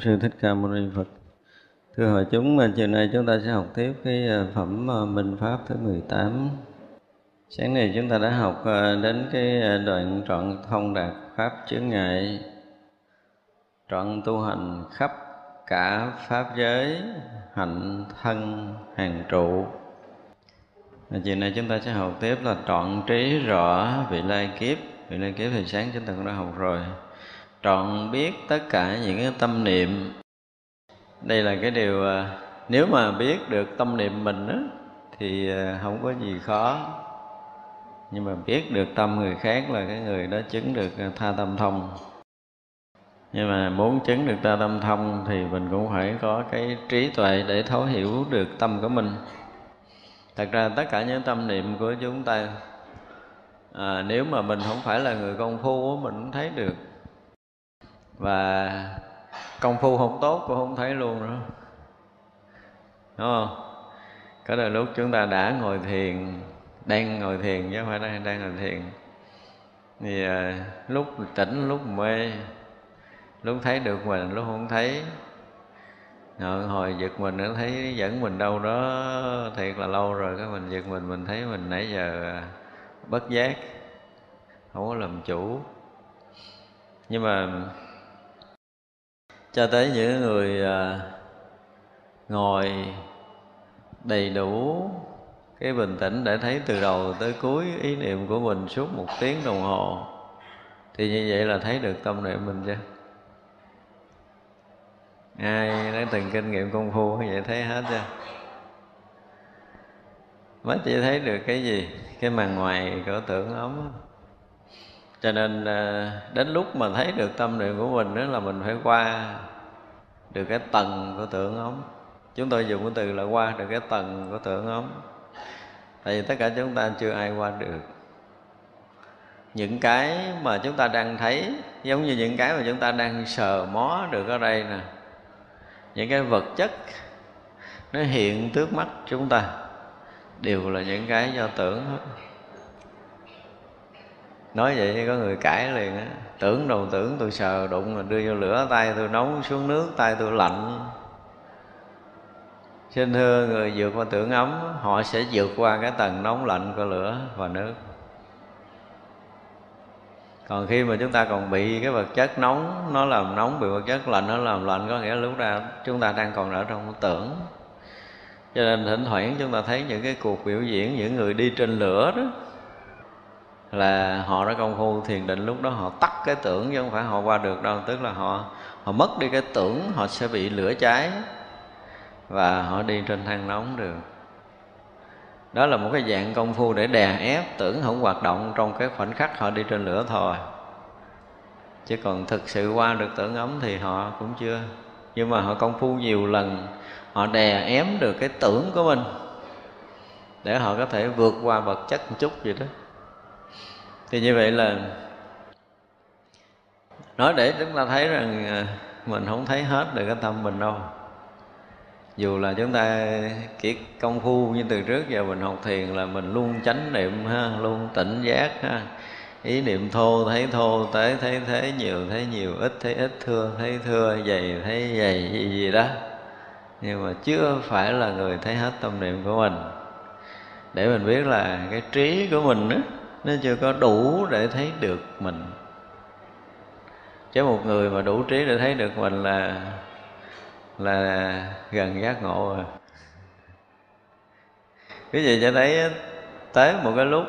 sư thích ca mâu ni phật. Thưa hội chúng chiều nay chúng ta sẽ học tiếp cái à, phẩm à, minh pháp thứ 18 sáng nay chúng ta đã học à, đến cái đoạn trọn thông đạt pháp chướng ngại, trọn tu hành khắp cả pháp giới, hạnh thân, hàng trụ. Chiều nay chúng ta sẽ học tiếp là trọn trí rõ vị lai kiếp. Vị lai kiếp thì sáng chúng ta cũng đã học rồi trọn biết tất cả những cái tâm niệm. Đây là cái điều à, nếu mà biết được tâm niệm mình á thì à, không có gì khó. Nhưng mà biết được tâm người khác là cái người đó chứng được à, tha tâm thông. Nhưng mà muốn chứng được tha tâm thông thì mình cũng phải có cái trí tuệ để thấu hiểu được tâm của mình. Thật ra tất cả những tâm niệm của chúng ta à, nếu mà mình không phải là người công phu mình cũng thấy được và công phu không tốt cũng không thấy luôn nữa. Đúng không? Có đôi lúc chúng ta đã ngồi thiền đang ngồi thiền chứ không phải đang đang ngồi thiền. Thì à, lúc tỉnh lúc mê lúc thấy được mình lúc không thấy. Rồi, hồi giật mình nó thấy dẫn mình đâu đó thiệt là lâu rồi cái mình giật mình mình thấy mình nãy giờ à, bất giác không có làm chủ. Nhưng mà cho tới những người à, ngồi đầy đủ cái bình tĩnh để thấy từ đầu tới cuối ý niệm của mình suốt một tiếng đồng hồ thì như vậy là thấy được tâm niệm mình chưa? Ai đã từng kinh nghiệm công phu vậy thấy hết chưa? Mới chỉ thấy được cái gì? Cái màn ngoài của tưởng ống cho nên ờ, đến lúc mà thấy được tâm niệm của mình đó là mình phải qua được cái tầng của tưởng ống. Chúng tôi dùng cái từ là qua được cái tầng của tưởng ống. Tại vì tất cả chúng ta chưa ai qua được. Những cái mà chúng ta đang thấy, giống như những cái mà chúng ta đang sờ mó được ở đây nè. Những cái vật chất, nó hiện trước mắt chúng ta, đều là những cái do tưởng hết nói vậy có người cãi liền á. Tưởng đầu tưởng tôi sờ đụng rồi đưa vô lửa, tay tôi nóng xuống nước, tay tôi lạnh. Xin thưa người vượt qua tưởng ấm, họ sẽ vượt qua cái tầng nóng lạnh của lửa và nước. Còn khi mà chúng ta còn bị cái vật chất nóng, nó làm nóng, bị vật chất lạnh, nó làm lạnh, có nghĩa lúc ra chúng ta đang còn ở trong tưởng. Cho nên thỉnh thoảng chúng ta thấy những cái cuộc biểu diễn, những người đi trên lửa đó là họ đã công phu thiền định lúc đó, họ tắt cái tưởng chứ không phải họ qua được đâu. Tức là họ họ mất đi cái tưởng họ sẽ bị lửa cháy và họ đi trên than nóng được. Đó là một cái dạng công phu để đè ép tưởng không hoạt động trong cái khoảnh khắc họ đi trên lửa thôi. Chứ còn thực sự qua được tưởng ấm thì họ cũng chưa. Nhưng mà họ công phu nhiều lần, họ đè ém được cái tưởng của mình để họ có thể vượt qua vật chất một chút vậy đó thì như vậy là nói để chúng ta thấy rằng à, mình không thấy hết được cái tâm mình đâu. Dù là chúng ta kiệt công phu như từ trước giờ mình học thiền là mình luôn chánh niệm ha luôn tỉnh giác ha. Ý niệm thô thấy thô tế thấy thế nhiều thấy nhiều ít thấy ít thưa thấy thưa dày thấy dày gì gì đó. Nhưng mà chưa phải là người thấy hết tâm niệm của mình. Để mình biết là cái trí của mình đó, nên chưa có đủ để thấy được mình. Chứ một người mà đủ trí để thấy được mình là là gần giác ngộ rồi. Quý vị sẽ thấy tới một cái lúc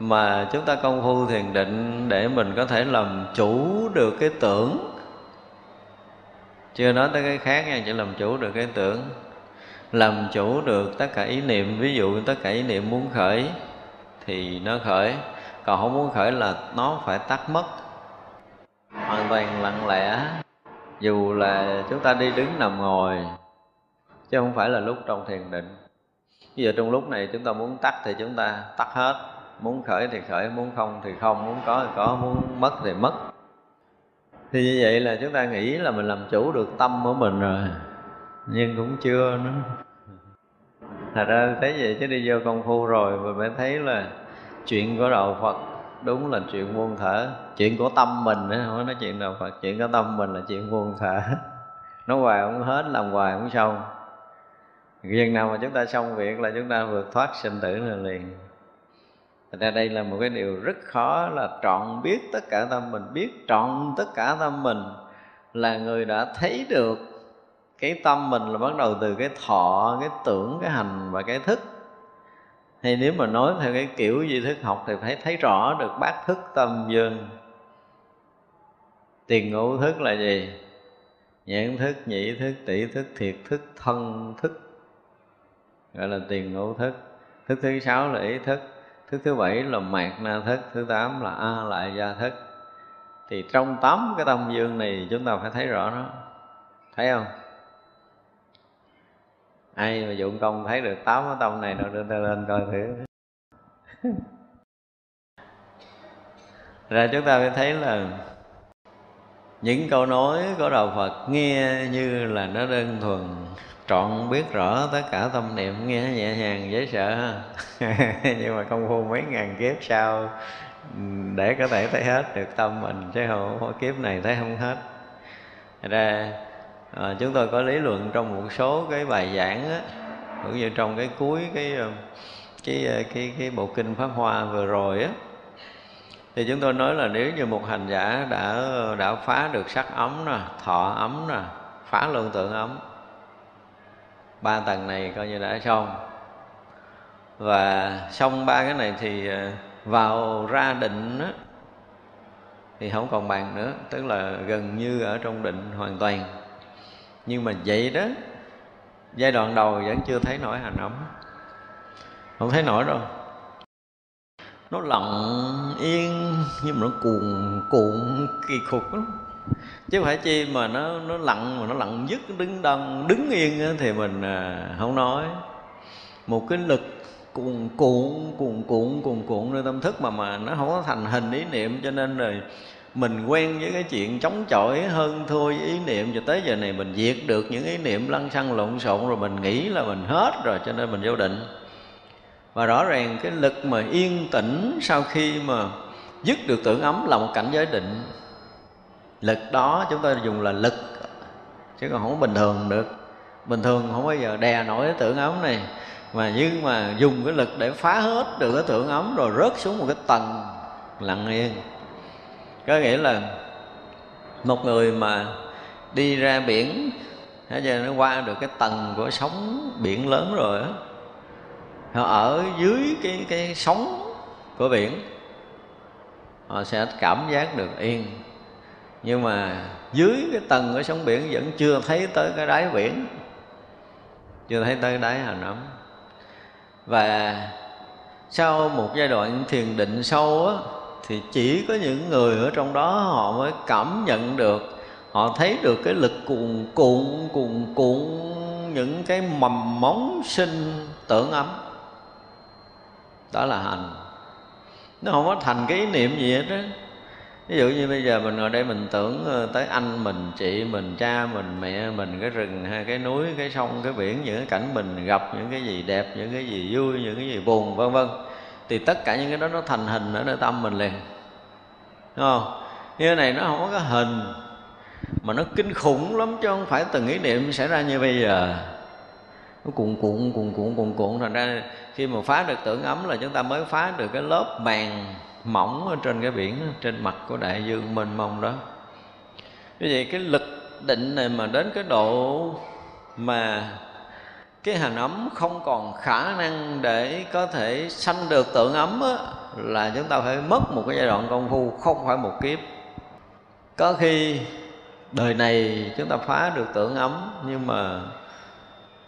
mà chúng ta công phu thiền định để mình có thể làm chủ được cái tưởng. Chưa nói tới cái khác nha, chỉ làm chủ được cái tưởng. Làm chủ được tất cả ý niệm, ví dụ tất cả ý niệm muốn khởi thì nó khởi. Còn không muốn khởi là nó phải tắt mất. Hoàn toàn lặng lẽ. Dù là chúng ta đi đứng nằm ngồi, chứ không phải là lúc trong thiền định. Bây giờ trong lúc này chúng ta muốn tắt thì chúng ta tắt hết. Muốn khởi thì khởi, muốn không thì không. Muốn có thì có, muốn mất thì mất. Thì như vậy là chúng ta nghĩ là mình làm chủ được tâm của mình rồi. Nhưng cũng chưa nữa thật ra thấy vậy chứ đi vô công phu rồi, mình mới thấy là chuyện của đạo phật đúng là chuyện muôn thở chuyện của tâm mình nữa không nói chuyện đạo phật, chuyện của tâm mình là chuyện muôn thở nó hoài không hết, làm hoài không xong. Dần nào mà chúng ta xong việc là chúng ta vượt thoát sinh tử là liền. Thật ra đây là một cái điều rất khó là trọn biết tất cả tâm mình. Biết trọn tất cả tâm mình Là người đã thấy được cái tâm mình là bắt đầu từ cái thọ, cái tưởng, cái hành và cái thức. Hay nếu mà nói theo cái kiểu duy thức học thì phải thấy rõ được bát thức tâm dương. Tiền ngũ thức là gì? Nhãn thức nhĩ thức tỷ thức thiệt thức thân thức gọi là tiền ngũ thức. Thức thứ sáu là ý thức thức thứ bảy là mạt na thức thứ tám là a lại gia thức. Thì trong tám cái tâm dương này chúng ta phải thấy rõ nó. Thấy không? Ai mà dụng công thấy được tám cái tâm này nó đưa ta lên coi thử. Ra chúng ta mới thấy là những câu nói của đạo Phật nghe như là nó đơn thuần, trọn biết rõ tất cả tâm niệm, nghe nhẹ nhàng, dễ sợ nhưng mà công phu mấy ngàn kiếp sau, để có thể thấy hết được tâm mình, chứ không kiếp này thấy không hết. Ra à, chúng tôi có lý luận trong một số cái bài giảng á cũng như trong cái cuối cái ờ, cái cái cái, cái bộ kinh pháp hoa vừa rồi á. Thì chúng tôi nói là nếu như một hành giả đã đã phá được sắc ấm nè thọ ấm nè phá luân tượng ấm ba tầng này coi như đã xong. Và xong ba cái này thì vào ra định á thì không còn bàn nữa tức là gần như ở trong định hoàn toàn nhưng mà vậy đó, giai đoạn đầu vẫn chưa thấy nổi hành ấm. Không thấy nổi đâu. Nó lặng yên nhưng mà nó cuồn, cuộn kỳ khục lắm. Chứ không phải chi mà nó nó lặng mà nó lặng dứt đứng đằng đứng yên thì mình à, không nói. Một cái lực cuồn, cuộn cuồn cuộn cuồn cuộn nơi tâm thức mà mà nó không có thành hình ý niệm cho nên rồi mình quen với cái chuyện chống chọi hơn thua với ý niệm cho tới giờ này mình diệt được những ý niệm lăn xăng lộn xộn rồi mình nghĩ là mình hết rồi, cho nên mình vô định. Và rõ ràng cái lực mà yên tĩnh sau khi mà dứt được tưởng ấm là một cảnh giới định. Lực đó chúng ta dùng là lực, chứ còn không bình thường được. Bình thường không bao giờ đè nổi cái tưởng ấm này. Mà nhưng mà dùng cái lực để phá hết được cái tưởng ấm rồi rớt xuống một cái tầng lặng yên có nghĩa là một người mà đi ra biển Thế giờ nó qua được cái tầng của sóng biển lớn rồi á. Họ ở dưới cái cái sóng của biển, họ sẽ cảm giác được yên. Nhưng mà dưới cái tầng của sóng biển vẫn chưa thấy tới cái đáy biển, chưa thấy tới đáy Hà Nẵm và sau một giai đoạn thiền định sâu á thì chỉ có những người ở trong đó họ mới cảm nhận được, họ thấy được cái lực cuồn cuộn cuồn cuộn, những cái mầm móng sinh tưởng ấm. Đó là hành. Nó không có thành cái ý niệm gì hết đó ví dụ như bây giờ mình ngồi đây mình tưởng ờ, tới anh mình, chị mình, cha mình, mẹ mình, cái rừng hay cái núi, cái sông, cái biển, những cái cảnh mình gặp, những cái gì đẹp, những cái gì vui, những cái gì buồn, vân vân thì tất cả những cái đó nó thành hình ở nơi tâm mình liền. Đúng không? Như thế này nó không có cái hình mà nó kinh khủng lắm chứ không phải từng ý niệm xảy ra như bây giờ. Nó cuộn cuộn cuộn cuộn cuộn cuộn. Thành ra khi mà phá được tưởng ấm là chúng ta mới phá được cái lớp màng mỏng ở trên cái biển, trên mặt của đại dương mênh mông đó. Như vậy cái lực định này mà đến cái độ mà cái hành ấm không còn khả năng để có thể sanh được tượng ấm á, là chúng ta phải mất một cái giai đoạn công phu không phải một kiếp. Có khi đời này chúng ta phá được tưởng ấm nhưng mà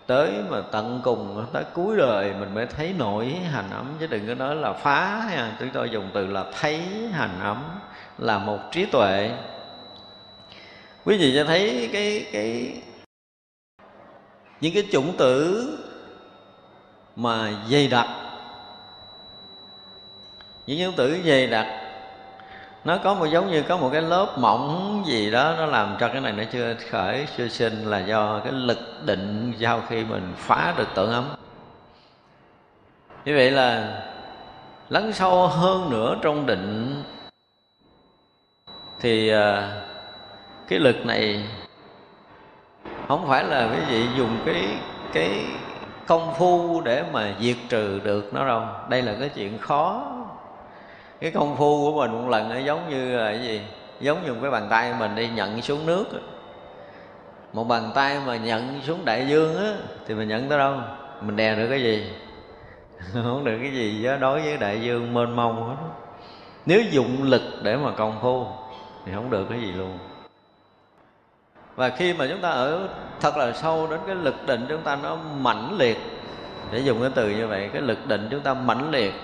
tới mà tận cùng tới cuối đời mình mới thấy nổi hành ấm. Chứ đừng có nói là phá nha chúng tôi dùng từ là thấy hành ấm là một trí tuệ. Quý vị cho thấy cái cái những cái chủng tử mà dày đặc. Những chủng tử dày đặc, nó có một giống như có một cái lớp mỏng gì đó, nó làm cho cái này nó chưa khởi, chưa sinh là do cái lực định sau khi mình phá được tưởng ấm. Như vậy là lắng sâu hơn nữa trong định thì à, cái lực này không phải là quý vị dùng cái cái công phu để mà diệt trừ được nó đâu. Đây là cái chuyện khó. Cái công phu của mình một lần nó giống như là cái gì? Giống như cái bàn tay mình đi nhận xuống nước một bàn tay mà nhận xuống đại dương á, thì mình nhận tới đâu? Mình đè được cái gì? Không được cái gì đó đối với đại dương mênh mông hết. Nếu dụng lực để mà công phu thì không được cái gì luôn và khi mà chúng ta ở thật là sâu đến cái lực định chúng ta nó mãnh liệt, để dùng cái từ như vậy, cái lực định chúng ta mãnh liệt,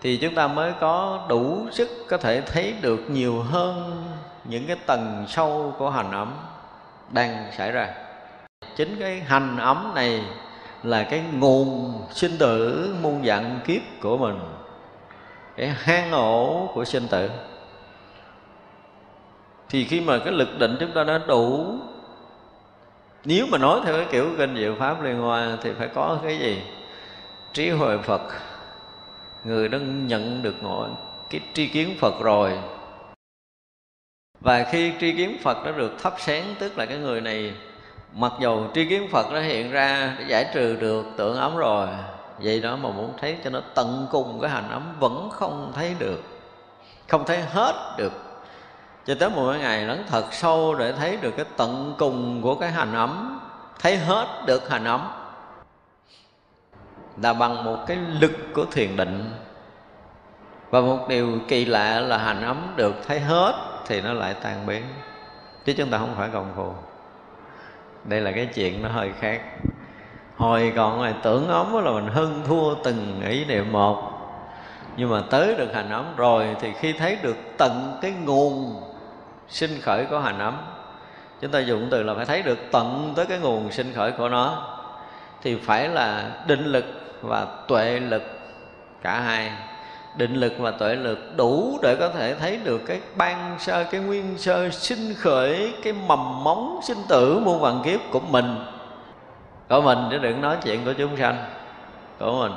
thì chúng ta mới có đủ sức có thể thấy được nhiều hơn những cái tầng sâu của hành ấm đang xảy ra. Chính cái hành ấm này là cái nguồn sinh tử muôn dạng kiếp của mình, cái hang ổ của sinh tử thì khi mà cái lực định chúng ta đã đủ, nếu mà nói theo cái kiểu kinh diệu pháp liên hoa thì phải có cái gì? Trí huệ phật. Người đã nhận được ngộ, cái tri kiến phật rồi. Và khi tri kiến phật đã được thắp sáng, tức là cái người này, mặc dù tri kiến phật đã hiện ra để giải trừ được tưởng ấm rồi, vậy đó mà muốn thấy cho nó tận cùng cái hành ấm vẫn không thấy được, không thấy hết được cho tới một ngày lắng thật sâu để thấy được cái tận cùng của cái hành ấm, thấy hết được hành ấm. Là bằng một cái lực của thiền định. Và một điều kỳ lạ là hành ấm được thấy hết thì nó lại tan biến. Chứ chúng ta không phải công phu đây là cái chuyện nó hơi khác. Hồi còn là tưởng ấm là mình hưng thua từng ý niệm một. Nhưng mà tới được hành ấm rồi thì khi thấy được tận cái nguồn sinh khởi của hành ấm chúng ta dùng từ là phải thấy được tận tới cái nguồn sinh khởi của nó. Thì phải là định lực và tuệ lực cả hai. Định lực và tuệ lực đủ để có thể thấy được cái ban sơ, cái nguyên sơ sinh khởi, cái mầm móng sinh tử muôn vạn kiếp của mình. Của mình, chứ đừng nói chuyện của chúng sanh. Của mình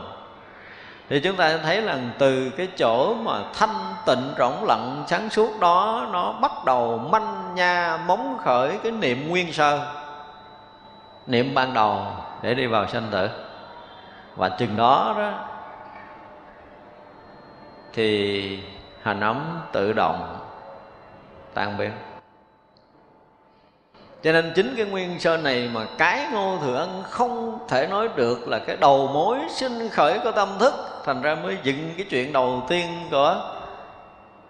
thì chúng ta thấy là từ cái chỗ mà thanh tịnh rỗng lặng sáng suốt đó, nó bắt đầu manh nha, móng khởi cái niệm nguyên sơ, niệm ban đầu để đi vào sanh tử. Và chừng đó đó, thì hành ấm tự động tan biến cho nên chính cái nguyên sơ này mà cái ngô thừa ân không thể nói được là cái đầu mối sinh khởi của tâm thức. Thành ra mới dựng cái chuyện đầu tiên của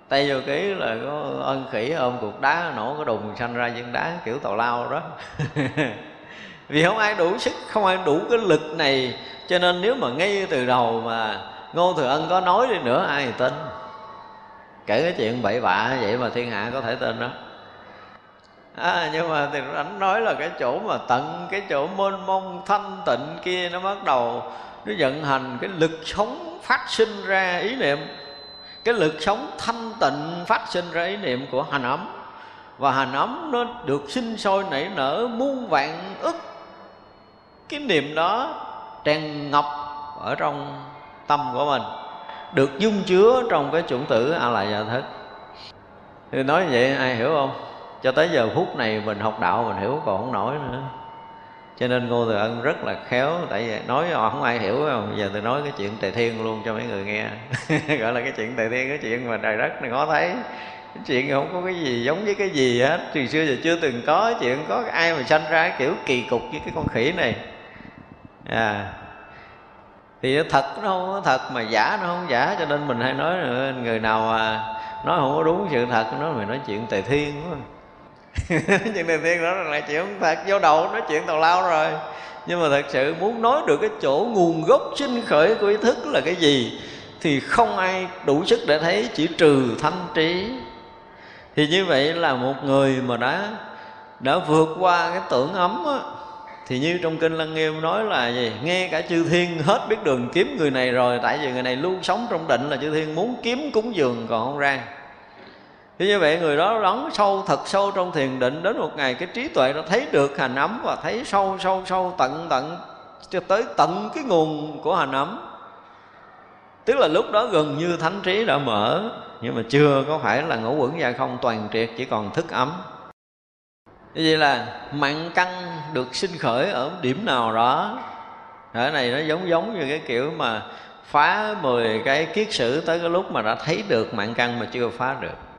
tay vô ký là có ân khỉ ôm cục đá nổ cái đùng sanh ra viên đá kiểu tàu lao đó. Vì không ai đủ sức, không ai đủ cái lực này. Cho nên nếu mà ngay từ đầu mà ngô thừa ân có nói đi nữa, ai thì tin? Kể cái chuyện bậy bạ vậy mà thiên hạ có thể tin đó à, nhưng mà thì anh nói là cái chỗ mà tận cái chỗ mênh mông thanh tịnh kia nó bắt đầu nó vận hành cái lực sống phát sinh ra ý niệm. Cái lực sống thanh tịnh phát sinh ra ý niệm của hành ấm. Và hành ấm nó được sinh sôi nảy nở muôn vạn ức. Cái niệm đó tràn ngập ở trong tâm của mình được dung chứa trong cái chủng tử a la gia thức thì nói như vậy ai hiểu không? Cho tới giờ phút này mình học đạo mình hiểu còn không nổi nữa. Cho nên ngô thừa ân rất là khéo, tại vì nói không ai hiểu không? Giờ tôi nói cái chuyện tề thiên luôn cho mấy người nghe. Gọi là cái chuyện tề thiên, cái chuyện mà trời đất này khó thấy. Cái chuyện không có cái gì giống với cái gì hết. Từ xưa giờ chưa từng có chuyện có ai mà sanh ra kiểu kỳ cục với cái con khỉ này. À. Thì nó thật nó không có thật mà giả nó không giả, cho nên mình hay nói người nào mà nói không có đúng sự thật, nó mày nói chuyện tề thiên quá nhưng tề tiên đó là chuyện không thật vô đầu nói chuyện tào lao rồi. Nhưng mà thật sự muốn nói được cái chỗ nguồn gốc sinh khởi của ý thức là cái gì thì không ai đủ sức để thấy chỉ trừ thanh trí. Thì như vậy là một người mà đã đã vượt qua cái tưởng ấm á, thì như trong kinh lăng nghiêm nói là gì? Nghe cả chư thiên hết biết đường kiếm người này rồi tại vì người này luôn sống trong định là chư thiên muốn kiếm cúng dường còn không ra thì như vậy người đó lắng sâu, thật sâu trong thiền định đến một ngày cái trí tuệ nó thấy được hành ấm và thấy sâu sâu sâu, tận tận, cho tới tận cái nguồn của hành ấm. Tức là lúc đó gần như thánh trí đã mở, nhưng mà chưa có phải là ngũ quẩn dài không toàn triệt, chỉ còn thức ấm. Như vậy là mạng căn được sinh khởi ở điểm nào đó ở này nó giống giống như cái kiểu mà phá 10 cái kiết sử tới cái lúc mà đã thấy được mạng căn mà chưa phá được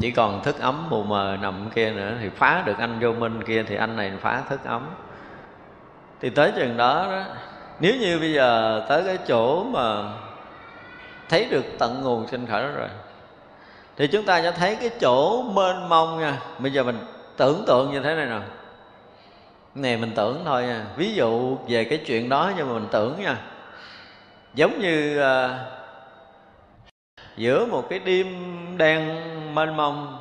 chỉ còn thức ấm mù mờ nằm kia nữa thì phá được anh vô minh kia thì anh này phá thức ấm. Thì tới chừng đó, đó nếu như bây giờ tới cái chỗ mà thấy được tận nguồn sinh khởi đó rồi thì chúng ta sẽ thấy cái chỗ mênh mông nha. Bây giờ mình tưởng tượng như thế này nè. Này mình tưởng thôi nha. Ví dụ về cái chuyện đó nhưng mà mình tưởng nha. Giống như à, giữa một cái đêm đen mênh mông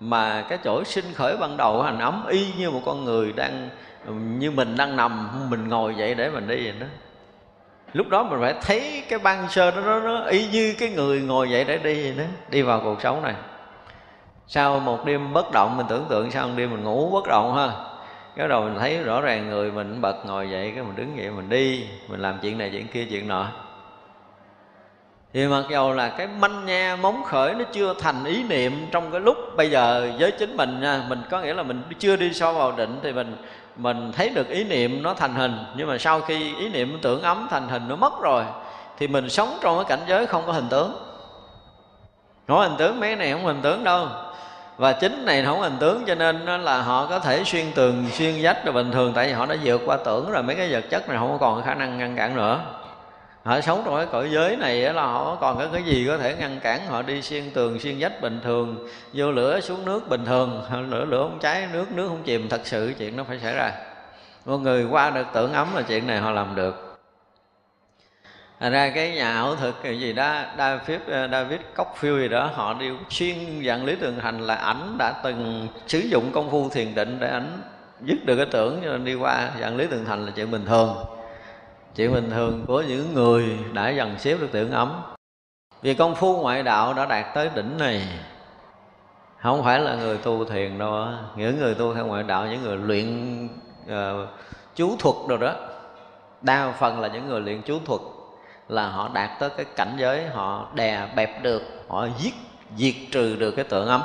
mà cái chỗ sinh khởi ban đầu hành ấm y như một con người đang như mình đang nằm mình ngồi dậy để mình đi vậy đó. Lúc đó mình phải thấy cái băng sơ đó, nó, nó y như cái người ngồi dậy để đi vậy đó đi vào cuộc sống này. Sau một đêm bất động mình tưởng tượng sau một đêm mình ngủ bất động ha. Cái đầu mình thấy rõ ràng người mình bật ngồi dậy cái mình đứng dậy mình đi mình làm chuyện này chuyện kia chuyện nọ thì mặc dầu là cái manh nha, móng khởi nó chưa thành ý niệm trong cái lúc bây giờ với chính mình nha, mình có nghĩa là mình chưa đi sâu vào định thì mình mình thấy được ý niệm nó thành hình. Nhưng mà sau khi ý niệm tưởng ấm thành hình nó mất rồi, thì mình sống trong cái cảnh giới không có hình tướng. Nói hình tướng mấy này không hình tướng đâu. Và chính này không hình tướng cho nên là họ có thể xuyên tường, xuyên dách rồi bình thường, tại vì họ đã vượt qua tưởng rồi, mấy cái vật chất này không còn khả năng ngăn cản nữa họ sống trong cái cõi giới này là họ còn có cái gì có thể ngăn cản họ đi xuyên tường xuyên dách bình thường, vô lửa xuống nước bình thường. Lửa lửa không cháy, nước nước không chìm. Thật sự chuyện nó phải xảy ra. Một người qua được tưởng ấm là chuyện này họ làm được. Thành ra cái nhà ảo thực cái gì đó, David ờ, David Cockfield gì đó, họ đi xuyên dạng lý tường thành là ảnh đã từng sử dụng công phu thiền định để ảnh dứt được cái tưởng cho nên đi qua dạng lý tường thành là chuyện bình thường chuyện bình thường của những người đã dần xếp được tưởng ấm. Vì công phu ngoại đạo đã đạt tới đỉnh này không phải là người tu thiền đâu những người tu theo ngoại đạo những người luyện uh, chú thuật rồi đó đa phần là những người luyện chú thuật là họ đạt tới cái cảnh giới họ đè bẹp được họ giết diệt trừ được cái tượng ấm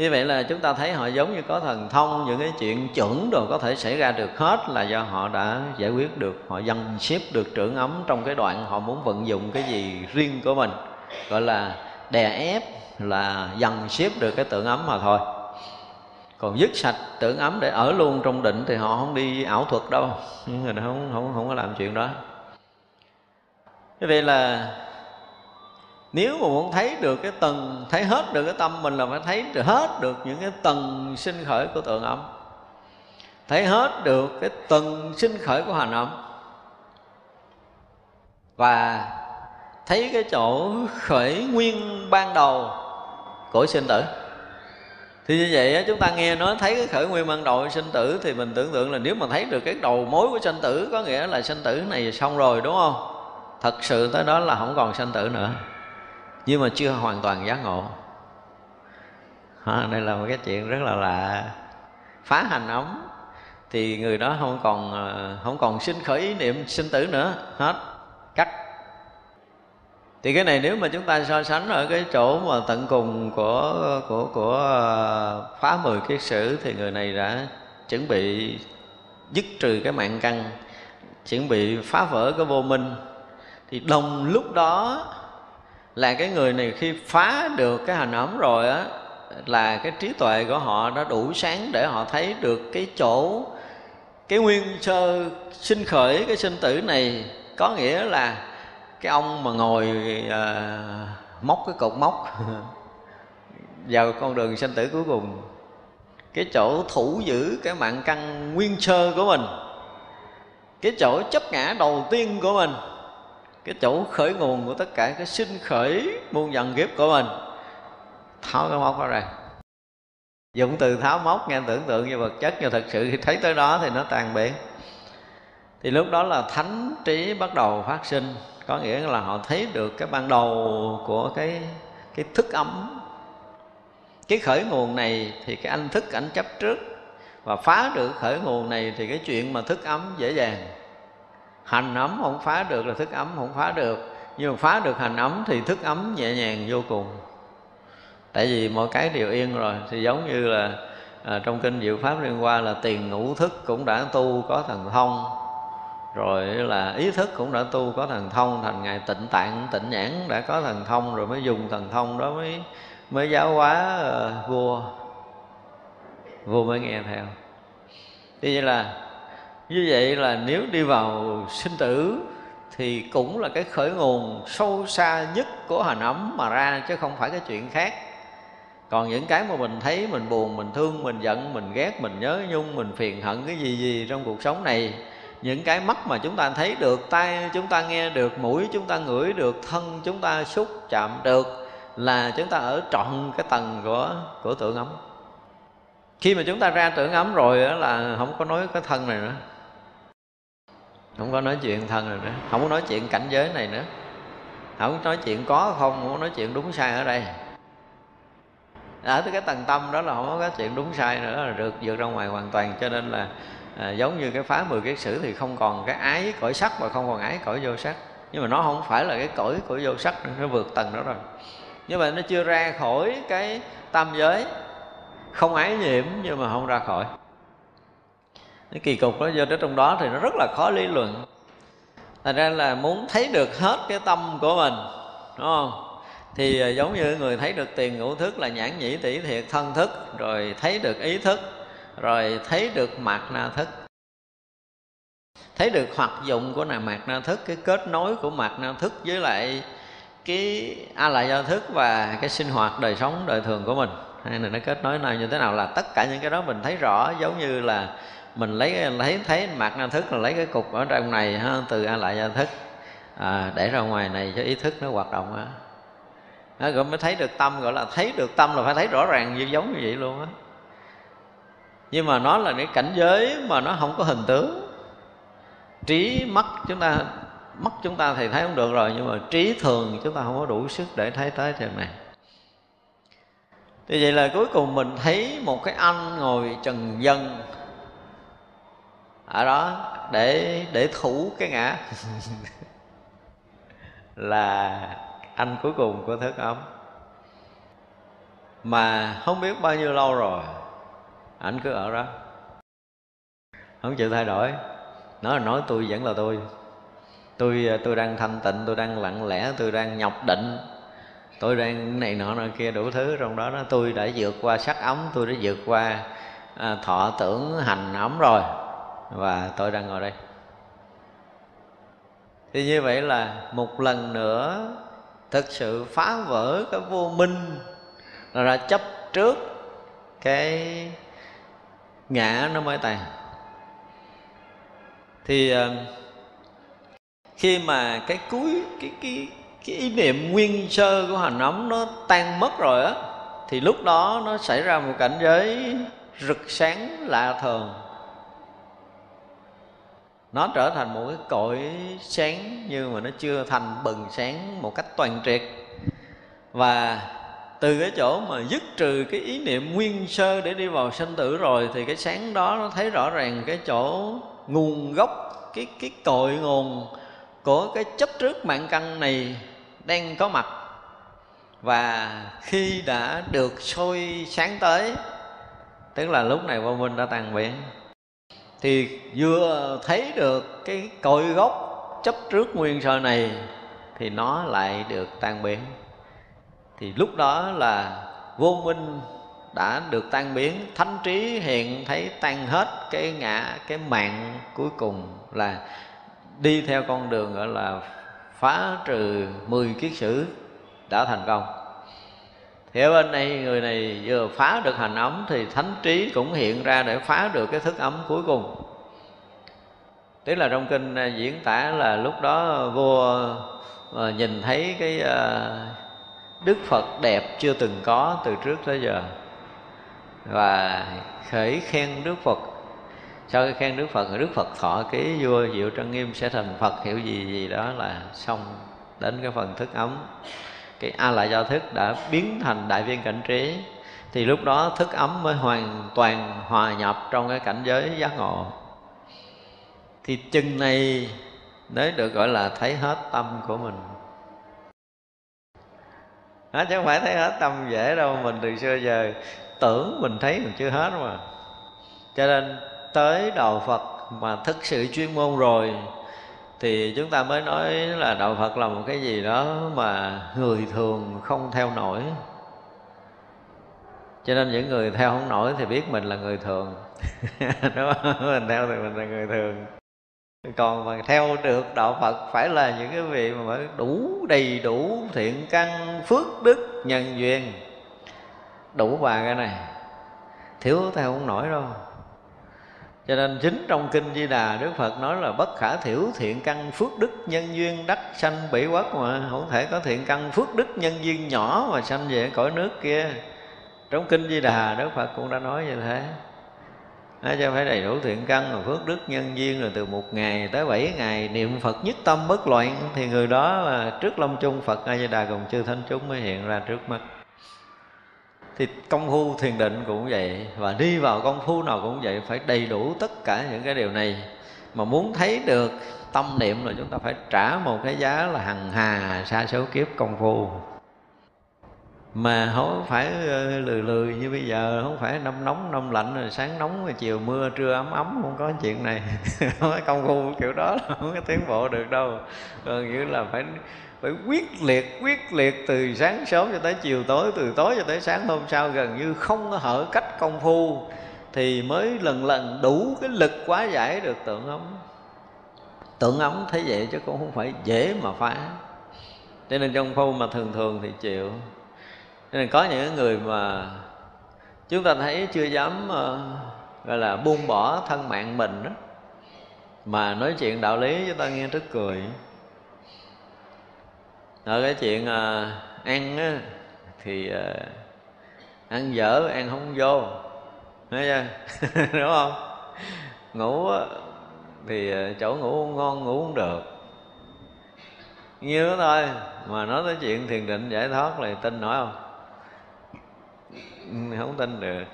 như vậy là chúng ta thấy họ giống như có thần thông, những cái chuyện chuẩn đồ có thể xảy ra được hết là do họ đã giải quyết được, họ dần xếp được trưởng ấm trong cái đoạn họ muốn vận dụng cái gì riêng của mình. Gọi là đè ép là dần xếp được cái tượng ấm mà thôi. Còn dứt sạch tưởng ấm để ở luôn trong định thì họ không đi ảo thuật đâu. Nhưng người không không không có làm chuyện đó. Như vậy là nếu mà muốn thấy được cái tầng, thấy hết được cái tâm mình là phải thấy được hết được những cái tầng sinh khởi của tượng ấm. Thấy hết được cái tầng sinh khởi của hành ấm. Và thấy cái chỗ khởi nguyên ban đầu của sinh tử. Thì như vậy chúng ta nghe nói thấy cái khởi nguyên ban đầu sinh tử thì mình tưởng tượng là nếu mà thấy được cái đầu mối của sinh tử, có nghĩa là sinh tử này xong rồi, đúng không? Thật sự tới đó là không còn sinh tử nữa nhưng mà chưa hoàn toàn giác ngộ. À, đây là một cái chuyện rất là lạ. Phá hành ấm thì người đó không còn ờ, không còn sinh khởi ý niệm sinh tử nữa hết cắt. Thì cái này nếu mà chúng ta so sánh ở cái chỗ mà tận cùng của của của ờ, phá mười kiết sử thì người này đã chuẩn bị dứt trừ cái mạng căn chuẩn bị phá vỡ cái vô minh. Thì đồng lúc đó là cái người này khi phá được cái hành ấm rồi á là cái trí tuệ của họ đã đủ sáng để họ thấy được cái chỗ cái nguyên sơ sinh khởi cái sinh tử này. Có nghĩa là cái ông mà ngồi à, móc cái cột móc vào con đường sinh tử cuối cùng cái chỗ thủ giữ cái mạng căn nguyên sơ của mình cái chỗ chấp ngã đầu tiên của mình cái chỗ khởi nguồn của tất cả cái sinh khởi muôn dần kiếp của mình. Tháo cái móc đó ra. Dụng từ tháo móc nghe tưởng tượng như vật chất, nhưng thật sự khi thấy tới đó thì nó tàn biến thì lúc đó là thánh trí bắt đầu phát sinh. Có nghĩa là họ thấy được cái ban đầu của cái cái thức ấm. Cái khởi nguồn này thì cái anh thức ảnh chấp trước. Và phá được khởi nguồn này thì cái chuyện mà thức ấm dễ dàng hành ấm không phá được là thức ấm không phá được. Nhưng mà phá được hành ấm thì thức ấm nhẹ nhàng vô cùng. Tại vì mọi cái đều yên rồi. Thì giống như là à, trong kinh diệu pháp liên qua là tiền ngũ thức cũng đã tu có thần thông. Rồi là ý thức cũng đã tu có thần thông thành ngày tịnh tạng tịnh nhãn đã có thần thông rồi mới dùng thần thông đó mới mới giáo hóa uh, vua. Vua mới nghe theo. Thì vậy là như vậy là nếu đi vào sinh tử thì cũng là cái khởi nguồn sâu xa nhất của hành ấm mà ra, chứ không phải cái chuyện khác. Còn những cái mà mình thấy mình buồn, mình thương, mình giận, mình ghét, mình nhớ nhung, mình phiền hận cái gì gì trong cuộc sống này, những cái mắt mà chúng ta thấy được tay chúng ta nghe được, mũi chúng ta ngửi được, thân chúng ta xúc chạm được là chúng ta ở trọn cái tầng của của tượng ấm. Khi mà chúng ta ra tưởng ấm rồi là không có nói cái thân này nữa không có nói chuyện thân rồi nữa không có nói chuyện cảnh giới này nữa. Không có nói chuyện có không không có nói chuyện đúng sai ở đây. Ở tới cái tầng tâm đó là không có cái chuyện đúng sai nữa là được vượt ra ngoài hoàn toàn. Cho nên là à, giống như cái phá mười cái sử thì không còn cái ái cõi sắc và không còn ái cõi vô sắc. Nhưng mà nó không phải là cái cõi của vô sắc nó vượt tầng đó rồi. Nhưng mà nó chưa ra khỏi cái tam giới. Không ái nhiễm nhưng mà không ra khỏi cái kỳ cục đó do tới trong đó thì nó rất là khó lý luận. Thành ra là muốn thấy được hết cái tâm của mình, đúng không? Thì ờ, giống như người thấy được tiền ngũ thức là nhãn nhĩ tỷ thiệt, thân thức, rồi thấy được ý thức, rồi thấy được mạt na thức. Thấy được hoạt dụng của nàng mạt na thức, cái kết nối của mạt na thức với lại cái a la do thức và cái sinh hoạt đời sống đời thường của mình. Hay là nó kết nối nào như thế nào là tất cả những cái đó mình thấy rõ, giống như là mình lấy lấy thấy mặt a thức là lấy cái cục ở trong này ha, từ a lại a thức. À, để ra ngoài này cho ý thức nó hoạt động á. À, rồi mới thấy được tâm gọi là thấy được tâm là phải thấy rõ ràng như giống như vậy luôn á. Nhưng mà nó là cái cảnh giới mà nó không có hình tướng. Trí mắt chúng ta mắt chúng ta thì thấy không được rồi nhưng mà trí thường chúng ta không có đủ sức để thấy tới thế này. Thì vậy là cuối cùng mình thấy một cái anh ngồi trần dân ở đó để để thủ cái ngã. Là anh cuối cùng của thức ấm. Mà không biết bao nhiêu lâu rồi anh cứ ở đó. Không chịu thay đổi. Nó là nói tôi vẫn là tôi. Tôi tôi đang thanh tịnh tôi đang lặng lẽ tôi đang nhọc định. Tôi đang này nọ nọ kia đủ thứ trong đó đó. Tôi đã vượt qua sắc ấm tôi đã vượt qua à, thọ tưởng hành ấm rồi và tôi đang ngồi đây. Thì như vậy là một lần nữa, thực sự phá vỡ cái vô minh là ra chấp trước cái ngã nó mới tàn thì ờ, khi mà cái cuối, cái cái cái ý niệm nguyên sơ của hành ấm nó tan mất rồi á, thì lúc đó nó xảy ra một cảnh giới rực sáng lạ thường nó trở thành một cái cội sáng nhưng mà nó chưa thành bừng sáng một cách toàn triệt. Và từ cái chỗ mà dứt trừ cái ý niệm nguyên sơ để đi vào sinh tử rồi, thì cái sáng đó nó thấy rõ ràng cái chỗ nguồn gốc, cái cái cội nguồn của cái chấp trước mạng căn này đang có mặt. Và khi đã được sôi sáng tới, tức là lúc này vô minh đã tan biến thì vừa thấy được cái cội gốc chấp trước nguyên sơ này thì nó lại được tan biến. Thì lúc đó là vô minh đã được tan biến, thánh trí hiện thấy tan hết cái ngã, cái mạng cuối cùng là đi theo con đường gọi là phá trừ mười kiết sử đã thành công thì ở bên đây người này vừa phá được hành ấm thì thánh trí cũng hiện ra để phá được cái thức ấm cuối cùng. Tức là trong kinh à, diễn tả là lúc đó vua à, nhìn thấy cái à, đức phật đẹp chưa từng có từ trước tới giờ. Và khởi khen đức phật. Sau khi khen đức phật đức phật thọ ký, vua diệu trân nghiêm sẽ thành phật. Hiểu gì gì đó là xong đến cái phần thức ấm cái a la do thức đã biến thành đại viên cảnh trí thì lúc đó thức ấm mới hoàn toàn hòa nhập trong cái cảnh giới giác ngộ. Thì chừng này đấy được gọi là thấy hết tâm của mình. Đó, chứ không phải thấy hết tâm dễ đâu mình từ xưa giờ tưởng mình thấy mình chưa hết mà. Cho nên tới đầu phật mà thực sự chuyên môn rồi thì chúng ta mới nói là đạo phật là một cái gì đó mà người thường không theo nổi. Cho nên những người theo không nổi thì biết mình là người thường. Đúng không? Mình theo thì mình là người thường. Còn mà theo được đạo phật phải là những cái vị mà phải đủ đầy đủ thiện căn, phước đức, nhân duyên. Đủ ba cái này. Thiếu theo không nổi đâu cho nên chính trong kinh di đà đức phật nói là bất khả thiểu thiện căn phước đức nhân duyên đắc sanh bỉ quốc mà, không thể có thiện căn phước đức nhân duyên nhỏ mà sanh về cõi nước kia. Trong kinh di đà đức phật cũng đã nói như thế. Nói cho phải đầy đủ thiện căn và phước đức nhân duyên rồi từ một ngày tới bảy ngày, niệm Phật nhất tâm bất loạn, thì người đó là trước lâm chung Phật A Di Đà cùng chư thánh chúng mới hiện ra trước mắt thì công phu thiền định cũng vậy, và đi vào công phu nào cũng vậy, phải đầy đủ tất cả những cái điều này. Mà muốn thấy được tâm niệm là chúng ta phải trả một cái giá là hằng hà sa số kiếp công phu. Mà không phải ờ, lười lười như bây giờ, không phải năm nóng năm lạnh, rồi sáng nóng rồi chiều mưa trưa ấm ấm, không có chuyện này. Không có công phu kiểu đó là không có tiến bộ được đâu. Gần như là phải phải quyết liệt quyết liệt từ sáng sớm cho tới chiều tối từ tối cho tới sáng hôm sau gần như không hở cách công phu thì mới lần lần đủ cái lực quá giải được tượng ống, tượng ống thấy vậy chứ cũng không phải dễ mà phá. Cho nên trong phu mà thường thường thì chịu. Nên có những người mà chúng ta thấy chưa dám uh, gọi là buông bỏ thân mạng mình đó mà nói chuyện đạo lý cho ta nghe rất cười ở cái chuyện à, ăn á, thì à, ăn dở ăn không vô. Thấy chưa? Đúng không? Ngủ á, thì ờ, chỗ ngủ không ngon ngủ không được. Như đó thôi mà nói tới chuyện thiền định giải thoát là tin nổi không? Ừ, không tin được.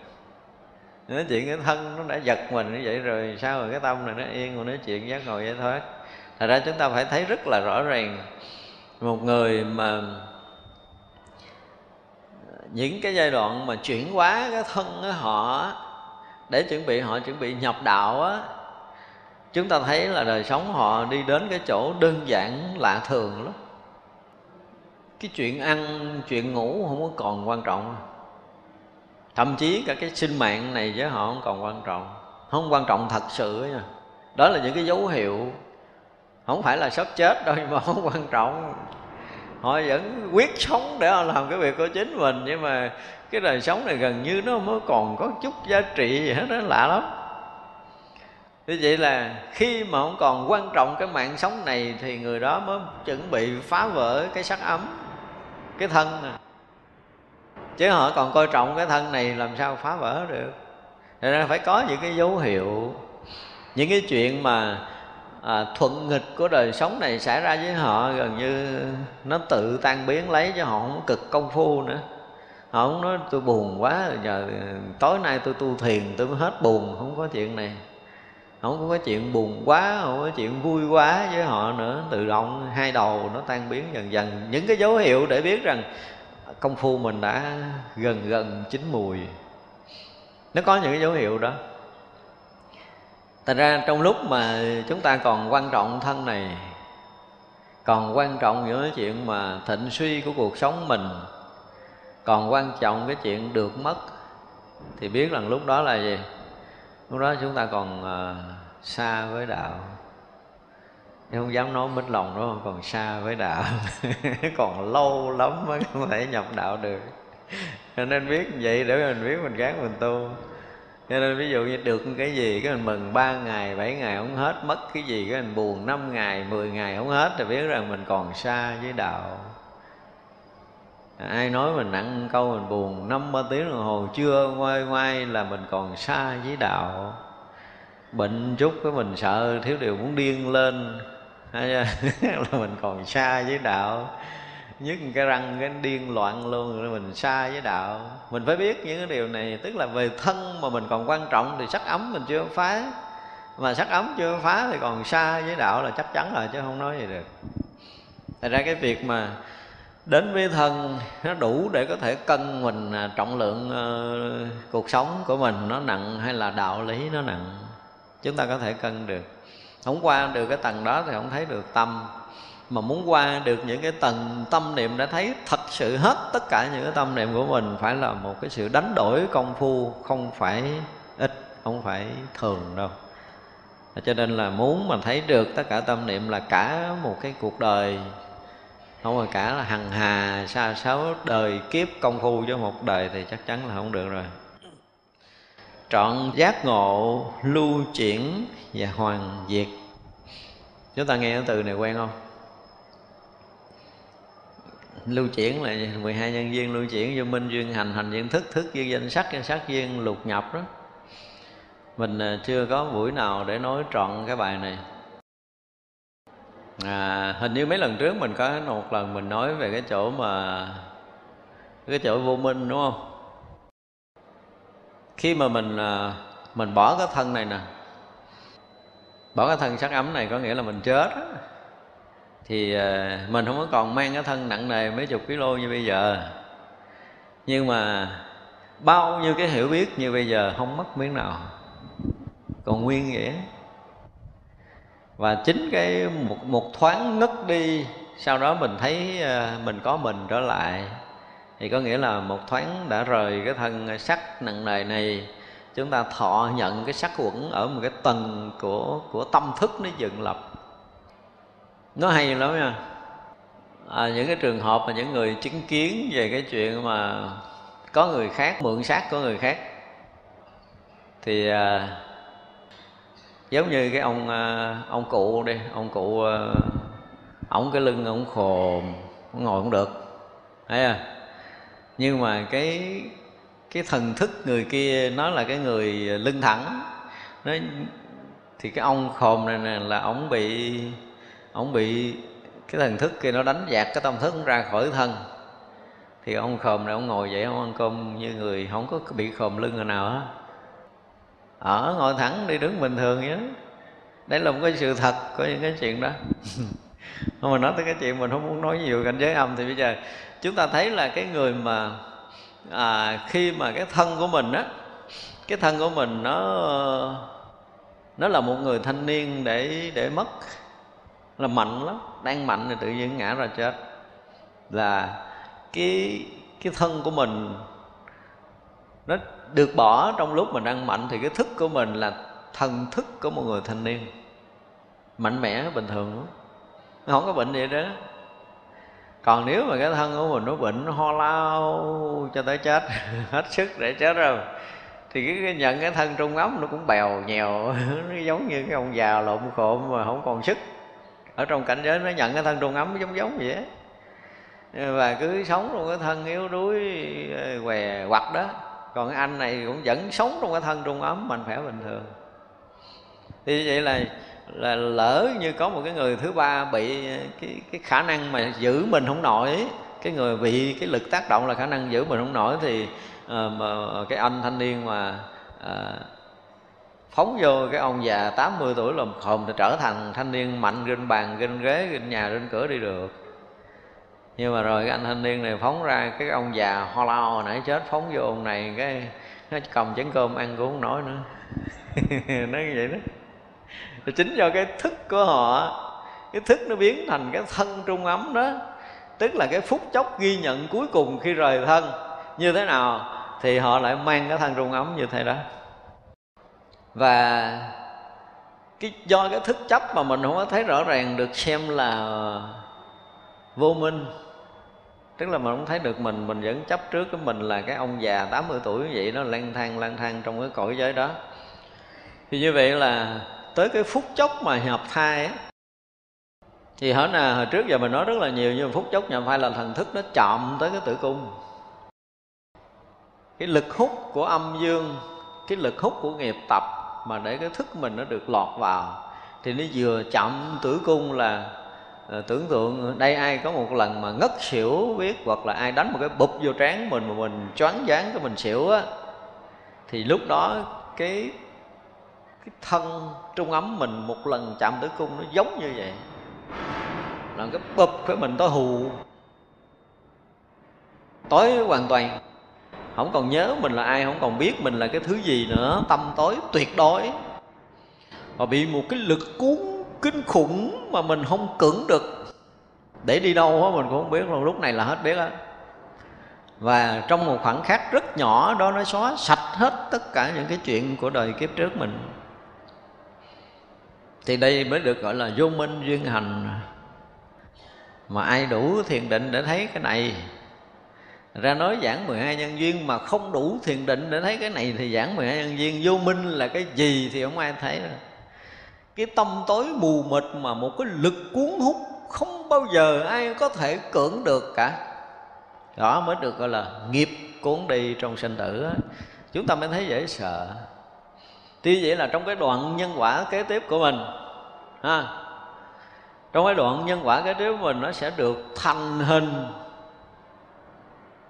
Nói chuyện cái thân nó đã giật mình như vậy rồi sao rồi cái tâm này nó yên rồi nói chuyện giác ngồi giải thoát? Thật ra chúng ta phải thấy rất là rõ ràng một người mà những cái giai đoạn mà chuyển hóa cái thân của họ, để chuẩn bị, họ chuẩn bị nhập đạo á, chúng ta thấy là đời sống họ đi đến cái chỗ đơn giản, lạ thường lắm. Cái chuyện ăn, chuyện ngủ không có còn quan trọng. Thậm chí cả cái sinh mạng này với họ không còn quan trọng. Không quan trọng thật sự nha. Đó là những cái dấu hiệu không phải là sắp chết đâu, nhưng mà không quan trọng. Họ vẫn quyết sống để họ làm cái việc của chính mình, nhưng mà cái đời sống này gần như nó mới còn có chút giá trị gì hết đó lạ lắm. Như vậy là khi mà không còn quan trọng cái mạng sống này thì người đó mới chuẩn bị phá vỡ cái sắc ấm, cái thân này chứ họ còn coi trọng cái thân này làm sao phá vỡ được. Thật ra phải có những cái dấu hiệu, những cái chuyện mà à, thuận nghịch của đời sống này xảy ra với họ gần như nó tự tan biến lấy cho họ không cực công phu nữa. Họ không nói tôi buồn quá giờ tối nay tôi tu thiền tôi mới hết buồn. Không có chuyện này. Không có chuyện buồn quá không có chuyện vui quá với họ nữa. Tự động hai đầu nó tan biến dần dần. Những cái dấu hiệu để biết rằng công phu mình đã gần gần chín mùi. Nó có những cái dấu hiệu đó thành ra trong lúc mà chúng ta còn quan trọng thân này còn quan trọng những cái chuyện mà thịnh suy của cuộc sống mình còn quan trọng cái chuyện được mất thì biết rằng lúc đó là gì? Lúc đó chúng ta còn uh, xa với đạo. Em không dám nói mít lòng đó còn xa với đạo. Còn lâu lắm mới có thể nhập đạo được. Nên biết vậy để mình biết mình gắng mình tu cho nên ví dụ như được cái gì, cái mình mừng ba ngày, bảy ngày không hết, mất cái gì, cái mình buồn năm ngày, mười ngày không hết thì biết rằng mình còn xa với đạo. Ai nói mình nặng câu mình buồn năm ba tiếng đồng hồ, chưa ngoai ngoai là mình còn xa với đạo. Bệnh chút cái mình sợ thiếu điều muốn điên lên là mình còn xa với đạo nhất cái răng cái điên loạn luôn rồi mình xa với đạo. Mình phải biết những cái điều này tức là về thân mà mình còn quan trọng thì sắc ấm mình chưa phá. Mà sắc ấm chưa phá thì còn xa với đạo là chắc chắn rồi chứ không nói gì được. Thành ra cái việc mà đến với thân nó đủ để có thể cân mình à, trọng lượng uh, cuộc sống của mình nó nặng hay là đạo lý nó nặng. Chúng ta có thể cân được. Không qua được cái tầng đó thì không thấy được tâm mà muốn qua được những cái tầng tâm niệm đã thấy thật sự hết tất cả những cái tâm niệm của mình phải là một cái sự đánh đổi công phu, không phải ít, không phải thường đâu. Cho nên là muốn mà thấy được tất cả tâm niệm là cả một cái cuộc đời, không phải cả là hằng hà xa sáu đời kiếp công phu với một đời thì chắc chắn là không được rồi. Trọn giác ngộ, lưu chuyển và hoàn diệt. Chúng ta nghe cái từ này quen không? Lưu chuyển là 12 nhân duyên lưu chuyển vô minh duyên hành hành duyên thức thức duyên danh sắc danh sắc duyên lục nhập đó. Mình à, chưa có buổi nào để nói trọn cái bài này. À, hình như mấy lần trước mình có một lần mình nói về cái chỗ mà cái chỗ vô minh đúng không? Khi mà mình à, mình bỏ cái thân này nè bỏ cái thân sắc ấm này có nghĩa là mình chết đó thì ờ, mình không có còn mang cái thân nặng nề mấy chục kg như bây giờ. Nhưng mà bao nhiêu cái hiểu biết như bây giờ không mất miếng nào. Còn nguyên nghĩa. Và chính cái một, một thoáng ngất đi sau đó mình thấy ờ, mình có mình trở lại. Thì có nghĩa là một thoáng đã rời cái thân sắc nặng nề này. Chúng ta thọ nhận cái sắc quẩn ở một cái tầng của của tâm thức nó dựng lập nó hay lắm nha. À, những cái trường hợp mà những người chứng kiến về cái chuyện mà có người khác mượn xác của người khác thì à, giống như cái ông à, ông cụ đi ông cụ à, ổng cái lưng ổng khồm ổng ngồi cũng được thấy à nhưng mà cái cái thần thức người kia nó là cái người lưng thẳng nó thì cái ông khồm này nè là ổng bị ông bị cái thần thức kia nó đánh dạt cái tâm thức ra khỏi thân. Thì ông khòm này ông ngồi vậy ông ăn cơm như người không có bị khòm lưng người nào á, ở ngồi thẳng đi đứng bình thường vậy đó đấy là một cái sự thật có những cái chuyện đó. Không mà nói tới cái chuyện mình không muốn nói nhiều cảnh giới âm thì bây giờ chúng ta thấy là cái người mà à, khi mà cái thân của mình á cái thân của mình nó nó là một người thanh niên để để mất là mạnh lắm đang mạnh thì tự nhiên ngã ra chết. Là cái cái thân của mình nó được bỏ trong lúc mình đang mạnh thì cái thức của mình là thần thức của một người thanh niên. Mạnh mẽ bình thường lắm. Không có bệnh gì đó còn nếu mà cái thân của mình nó bệnh nó ho lao cho tới chết hết sức để chết rồi thì cái, cái nhận cái thân trung ấm nó cũng bèo nhèo nó giống như cái ông già lộn khộm mà không còn sức ở trong cảnh giới nó nhận cái thân trung ấm giống giống vậy và cứ sống trong cái thân yếu đuối ờ, què quặt đó. Còn cái anh này cũng vẫn sống trong cái thân trung ấm mạnh khỏe bình thường. Thì vậy là là lỡ như có một cái người thứ ba bị cái cái khả năng mà giữ mình không nổi cái người bị cái lực tác động là khả năng giữ mình không nổi thì uh, mà cái anh thanh niên mà uh, phóng vô cái ông già 80 tuổi lồm khồm thì trở thành thanh niên mạnh trên bàn, trên ghế, trên nhà, trên cửa đi được. Nhưng mà rồi cái anh thanh niên này phóng ra, cái ông già ho lao hồi nãy chết, phóng vô ông này cái nó cầm chén cơm ăn cũng không nổi nữa. Nói như vậy đó. Thì chính do cái thức của họ, cái thức nó biến thành cái thân trung ấm đó. Tức là cái phút chốc ghi nhận cuối cùng khi rời thân như thế nào thì họ lại mang cái thân trung ấm như thế đó và cái, do cái thức chấp mà mình không có thấy rõ ràng được xem là vô minh. Tức là mình không thấy được mình mình vẫn chấp trước cái mình là cái ông già 80 tuổi như vậy nó lang thang lang thang trong cái cõi giới đó. Thì như vậy là tới cái phút chốc mà nhập thai á, thì hỏi nào hồi trước giờ mình nói rất là nhiều, nhưng mà phút chốc nhập thai là thần thức nó chạm tới cái tử cung. Cái lực hút của âm dương, cái lực hút của nghiệp tập mà để cái thức mình nó được lọt vào. Thì nó vừa chậm tử cung là à, tưởng tượng đây ai có một lần mà ngất xỉu biết hoặc là ai đánh một cái bụp vô trán mình mà mình choáng váng cái mình xỉu á thì lúc đó cái cái thân trung ấm mình một lần chạm tử cung nó giống như vậy. Là cái bụp cái mình tối hù. Tối hoàn toàn không còn nhớ mình là ai, không còn biết mình là cái thứ gì nữa. Tâm tối tuyệt đối. Và bị một cái lực cuốn kinh khủng mà mình không cưỡng được. Để đi đâu á, mình cũng không biết luôn lúc này là hết biết á. Và trong một khoảng khắc rất nhỏ đó, nó xóa sạch hết tất cả những cái chuyện của đời kiếp trước mình. Thì đây mới được gọi là vô minh duyên hành. Mà ai đủ thiền định để thấy cái này? Ra nói giảng 12 nhân duyên mà không đủ thiền định để thấy cái này thì giảng 12 nhân duyên, vô minh là cái gì thì không ai thấy đâu. Cái tâm tối mù mịt mà một cái lực cuốn hút không bao giờ ai có thể cưỡng được cả. Đó mới được gọi là nghiệp cuốn đi trong sinh tử chúng ta mới thấy dễ sợ. Tuy vậy là trong cái đoạn nhân quả kế tiếp của mình, ha, trong cái đoạn nhân quả kế tiếp của mình nó sẽ được thành hình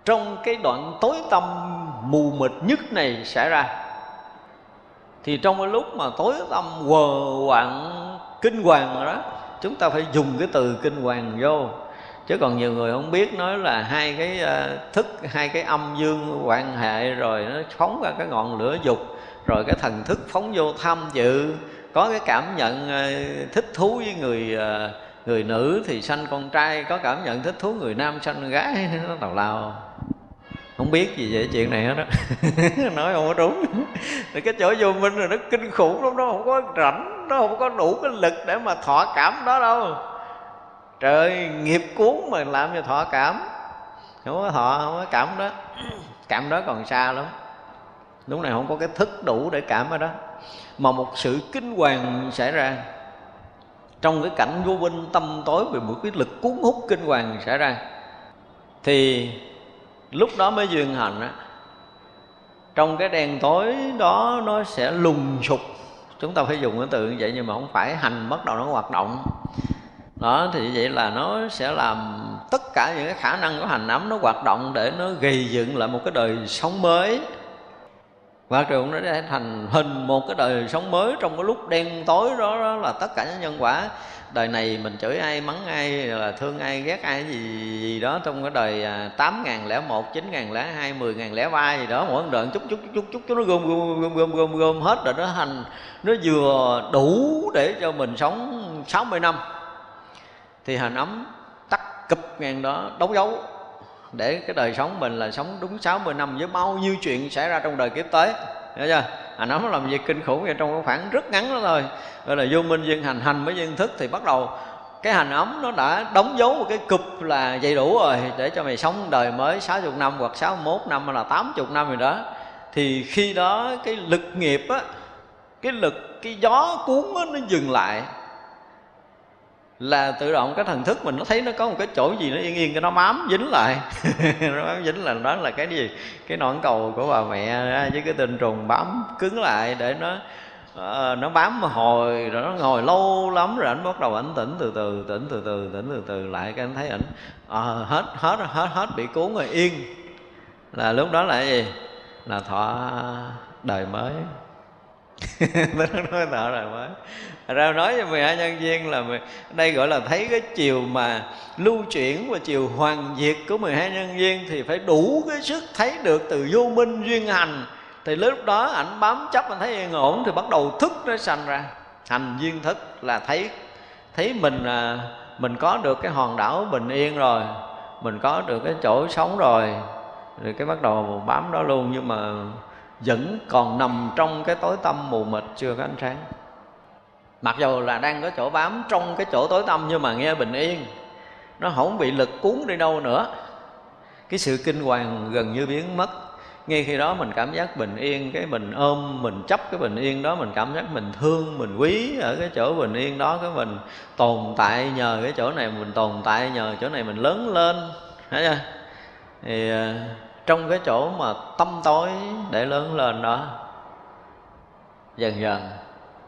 trong cái đoạn tối tâm mù mịt nhất này xảy ra. Thì trong cái lúc mà tối tâm quờ quạng kinh hoàng rồi đó, chúng ta phải dùng cái từ kinh hoàng vô. Chứ còn nhiều người không biết nói là hai cái ờ, thức, hai cái âm dương quan hệ rồi nó phóng ra cái ngọn lửa dục, rồi cái thần thức phóng vô tham dự. Có cái cảm nhận ờ, thích thú với người ờ, người nữ thì sanh con trai, có cảm nhận thích thú người nam sanh con gái, nó tào lao không biết gì về chuyện này hết đó nói không có đúng. Thì cái chỗ vô minh rồi nó kinh khủng lắm, nó không có rảnh, nó không có đủ cái lực để mà thọ cảm đó đâu. Trời, nghiệp cuốn mà làm cho thọ cảm. Không có thọ, không có cảm đó. Cảm đó còn xa lắm. Lúc này không có cái thức đủ để cảm ở đó. Mà một sự kinh hoàng xảy ra. Trong cái cảnh vô minh tâm tối về một cái lực cuốn hút kinh hoàng xảy ra. Thì lúc đó mới duyên hành á. Trong cái đen tối đó nó sẽ lùng sụp. Chúng ta phải dùng cái từ như vậy nhưng mà không phải hành bắt đầu nó hoạt động. Đó thì vậy là nó sẽ làm tất cả những cái khả năng của hành ấm nó hoạt động để nó gây dựng lại một cái đời sống mới. Và trường nó sẽ thành hình một cái đời sống mới trong cái lúc đen tối đó, đó là tất cả những nhân quả đời này mình chửi ai mắng ai là thương ai ghét ai gì, gì đó trong cái đời à, tám ngàn lẻ một chín ngàn lẻ hai mười ngàn lẻ ba gì đó mỗi đoạn chút chút chút chút chút nó gom gom gom gom gom gom hết rồi nó thành nó vừa đủ để cho mình sống 60 năm. Thì hành ấm tắt cụp ngàn đó đấu dấu để cái đời sống mình là sống đúng 60 năm với bao nhiêu chuyện xảy ra trong đời kiếp tới hiểu chưa? Hành ấm nó làm việc kinh khủng vậy trong cái khoảng rất ngắn đó thôi. Gọi là vô minh duyên hành hành với duyên thức thì bắt đầu cái hành ấm nó đã đóng dấu một cái cục là đầy đủ rồi để cho mày sống đời mới 60 năm hoặc 61 năm hay là 80 năm rồi đó. Thì khi đó cái lực nghiệp á cái lực cái gió cuốn á, nó dừng lại là tự động cái thần thức mình nó thấy nó có một cái chỗ gì nó yên yên cái nó bám dính lại. Nó bám dính là đó là cái gì? Cái nọn cầu của bà mẹ với cái tinh trùng bám cứng lại để nó uh, nó bám mà hồi rồi nó ngồi lâu lắm rồi ảnh bắt đầu ảnh tỉnh từ từ tỉnh từ từ tỉnh từ từ lại cái anh thấy ảnh à, hết hết hết hết bị cuốn rồi yên. Là lúc đó là gì? Là thọ đời mới. nó nói thọ rồi mới. Ra nói cho 12 nhân viên là đây gọi là thấy cái chiều mà lưu chuyển và chiều hoàn diệt của 12 nhân viên thì phải đủ cái sức thấy được từ vô minh duyên hành. Thì lúc đó ảnh bám chấp anh thấy yên ổn thì bắt đầu thức nó sanh ra. Hành duyên thức là thấy thấy mình à, mình có được cái hòn đảo bình yên rồi, mình có được cái chỗ sống rồi. Rồi cái bắt đầu bám đó luôn, nhưng mà vẫn còn nằm trong cái tối tâm mù mịt chưa có ánh sáng. Mặc dù là đang có chỗ bám trong cái chỗ tối tâm nhưng mà nghe bình yên. Nó không bị lực cuốn đi đâu nữa. Cái sự kinh hoàng gần như biến mất. Ngay khi đó mình cảm giác bình yên, cái mình ôm, mình chấp cái bình yên đó, mình cảm giác mình thương, mình quý ở cái chỗ bình yên đó, cái mình tồn tại nhờ cái chỗ này, mình tồn tại nhờ chỗ này, mình lớn lên. Thấy chưa? Thì à, trong cái chỗ mà tâm tối để lớn lên đó dần dần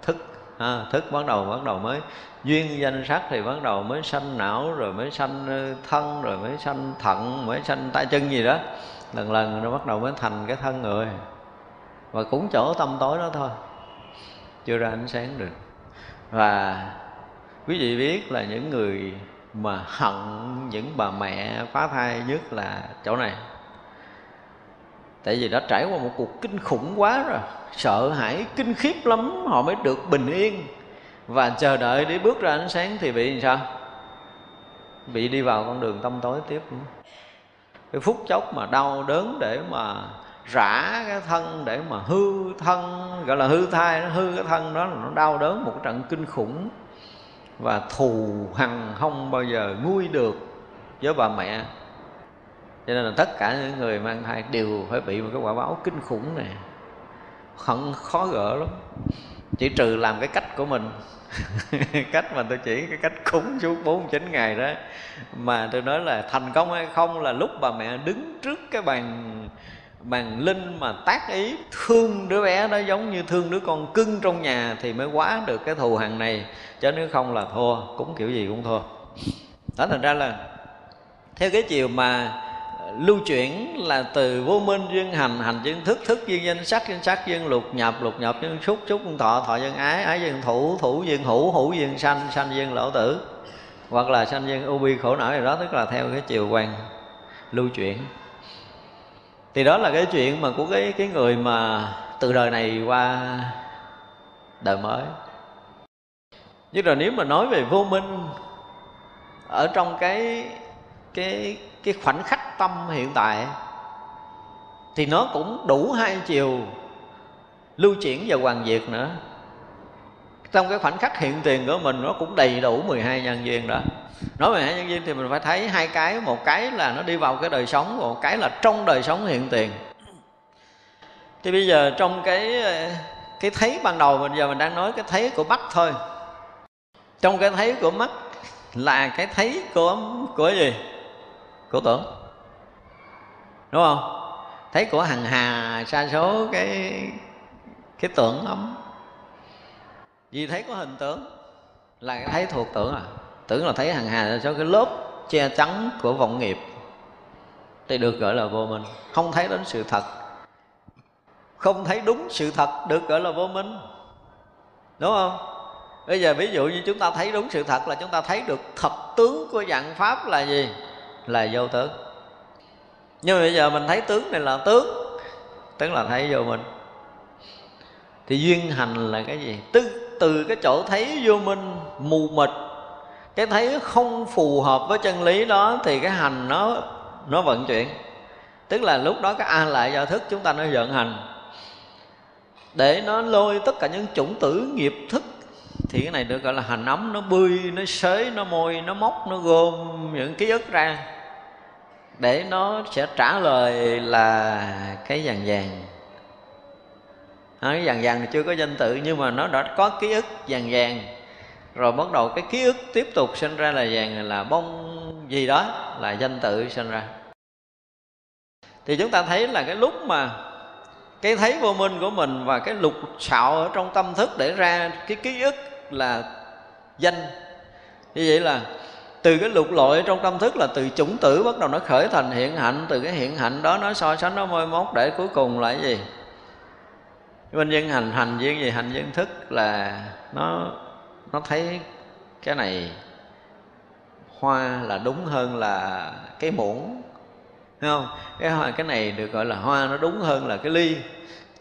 thức ha, thức bắt đầu bắt đầu mới duyên danh sắc thì bắt đầu mới sanh não rồi mới sanh ờ, thân rồi mới sanh thận mới sanh tay chân gì đó. Lần lần nó bắt đầu mới thành cái thân người. Và cũng chỗ tâm tối đó thôi. Chưa ra ánh sáng được. Và quý vị biết là những người mà hận những bà mẹ phá thai nhất là chỗ này tại vì đã trải qua một cuộc kinh khủng quá rồi. Sợ hãi, kinh khiếp lắm, họ mới được bình yên. Và chờ đợi để bước ra ánh sáng thì bị sao? Bị đi vào con đường tâm tối tiếp. Cái phút chốc mà đau đớn để mà rã cái thân, để mà hư thân, gọi là hư thai nó hư cái thân đó là nó đau đớn một trận kinh khủng. Và thù hằn không bao giờ nguôi được với bà mẹ cho nên là tất cả những người mang thai đều phải bị một cái quả báo kinh khủng này. Hận, khó gỡ lắm. Chỉ trừ làm cái cách của mình. Cách mà tôi chỉ cái cách cúng suốt 49 ngày đó. Mà tôi nói là thành công hay không là lúc bà mẹ đứng trước cái bàn bàn linh mà tác ý thương đứa bé đó giống như thương đứa con cưng trong nhà thì mới quá được cái thù hằn này. Chứ nếu không là thua, cúng kiểu gì cũng thua. Đó, thành ra là theo cái chiều mà lưu chuyển là từ vô minh duyên hành hành duyên thức thức duyên danh sắc duyên sắc duyên lục nhập lục nhập duyên xúc xúc duyên thọ thọ duyên ái ái duyên thủ thủ duyên hữu hữu duyên sanh sanh duyên lỗ tử, hoặc là sanh duyên u bi khổ não gì đó, tức là theo cái chiều quan lưu chuyển. Thì đó là cái chuyện mà của cái cái người mà từ đời này qua đời mới. Nhưng rồi nếu mà nói về vô minh ở trong cái cái cái khoảnh khắc tâm hiện tại thì nó cũng đủ hai chiều lưu chuyển và hoàn diệt nữa. Trong cái khoảnh khắc hiện tiền của mình, nó cũng đầy đủ 12 nhân duyên đó. Nói về hai nhân duyên thì mình phải thấy hai cái. Một cái là nó đi vào cái đời sống, một cái là trong đời sống hiện tiền. Thì bây giờ trong cái cái thấy ban đầu, mình giờ mình đang nói cái thấy của mắt thôi. Trong cái thấy của mắt là cái thấy của của gì? Của tưởng. Đúng không? Thấy của hằng hà sa số cái cái tưởng lắm vì thấy có hình tướng là thấy thuộc tưởng à. Tưởng là thấy hằng hà sa số cái lớp che chắn của vọng nghiệp. Thì được gọi là vô minh. Không thấy đến sự thật. Không thấy đúng sự thật, được gọi là vô minh. Đúng không? Bây giờ ví dụ như chúng ta thấy đúng sự thật là chúng ta thấy được thập tướng của dạng pháp là gì? Là vô tướng. Nhưng mà bây giờ mình thấy tướng này là tướng tức là thấy vô minh. Thì duyên hành là cái gì? Từ từ cái chỗ thấy vô minh, mù mịt. Cái thấy không phù hợp với chân lý đó thì cái hành nó nó vận chuyển. Tức là lúc đó cái a lại do thức chúng ta nó vận hành. Để nó lôi tất cả những chủng tử nghiệp thức, thì cái này được gọi là hành ấm. Nó bươi, nó xới nó môi, nó móc, nó gom những ký ức ra để nó sẽ trả lời là cái vàng vàng. À, cái vàng vàng chưa có danh tự nhưng mà nó đã có ký ức vàng vàng. Rồi bắt đầu cái ký ức tiếp tục sinh ra là vàng là bông gì đó là danh tự sinh ra. Thì chúng ta thấy là cái lúc mà cái thấy vô minh của mình và cái lục xạo ở trong tâm thức để ra cái ký ức là danh. Như vậy là từ cái lục lội trong tâm thức là từ chủng tử bắt đầu nó khởi thành hiện hạnh, từ cái hiện hạnh đó nó so sánh nó môi mốt để cuối cùng là cái gì? Bên dân hành hành viên gì? Hành dân thức là nó nó thấy cái này hoa là đúng hơn là cái muỗng, Thấy không? Cái hoa, cái này được gọi là hoa nó đúng hơn là cái ly.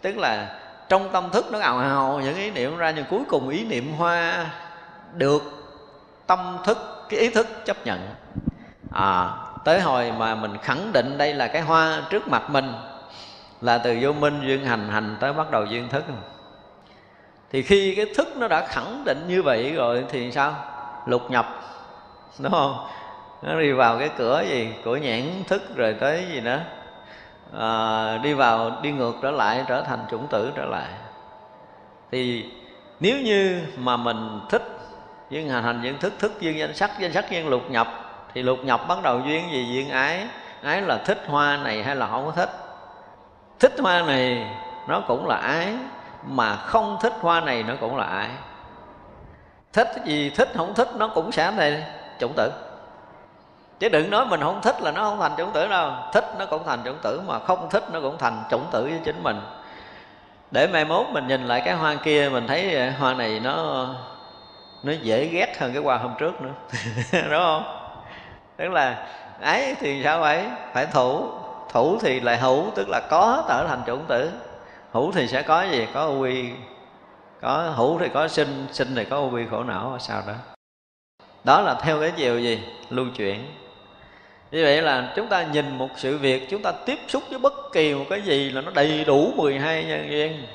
Tức là trong tâm thức nó ào ào những ý niệm ra nhưng cuối cùng ý niệm hoa được tâm thức cái ý thức chấp nhận. À tới hồi mà mình khẳng định đây là cái hoa trước mặt mình là từ vô minh duyên hành hành tới bắt đầu duyên thức. Thì khi cái thức nó đã khẳng định như vậy rồi thì sao? Lục nhập đúng không? Nó đi vào cái cửa gì? Cửa nhãn thức rồi tới gì nữa? À, đi vào đi ngược trở lại trở thành chủng tử trở lại. Thì nếu như mà mình thích duyên hành hành duyên thức thức duyên danh sắc danh sắc duyên lục nhập, thì lục nhập bắt đầu duyên gì? Duyên ái. Ái là thích hoa này hay là không có thích? Thích hoa này nó cũng là ái, mà không thích hoa này nó cũng là ái. Thích gì thích, không thích nó cũng sẽ thành chủng tử. Chứ đừng nói mình không thích là nó không thành chủng tử đâu. Thích nó cũng thành chủng tử, mà không thích nó cũng thành chủng tử với chính mình. Để mai mốt mình nhìn lại cái hoa kia, mình thấy ờ, hoa này nó nó dễ ghét hơn cái qua hôm trước nữa. Đúng không? Tức là ấy thì sao vậy phải thủ. Thủ thì lại hữu, tức là có trở thành chủng tử. Hữu thì sẽ có gì? Có uy có hữu thì có sinh sinh thì có uy khổ não, sao đó. Đó là theo cái chiều gì? Lưu chuyển. Như vậy là chúng ta nhìn một sự việc, chúng ta tiếp xúc với bất kỳ một cái gì là nó đầy đủ 12 nhân duyên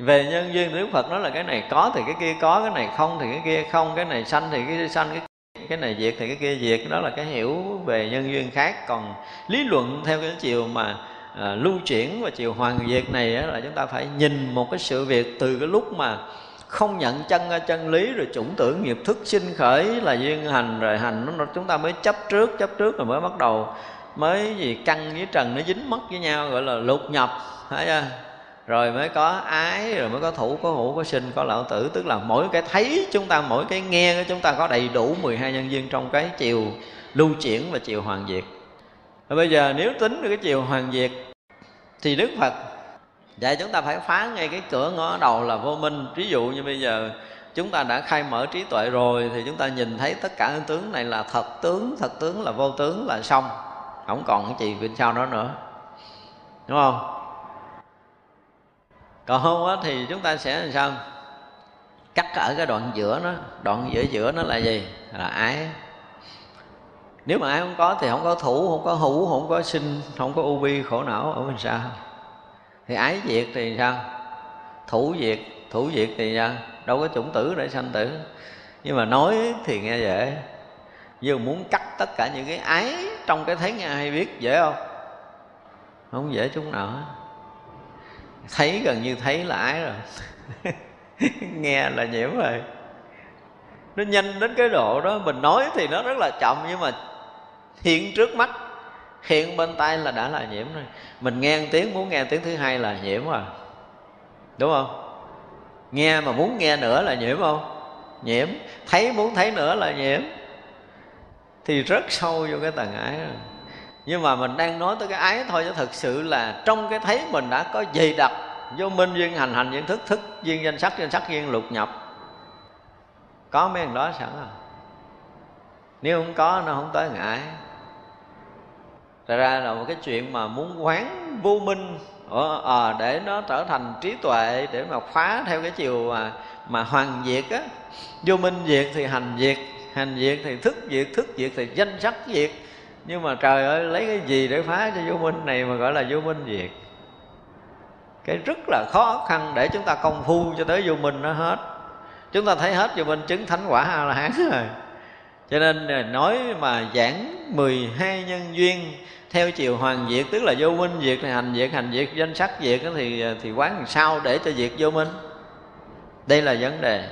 về nhân duyên Đức Phật nói là cái này có thì cái kia có cái này không thì cái kia không cái này sanh thì cái kia sanh cái cái này diệt thì cái kia diệt. Đó là cái hiểu về nhân duyên khác. Còn lý luận theo cái chiều mà à, lưu chuyển và chiều hoàn diệt này á, là chúng ta phải nhìn một cái sự việc từ cái lúc mà không nhận chân chân lý rồi chủng tử nghiệp thức sinh khởi là duyên hành rồi hành nó chúng ta mới chấp trước chấp trước rồi mới bắt đầu mới gì căng với trần nó dính mất với nhau gọi là lục nhập thấy chưa? Rồi mới có ái, rồi mới có thủ, có hữu, có sinh, có lão tử. Tức là mỗi cái thấy chúng ta, mỗi cái nghe của chúng ta có đầy đủ 12 nhân duyên trong cái chiều lưu chuyển và chiều hoàn diệt. Và bây giờ nếu tính được cái chiều hoàn diệt, thì đức phật dạy chúng ta phải phá ngay cái cửa ngõ đầu là vô minh. Ví dụ như bây giờ chúng ta đã khai mở trí tuệ rồi, thì chúng ta nhìn thấy tất cả những tướng này là thật tướng thật tướng là vô tướng là xong. Không còn cái gì bên sau đó nữa. Đúng không? Còn không á thì chúng ta sẽ làm sao? Cắt ở cái đoạn giữa nó, đoạn giữa giữa nó là gì? Là ái. Nếu mà ai không có thì không có thủ, không có hữu, không có sinh, không có u khổ não, ở bên sao thì ái diệt thì sao? Thủ diệt thủ diệt thì sao? Đâu có chủng tử để sanh tử. Nhưng mà nói thì nghe dễ. Nhưng muốn cắt tất cả những cái ái trong cái thấy nghe hay biết dễ không? Không dễ chút nào hết thấy gần như thấy là ái rồi. Nghe là nhiễm rồi. Nó nhanh đến cái độ đó, mình nói thì nó rất là chậm, nhưng mà hiện trước mắt, hiện bên tay là đã là nhiễm rồi. Mình nghe tiếng, muốn nghe tiếng thứ hai là nhiễm rồi. Đúng không? Nghe mà muốn nghe nữa là nhiễm không? Nhiễm. Thấy muốn thấy nữa là nhiễm. Thì rất sâu vô cái tầng ái rồi nhưng mà mình đang nói tới cái ái thôi chứ thực sự là trong cái thấy mình đã có dày đặc vô minh duyên hành hành duyên thức thức duyên danh sắc danh sắc duyên lục nhập. Có mấy thằng đó sẵn rồi nếu không có nó không tới ngại. Thật ra là một cái chuyện mà muốn quán vô minh à, để nó trở thành trí tuệ để mà khóa theo cái chiều mà mà hoàn diệt á. Vô minh diệt thì hành diệt hành diệt thì thức diệt thức diệt thì danh sắc diệt nhưng mà trời ơi, lấy cái gì để phá cho vô minh này mà gọi là vô minh diệt cái rất là khó khăn để chúng ta công phu cho tới vô minh nó hết. Chúng ta thấy hết vô minh chứng thánh quả a la hán rồi. Cho nên à, nói mà giảng 12 nhân duyên theo chiều hoàng diệt tức là vô minh diệt này, hành diệt hành diệt danh sắc diệt thì à, thì quán làm sao để cho diệt vô minh? Đây là vấn đề.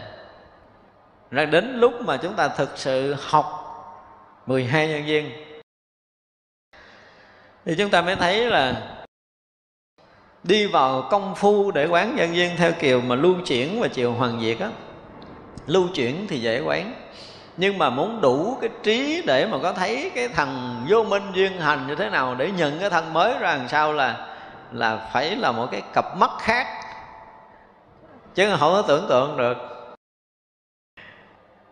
Ra đến lúc mà chúng ta thực sự học 12 nhân duyên thì chúng ta mới thấy là đi vào công phu để quán nhân duyên theo kiểu mà lưu chuyển và chiều hoàng diệt á. Lưu chuyển thì dễ quán, nhưng mà muốn đủ cái trí để mà có thấy cái thằng vô minh duyên hành như thế nào để nhận cái thân mới ra làm sao là là phải là một cái cặp mắt khác. Chứ không có tưởng tượng được.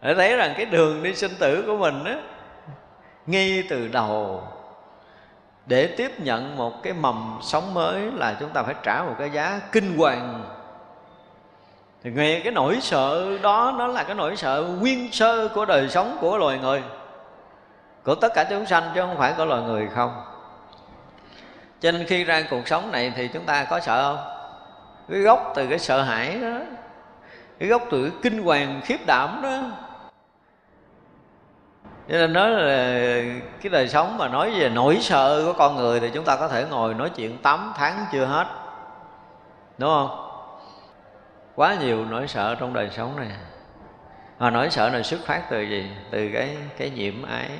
Để thấy rằng cái đường đi sinh tử của mình á ngay từ đầu để tiếp nhận một cái mầm sống mới là chúng ta phải trả một cái giá kinh hoàng. Thì nghe cái nỗi sợ đó, nó là cái nỗi sợ nguyên sơ của đời sống của loài người, của tất cả chúng sanh chứ không phải của loài người không. Cho nên khi ra cuộc sống này thì chúng ta có sợ không? Cái gốc từ cái sợ hãi đó, cái gốc từ cái kinh hoàng khiếp đảm đó cho nên nói là cái đời sống mà nói về nỗi sợ của con người thì chúng ta có thể ngồi nói chuyện 8 tháng chưa hết. Đúng không? Quá nhiều nỗi sợ trong đời sống này. Mà nỗi sợ này xuất phát từ gì? Từ cái cái nhiễm ái,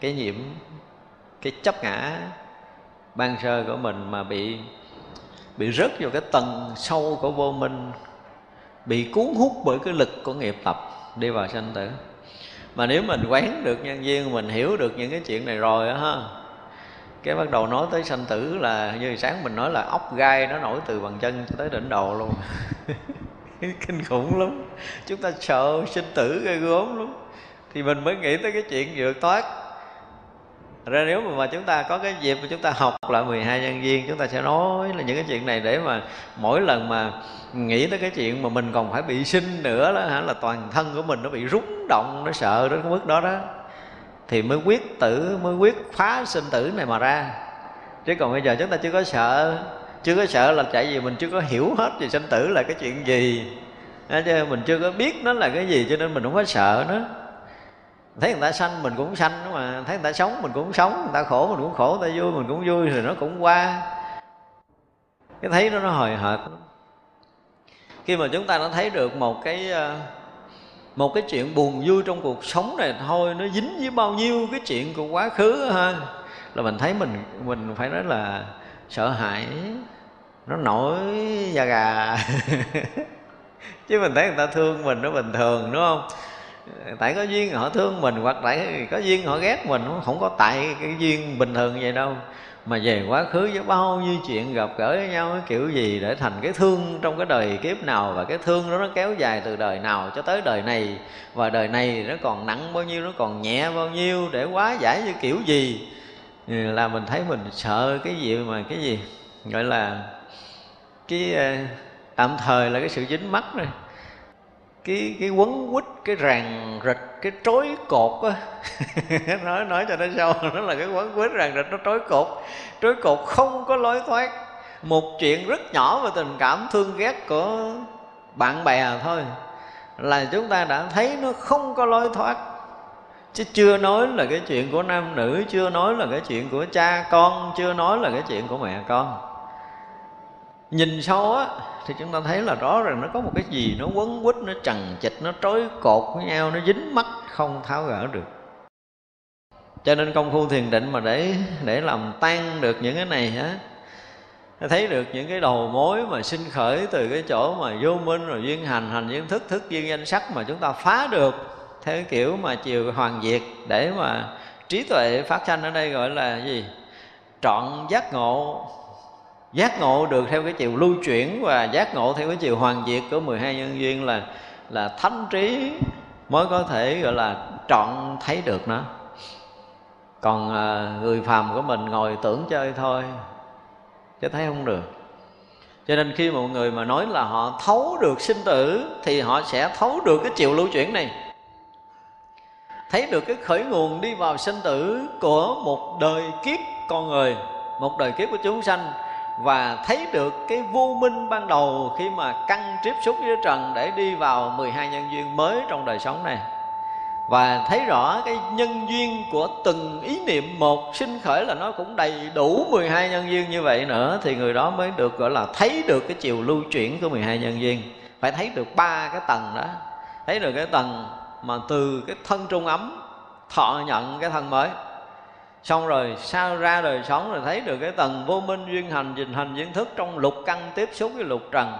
cái nhiễm, cái chấp ngã ban sơ của mình mà bị bị rớt vào cái tầng sâu của vô minh, bị cuốn hút bởi cái lực của nghiệp tập. Đi vào sanh tử mà nếu mình quán được nhân duyên, mình hiểu được những cái chuyện này rồi á ha. Cái bắt đầu nói tới sanh tử là như sáng mình nói là ốc gai nó nổi từ bằng chân cho tới đỉnh đầu luôn. Kinh khủng lắm. Chúng ta sợ sinh tử gai gớm lắm. Thì mình mới nghĩ tới cái chuyện vượt thoát ra nếu mà, mà chúng ta có cái dịp mà chúng ta học lại 12 nhân viên chúng ta sẽ nói là những cái chuyện này để mà mỗi lần mà nghĩ tới cái chuyện mà mình còn phải bị sinh nữa đó hả là toàn thân của mình nó bị rúng động nó sợ đến cái mức đó đó thì mới quyết tử mới quyết phá sinh tử này mà ra. Chứ còn bây giờ chúng ta chưa có sợ chưa có sợ là tại vì mình chưa có hiểu hết về sinh tử là cái chuyện gì. Chứ mình chưa có biết nó là cái gì cho nên mình không có sợ nó thấy người ta sanh mình cũng sanh mà thấy người ta sống mình cũng sống, người ta khổ mình cũng khổ, người ta vui mình cũng vui rồi nó cũng qua. Cái thấy nó nó hồi hợt khi mà chúng ta đã thấy được một cái ờ, một cái chuyện buồn vui trong cuộc sống này, thôi nó dính với bao nhiêu cái chuyện của quá khứ ha, là mình thấy mình mình phải nói là sợ hãi, nó nổi da gà. Chứ mình thấy người ta thương mình nó bình thường, đúng không? Tại có duyên họ thương mình, hoặc tại có duyên họ ghét mình không có tại cái duyên bình thường vậy đâu. Mà về quá khứ với bao nhiêu chuyện gặp gỡ với nhau, cái kiểu gì để thành cái thương trong cái đời kiếp nào, và cái thương đó nó kéo dài từ đời nào cho tới đời này. Và đời này nó còn nặng bao nhiêu, nó còn nhẹ bao nhiêu, để quá giải như kiểu gì? Là mình thấy mình sợ cái gì mà cái gì? Gọi là cái ờ, tạm thời là cái sự dính mắt rồi cái cái quấn quýt, cái ràng rịch, cái trối cột á. Nói nói cho nó sâu, nó là cái quấn quýt, ràng rịch, nó trối cột. Trối cột không có lối thoát. Một chuyện rất nhỏ về tình cảm thương ghét của bạn bè thôi là chúng ta đã thấy nó không có lối thoát. Chứ chưa nói là cái chuyện của nam nữ, chưa nói là cái chuyện của cha con, chưa nói là cái chuyện của mẹ con. Nhìn sâu á thì chúng ta thấy là rõ ràng nó có một cái gì nó quấn quýt, nó trần chịch nó trói cột với nhau, nó dính mắt, không tháo gỡ được. Cho nên công phu thiền định mà để để làm tan được những cái này á thấy được những cái đầu mối mà sinh khởi từ cái chỗ mà vô minh rồi duyên hành hành duyên thức thức, duyên danh sắc mà chúng ta phá được. Theo kiểu mà chiều hoàn diệt để mà trí tuệ phát sanh ở đây gọi là gì? Trọn giác ngộ giác ngộ được theo cái chiều lưu chuyển và giác ngộ theo cái chiều hoàn diệt của 12 nhân duyên là là thánh trí mới có thể, gọi là, trọn thấy được nó. Còn à, người phàm của mình ngồi tưởng chơi thôi, chứ thấy không được. Cho nên khi một người mà nói là họ thấu được sinh tử, thì họ sẽ thấu được cái chiều lưu chuyển này. Thấy được cái khởi nguồn đi vào sinh tử của một đời kiếp con người, một đời kiếp của chúng sanh và thấy được cái vô minh ban đầu khi mà căng tiếp xúc với trần để đi vào 12 nhân duyên mới trong đời sống này. Và thấy rõ cái nhân duyên của từng ý niệm một, sinh khởi là nó cũng đầy đủ 12 nhân duyên như vậy nữa, thì người đó mới được, gọi là, thấy được cái chiều lưu chuyển của 12 nhân duyên. Phải thấy được ba cái tầng đó. Thấy được cái tầng mà từ cái thân trung ấm thọ nhận cái thân mới xong rồi sao ra đời sống rồi thấy được cái tầng vô minh duyên hành dình hành duyên thức trong lục căn tiếp xúc với lục trần?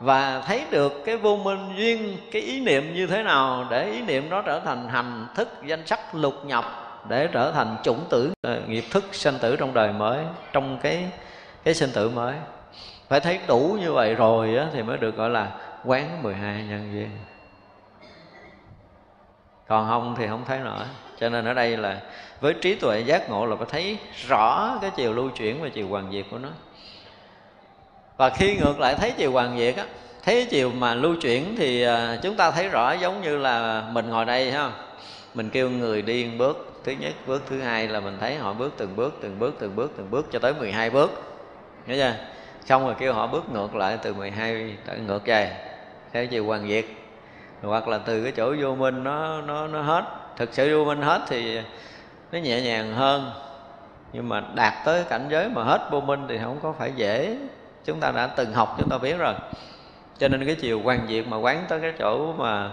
Và thấy được cái vô minh duyên cái ý niệm như thế nào để ý niệm nó trở thành hành thức danh sắc lục nhập để trở thành chủng tử ờ, nghiệp thức sinh tử trong đời mới trong cái cái sinh tử mới? Phải thấy đủ như vậy rồi á, thì mới được gọi là quán 12 nhân duyên. Còn không thì không thấy nổi cho nên ở đây là với trí tuệ giác ngộ là phải thấy rõ cái chiều lưu chuyển và chiều hoàn diệt của nó. Và khi ngược lại thấy chiều hoàn diệt á, thấy chiều mà lưu chuyển thì à, chúng ta thấy rõ giống như là mình ngồi đây, ha. Mình kêu người đi một bước, thứ nhất bước, thứ hai là mình thấy họ bước từng bước từng bước từng bước từng bước cho tới 12 bước. Nhớ chưa? Xong rồi kêu họ bước ngược lại từ 12 tới ngược về theo chiều hoàn diệt. Hoặc là từ cái chỗ vô minh nó nó nó hết. Thực sự vô minh hết thì nó nhẹ nhàng hơn. Nhưng mà đạt tới cảnh giới mà hết vô minh thì không có phải dễ. Chúng ta đã từng học, chúng ta biết rồi. Cho nên cái chiều quan diệt mà quán tới cái chỗ mà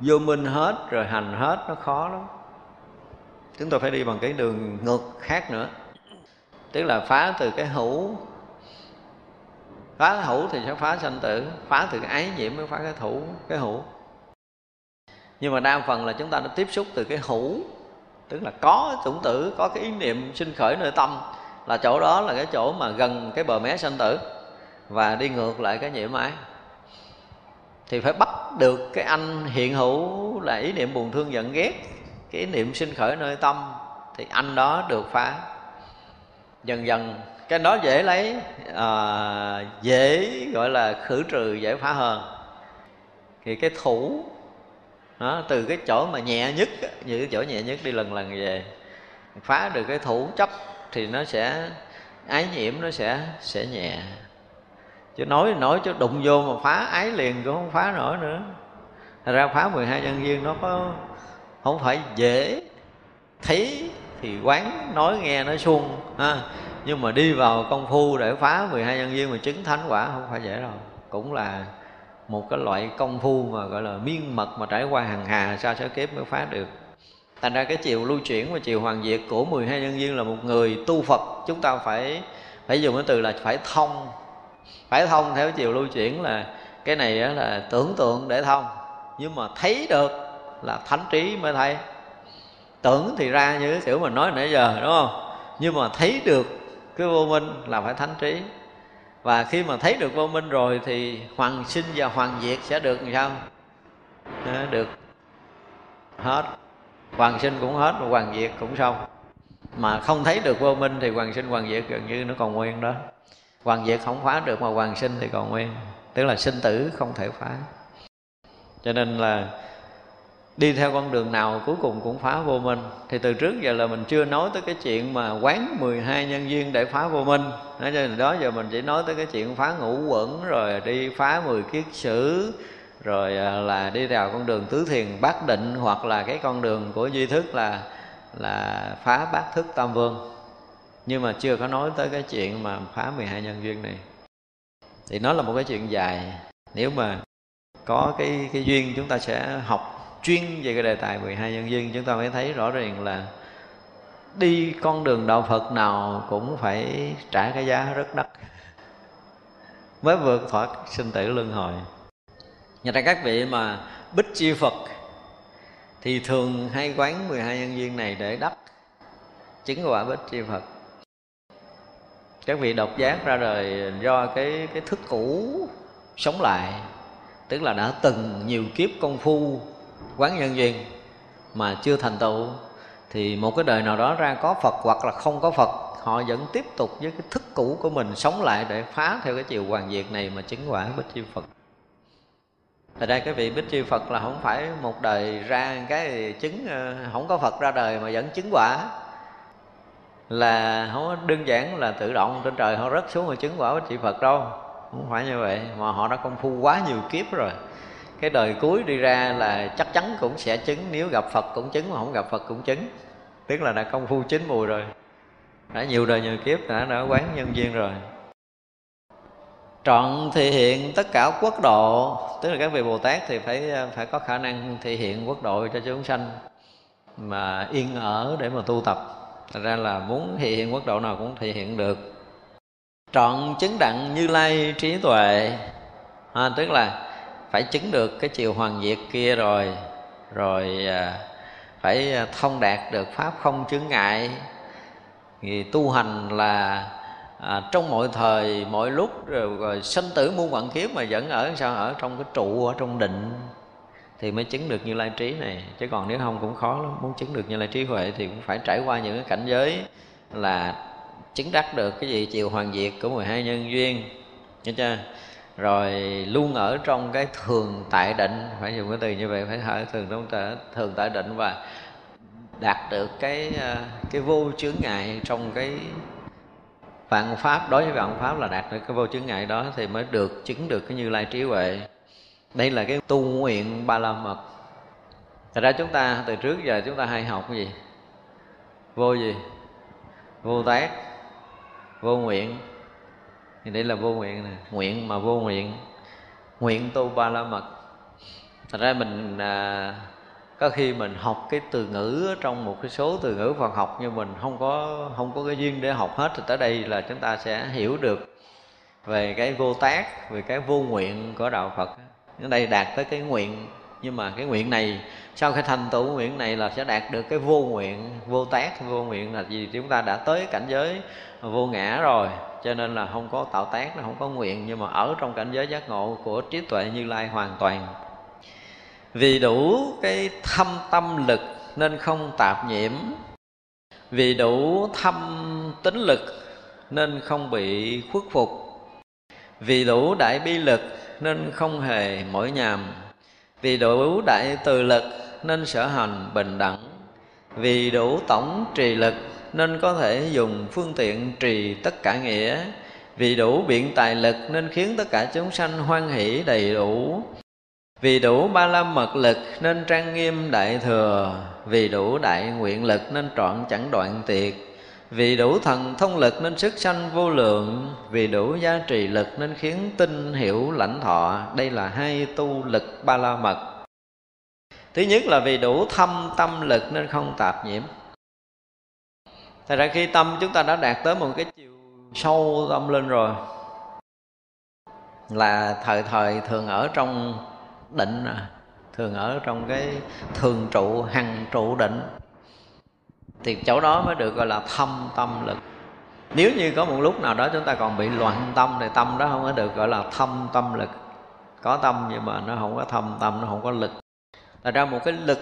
vô minh hết, rồi hành hết, nó khó lắm. Chúng ta phải đi bằng cái đường ngược khác nữa. Tức là phá từ cái hữu. Phá cái hữu thì sẽ phá sanh tử. Phá từ cái ái nhiễm mới phá cái thủ, cái hữu. Nhưng mà đa phần là chúng ta đã tiếp xúc từ cái hữu tức là có chủng tử có cái ý niệm sinh khởi nơi tâm là chỗ đó là cái chỗ mà gần cái bờ mé sanh tử. Và đi ngược lại cái nhiễm ái thì phải bắt được cái anh hiện hữu là ý niệm buồn thương giận ghét cái ý niệm sinh khởi nơi tâm thì anh đó được phá. Dần dần cái đó dễ lấy à, dễ gọi là khử trừ dễ phá hơn thì cái thủ đó, từ cái chỗ mà nhẹ nhất như cái chỗ nhẹ nhất đi lần lần về phá được cái thủ chấp thì nó sẽ ái nhiễm nó sẽ sẽ nhẹ. Chứ nói nói chứ đụng vô mà phá ái liền cũng không phá nổi nữa. Thật ra phá 12 nhân duyên nó có không phải dễ thấy thì quán nói nghe nó suông ha. Nhưng mà đi vào công phu để phá 12 nhân duyên mà chứng thánh quả không phải dễ đâu. Cũng là một cái loại công phu mà gọi là miên mật mà trải qua hàng hà, sao sẽ kiếp mới phá được. Thành ra cái chiều lưu chuyển và chiều hoàn diệt của 12 nhân viên là một người tu phật. Chúng ta phải phải dùng cái từ là phải thông. Phải thông theo chiều lưu chuyển là cái này là tưởng tượng để thông. Nhưng mà thấy được là thánh trí mới thấy. Tưởng thì ra như cái kiểu mình nói nãy giờ, đúng không? Nhưng mà thấy được cái vô minh là phải thánh trí và khi mà thấy được vô minh rồi thì hoàng sinh và hoàng diệt sẽ được làm sao? À, được. Hết. Hoàng sinh cũng hết và hoàng diệt cũng xong. Mà không thấy được vô minh thì hoàng sinh hoàng diệt gần như nó còn nguyên đó. Hoàng diệt không phá được mà hoàng sinh thì còn nguyên. Tức là sinh tử không thể phá. Cho nên là đi theo con đường nào cuối cùng cũng phá vô minh. Thì từ trước giờ là mình chưa nói tới cái chuyện mà quán 12 nhân duyên để phá vô minh. Nói cho nên đó giờ mình chỉ nói tới cái chuyện phá ngũ quẩn, rồi đi phá 10 kiết sử, rồi à, là đi vào con đường tứ thiền bát định, hoặc là cái con đường của duy thức là là phá bát thức tam vương. Nhưng mà chưa có nói tới cái chuyện mà phá 12 nhân duyên này. Thì nó là một cái chuyện dài. Nếu mà có cái cái duyên chúng ta sẽ học chuyên về cái đề tài 12 nhân duyên, chúng ta mới thấy rõ ràng là đi con đường đạo Phật nào cũng phải trả cái giá rất đắt. Mới vượt thoát sinh tử luân hồi. Nhà ra các vị mà bích chi Phật thì thường hay quán 12 nhân duyên này để đắc chứng quả bích chi Phật. Các vị độc giác ra đời do cái cái thức cũ sống lại, tức là đã từng nhiều kiếp công phu quán nhân duyên mà chưa thành tựu, thì một cái đời nào đó ra có Phật hoặc là không có Phật, họ vẫn tiếp tục với cái thức cũ của mình sống lại để phá theo cái chiều hoàn diệt này mà chứng quả bích chi Phật. Thật ra cái vị Bích Chi Phật là không phải một đời ra cái chứng ờ, không có Phật ra đời mà vẫn chứng quả. Là không đơn giản là tự động trên trời họ rớt xuống mà chứng quả Bích Chi Phật đâu, không phải như vậy, mà họ đã công phu quá nhiều kiếp rồi cái đời cuối đi ra là chắc chắn cũng sẽ chứng nếu gặp phật cũng chứng mà không gặp phật cũng chứng. Tức là đã công phu chín mùi rồi. Đã nhiều đời nhiều kiếp đã đã quán nhân duyên rồi. Trọn thể hiện tất cả quốc độ. Tức là các vị bồ tát thì phải phải có khả năng thể hiện quốc độ cho chúng sanh mà yên ở để mà tu tập. Thật ra là muốn thể hiện quốc độ nào cũng thể hiện được. Trọn chứng đặng như lai trí tuệ. À, tức là phải chứng được cái chiều hoàng diệt kia rồi rồi à, phải à, thông đạt được pháp không chướng ngại. Thì tu hành là à, trong mọi thời mọi lúc rồi, rồi sinh tử muôn vạn kiếp mà vẫn ở sao ở trong cái trụ ở trong định thì mới chứng được như lai trí này. Chứ còn nếu không cũng khó lắm muốn chứng được như lai trí huệ thì cũng phải trải qua những cái cảnh giới là chứng đắc được cái gì chiều hoàn diệt của 12 nhân duyên. Nghe chưa? Rồi luôn ở trong cái thường tại định, phải dùng cái từ như vậy, phải hỏi thường trong thường tại định và đạt được cái ờ, cái vô chướng ngại trong cái vạn pháp. Đối với vạn pháp là đạt được cái vô chướng ngại đó thì mới được chứng được cái như lai trí huệ. Đây là cái tu nguyện ba la mật. Thật ra chúng ta từ trước giờ chúng ta hay học cái gì? Vô gì? Vô tác? Vô nguyện? Thì đây là vô nguyện này nguyện mà vô nguyện. Nguyện tu ba la mật. Thật ra mình à, có khi mình học cái từ ngữ trong một cái số từ ngữ Phật học nhưng mình không có không có cái duyên để học hết. Thì tới đây là chúng ta sẽ hiểu được về cái vô tác về cái vô nguyện của đạo Phật. Ở đây đạt tới cái nguyện nhưng mà cái nguyện này sau khi thành tựu nguyện này là sẽ đạt được cái vô nguyện vô tác vô nguyện là gì? Chúng ta đã tới cảnh giới vô ngã rồi cho nên là không có tạo tác, nó không có nguyện, nhưng mà ở trong cảnh giới giác ngộ của trí tuệ như lai hoàn toàn. Vì đủ cái thâm tâm lực nên không tạp nhiễm. Vì đủ thâm tính lực nên không bị khuất phục. Vì đủ đại bi lực nên không hề mỏi nhàm. Vì đủ đại từ lực nên sở hành bình đẳng. Vì đủ tổng trì lực nên có thể dùng phương tiện trì tất cả nghĩa. Vì đủ biện tài lực nên khiến tất cả chúng sanh hoan hỷ đầy đủ. Vì đủ ba la mật lực nên trang nghiêm đại thừa. Vì đủ đại nguyện lực nên trọn chẳng đoạn tiệt vì đủ thần thông lực nên sức sanh vô lượng. Vì đủ gia trì lực nên khiến tinh hiểu lãnh thọ. Đây là hai tu lực ba la mật. Thứ nhất là vì đủ thâm tâm lực nên không tạp nhiễm thật ra khi tâm chúng ta đã đạt tới một cái chiều sâu tâm linh rồi, là thời thời thường ở trong định à, thường ở trong cái thường trụ, hằng trụ định, thì chỗ đó mới được gọi là thâm tâm lực. Nếu như có một lúc nào đó chúng ta còn bị loạn tâm thì tâm đó không có được gọi là thâm tâm lực. Có tâm nhưng mà nó không có thâm tâm, nó không có lực. Thật ra một cái lực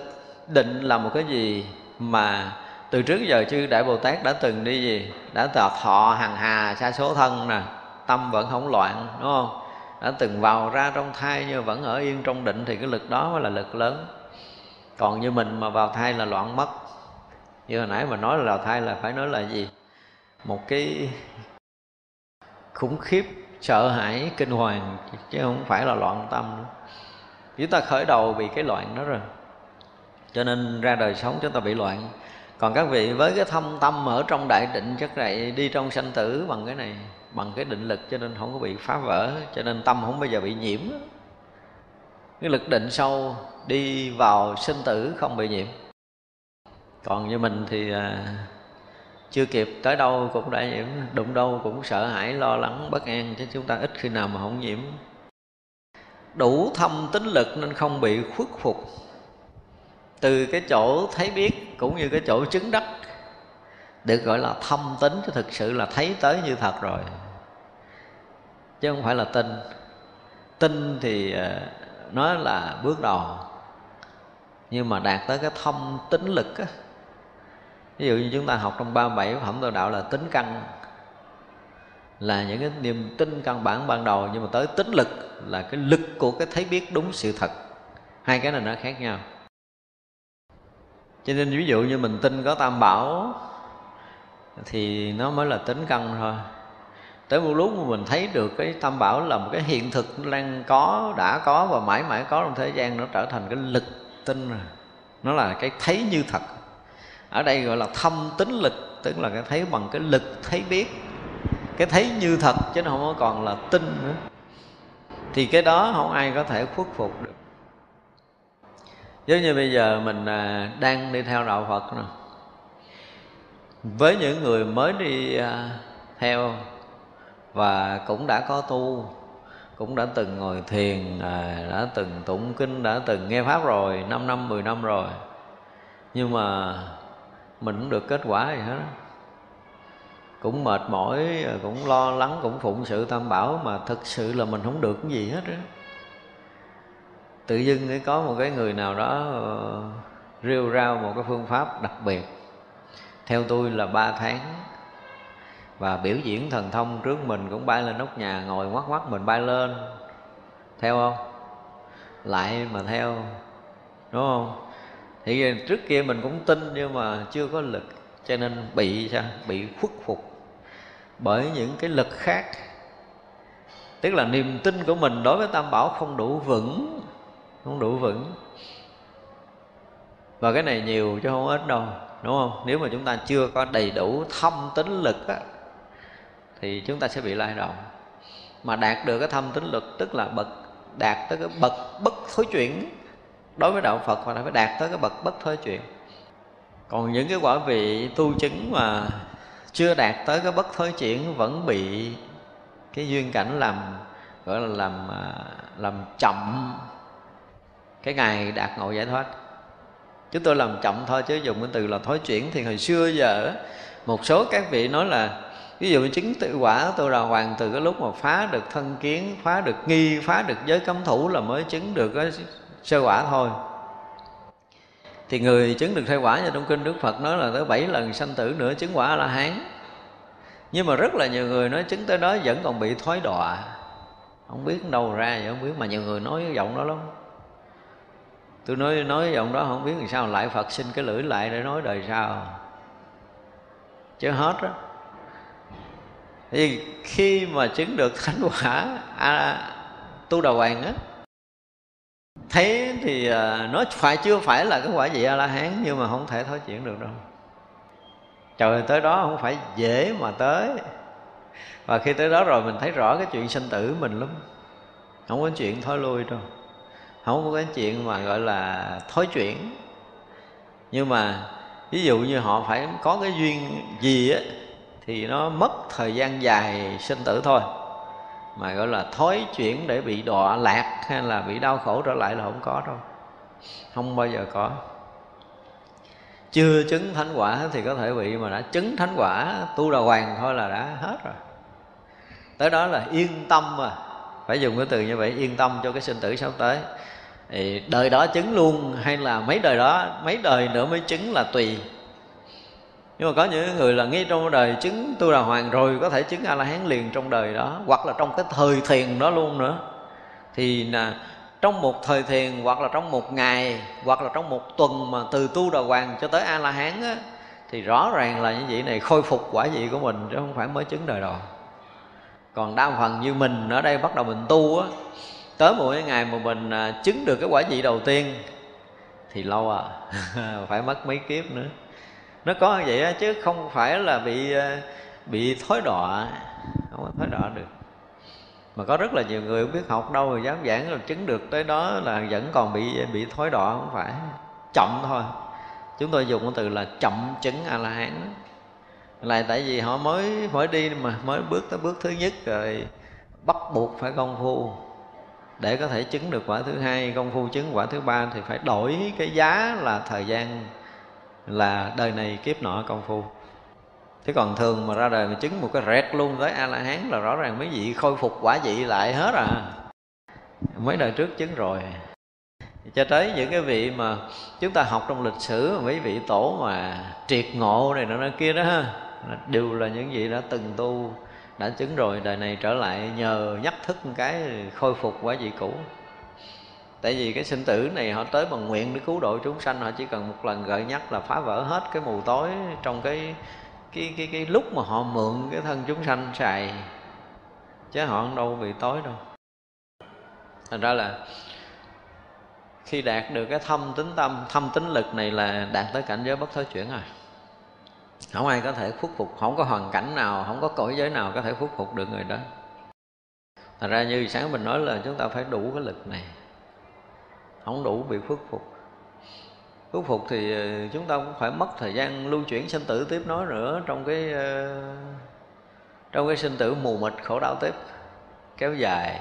định là một cái gì mà từ trước giờ chư đại bồ tát đã từng đi gì? Đã tọt thọ hằng hà xa số thân nè, tâm vẫn không loạn, đúng không? Đã từng vào ra trong thai nhưng vẫn ở yên trong định thì cái lực đó mới là lực lớn. Còn như mình mà vào thai là loạn mất. Như hồi nãy mà nói là vào thai là phải nói là gì? Một cái khủng khiếp, sợ hãi, kinh hoàng, chứ không phải là loạn tâm nữa. Chúng ta khởi đầu bị cái loạn đó rồi. Cho nên ra đời sống chúng ta bị loạn còn các vị với cái thâm tâm ở trong đại định chắc lại đi trong sanh tử bằng cái này bằng cái định lực cho nên không có bị phá vỡ cho nên tâm không bao giờ bị nhiễm. Cái lực định sâu đi vào sinh tử không bị nhiễm. Còn như mình thì à, chưa kịp tới đâu cũng đã nhiễm đụng đâu cũng sợ hãi lo lắng bất an chứ chúng ta ít khi nào mà không nhiễm. Đủ thâm tính lực nên không bị khuất phục từ cái chỗ thấy biết cũng như cái chỗ chứng đắc, được gọi là thâm tính, chứ thực sự là thấy tới như thật rồi. Chứ không phải là tin. Tin thì ờ, nó là bước đầu, nhưng mà đạt tới cái thâm tính lực á. Ví dụ như chúng ta học trong ba bảy phẩm tu đạo là tính căn, là những cái niềm tin căn bản ban đầu, nhưng mà tới tính lực là cái lực của cái thấy biết đúng sự thật. Hai cái này nó khác nhau cho nên ví dụ như mình tin có tam bảo thì nó mới là tính căn thôi. Tới một lúc mà mình thấy được cái tam bảo là một cái hiện thực đang có, đã có và mãi mãi có trong thế gian, nó trở thành cái lực tin rồi. Nó là cái thấy như thật. Ở đây gọi là thâm tính lực, tức là cái thấy bằng cái lực thấy biết. Cái thấy như thật chứ nó không còn là tin nữa. Thì cái đó không ai có thể khuất phục được giống như bây giờ mình à, đang đi theo đạo phật nè. Với những người mới đi à, theo và cũng đã có tu, cũng đã từng ngồi thiền à, đã từng tụng kinh, đã từng nghe pháp rồi 5 năm 10 năm rồi. Nhưng mà mình cũng được kết quả gì hết cũng mệt mỏi cũng lo lắng, cũng phụng sự tam bảo mà thực sự là mình không được cái gì hết đó tự dưng có một cái người nào đó ờ, rêu rao một cái phương pháp đặc biệt. Theo tôi là ba tháng. Và biểu diễn thần thông trước mình cũng bay lên nóc nhà, ngồi ngoắc ngoắc mình bay lên. Theo không? Lại mà theo, đúng không? Thì trước kia mình cũng tin nhưng mà chưa có lực, cho nên bị sao? Bị khuất phục. Bởi những cái lực khác, tức là niềm tin của mình đối với tam bảo không đủ vững không đủ vững. Và cái này nhiều chứ không ít đâu đúng không? Nếu mà chúng ta chưa có đầy đủ thâm tính lực á, thì chúng ta sẽ bị lai động. Mà đạt được cái thâm tính lực tức là bậc đạt tới cái bậc bất thối chuyển đối với đạo phật mà phải đạt tới cái bậc bất thối chuyển. Còn những cái quả vị tu chứng mà chưa đạt tới cái bất thối chuyển vẫn bị cái duyên cảnh làm gọi là làm à, làm chậm cái ngày đạt ngộ giải thoát. Chúng tôi làm chậm thôi, chứ dùng cái từ là thối chuyển thì hồi xưa giờ một số các vị nói là, ví dụ chứng tự quả tôi là hoàng từ cái lúc mà phá được thân kiến, phá được nghi, phá được giới cấm thủ là mới chứng được cái sơ quả thôi. Thì người chứng được sơ quả như trong kinh đức phật nói là tới bảy lần sanh tử nữa chứng quả là hán nhưng mà rất là nhiều người nói chứng tới đó vẫn còn bị thoái đọa. Không biết đâu ra vậy, không biết mà nhiều người nói giọng đó lắm tôi nói nói giọng đó không biết làm sao lại phật xin cái lưỡi lại để nói đời sau. Chứ hết đó thì khi mà chứng được thánh quả à, tu đầu hoàng á thế thì à, nó phải chưa phải là cái quả vị a la hán nhưng mà không thể thối chuyển được đâu. Trời tới đó không phải dễ mà tới. Và khi tới đó rồi mình thấy rõ cái chuyện sinh tử mình lắm. Không có chuyện thối lui đâu không có cái chuyện mà gọi là thối chuyển. Nhưng mà ví dụ như họ phải có cái duyên gì á, thì nó mất thời gian dài sinh tử thôi. Mà gọi là thối chuyển để bị đọa lạc hay là bị đau khổ trở lại là không có đâu. Không bao giờ có. Chưa chứng thánh quả thì có thể bị mà đã chứng thánh quả, tu đà hoàng thôi là đã hết rồi. Tới đó là yên tâm mà phải dùng cái từ như vậy, yên tâm cho cái sinh tử sắp tới thì đời đó chứng luôn hay là mấy đời đó mấy đời nữa mới chứng là tùy. Nhưng mà có những người là ngay trong đời chứng tu đà hoàng rồi có thể chứng a la hán liền trong đời đó hoặc là trong cái thời thiền đó luôn nữa. Thì là trong một thời thiền hoặc là trong một ngày hoặc là trong một tuần mà từ tu đà hoàng cho tới a la hán á, thì rõ ràng là những vị này khôi phục quả vị của mình chứ không phải mới chứng đời đầu còn đa phần như mình ở đây bắt đầu mình tu á tới một cái ngày mà mình à, chứng được cái quả vị đầu tiên thì lâu à. Phải mất mấy kiếp nữa. Nó có như vậy chứ không phải là bị à, bị thối đọa. Không có thối đọa được. Mà có rất là nhiều người không biết học đâu, rồi dám giảng là chứng được tới đó là vẫn còn bị bị thối đọa, không phải. Chậm thôi. Chúng tôi dùng cái từ là chậm chứng a la hán là tại vì họ mới mới đi mà, mới bước tới bước thứ nhất rồi bắt buộc phải công phu để có thể chứng được quả thứ hai, công phu chứng quả thứ ba thì phải đổi cái giá là thời gian là đời này kiếp nọ công phu. Chứ còn thường mà ra đời mà chứng một cái rẹt luôn tới a la hán là rõ ràng mấy vị khôi phục quả vị lại hết à. Mấy đời trước chứng rồi. Cho tới những cái vị mà chúng ta học trong lịch sử, mấy vị tổ mà triệt ngộ này nọ kia đó ha, đều là những vị đã từng tu đã chứng rồi, đời này trở lại nhờ nhắc thức một cái khôi phục quả vị cũ. Tại vì cái sinh tử này họ tới bằng nguyện để cứu độ chúng sanh, họ chỉ cần một lần gợi nhắc là phá vỡ hết cái mù tối trong cái cái cái cái lúc mà họ mượn cái thân chúng sanh xài. Chứ họ không đâu bị tối đâu. Thành ra là khi đạt được cái thâm tính tâm, thâm tính lực này là đạt tới cảnh giới bất thối chuyển rồi không ai có thể khuất phục, không có hoàn cảnh nào, không có cõi giới nào có thể khuất phục được người đó. Thật ra như sáng mình nói là chúng ta phải đủ cái lực này. Không đủ bị phước phục. Phước phục thì ờ, chúng ta cũng phải mất thời gian lưu chuyển sinh tử tiếp nói nữa Trong cái ờ, trong cái sinh tử mù mịt khổ đau tiếp, kéo dài.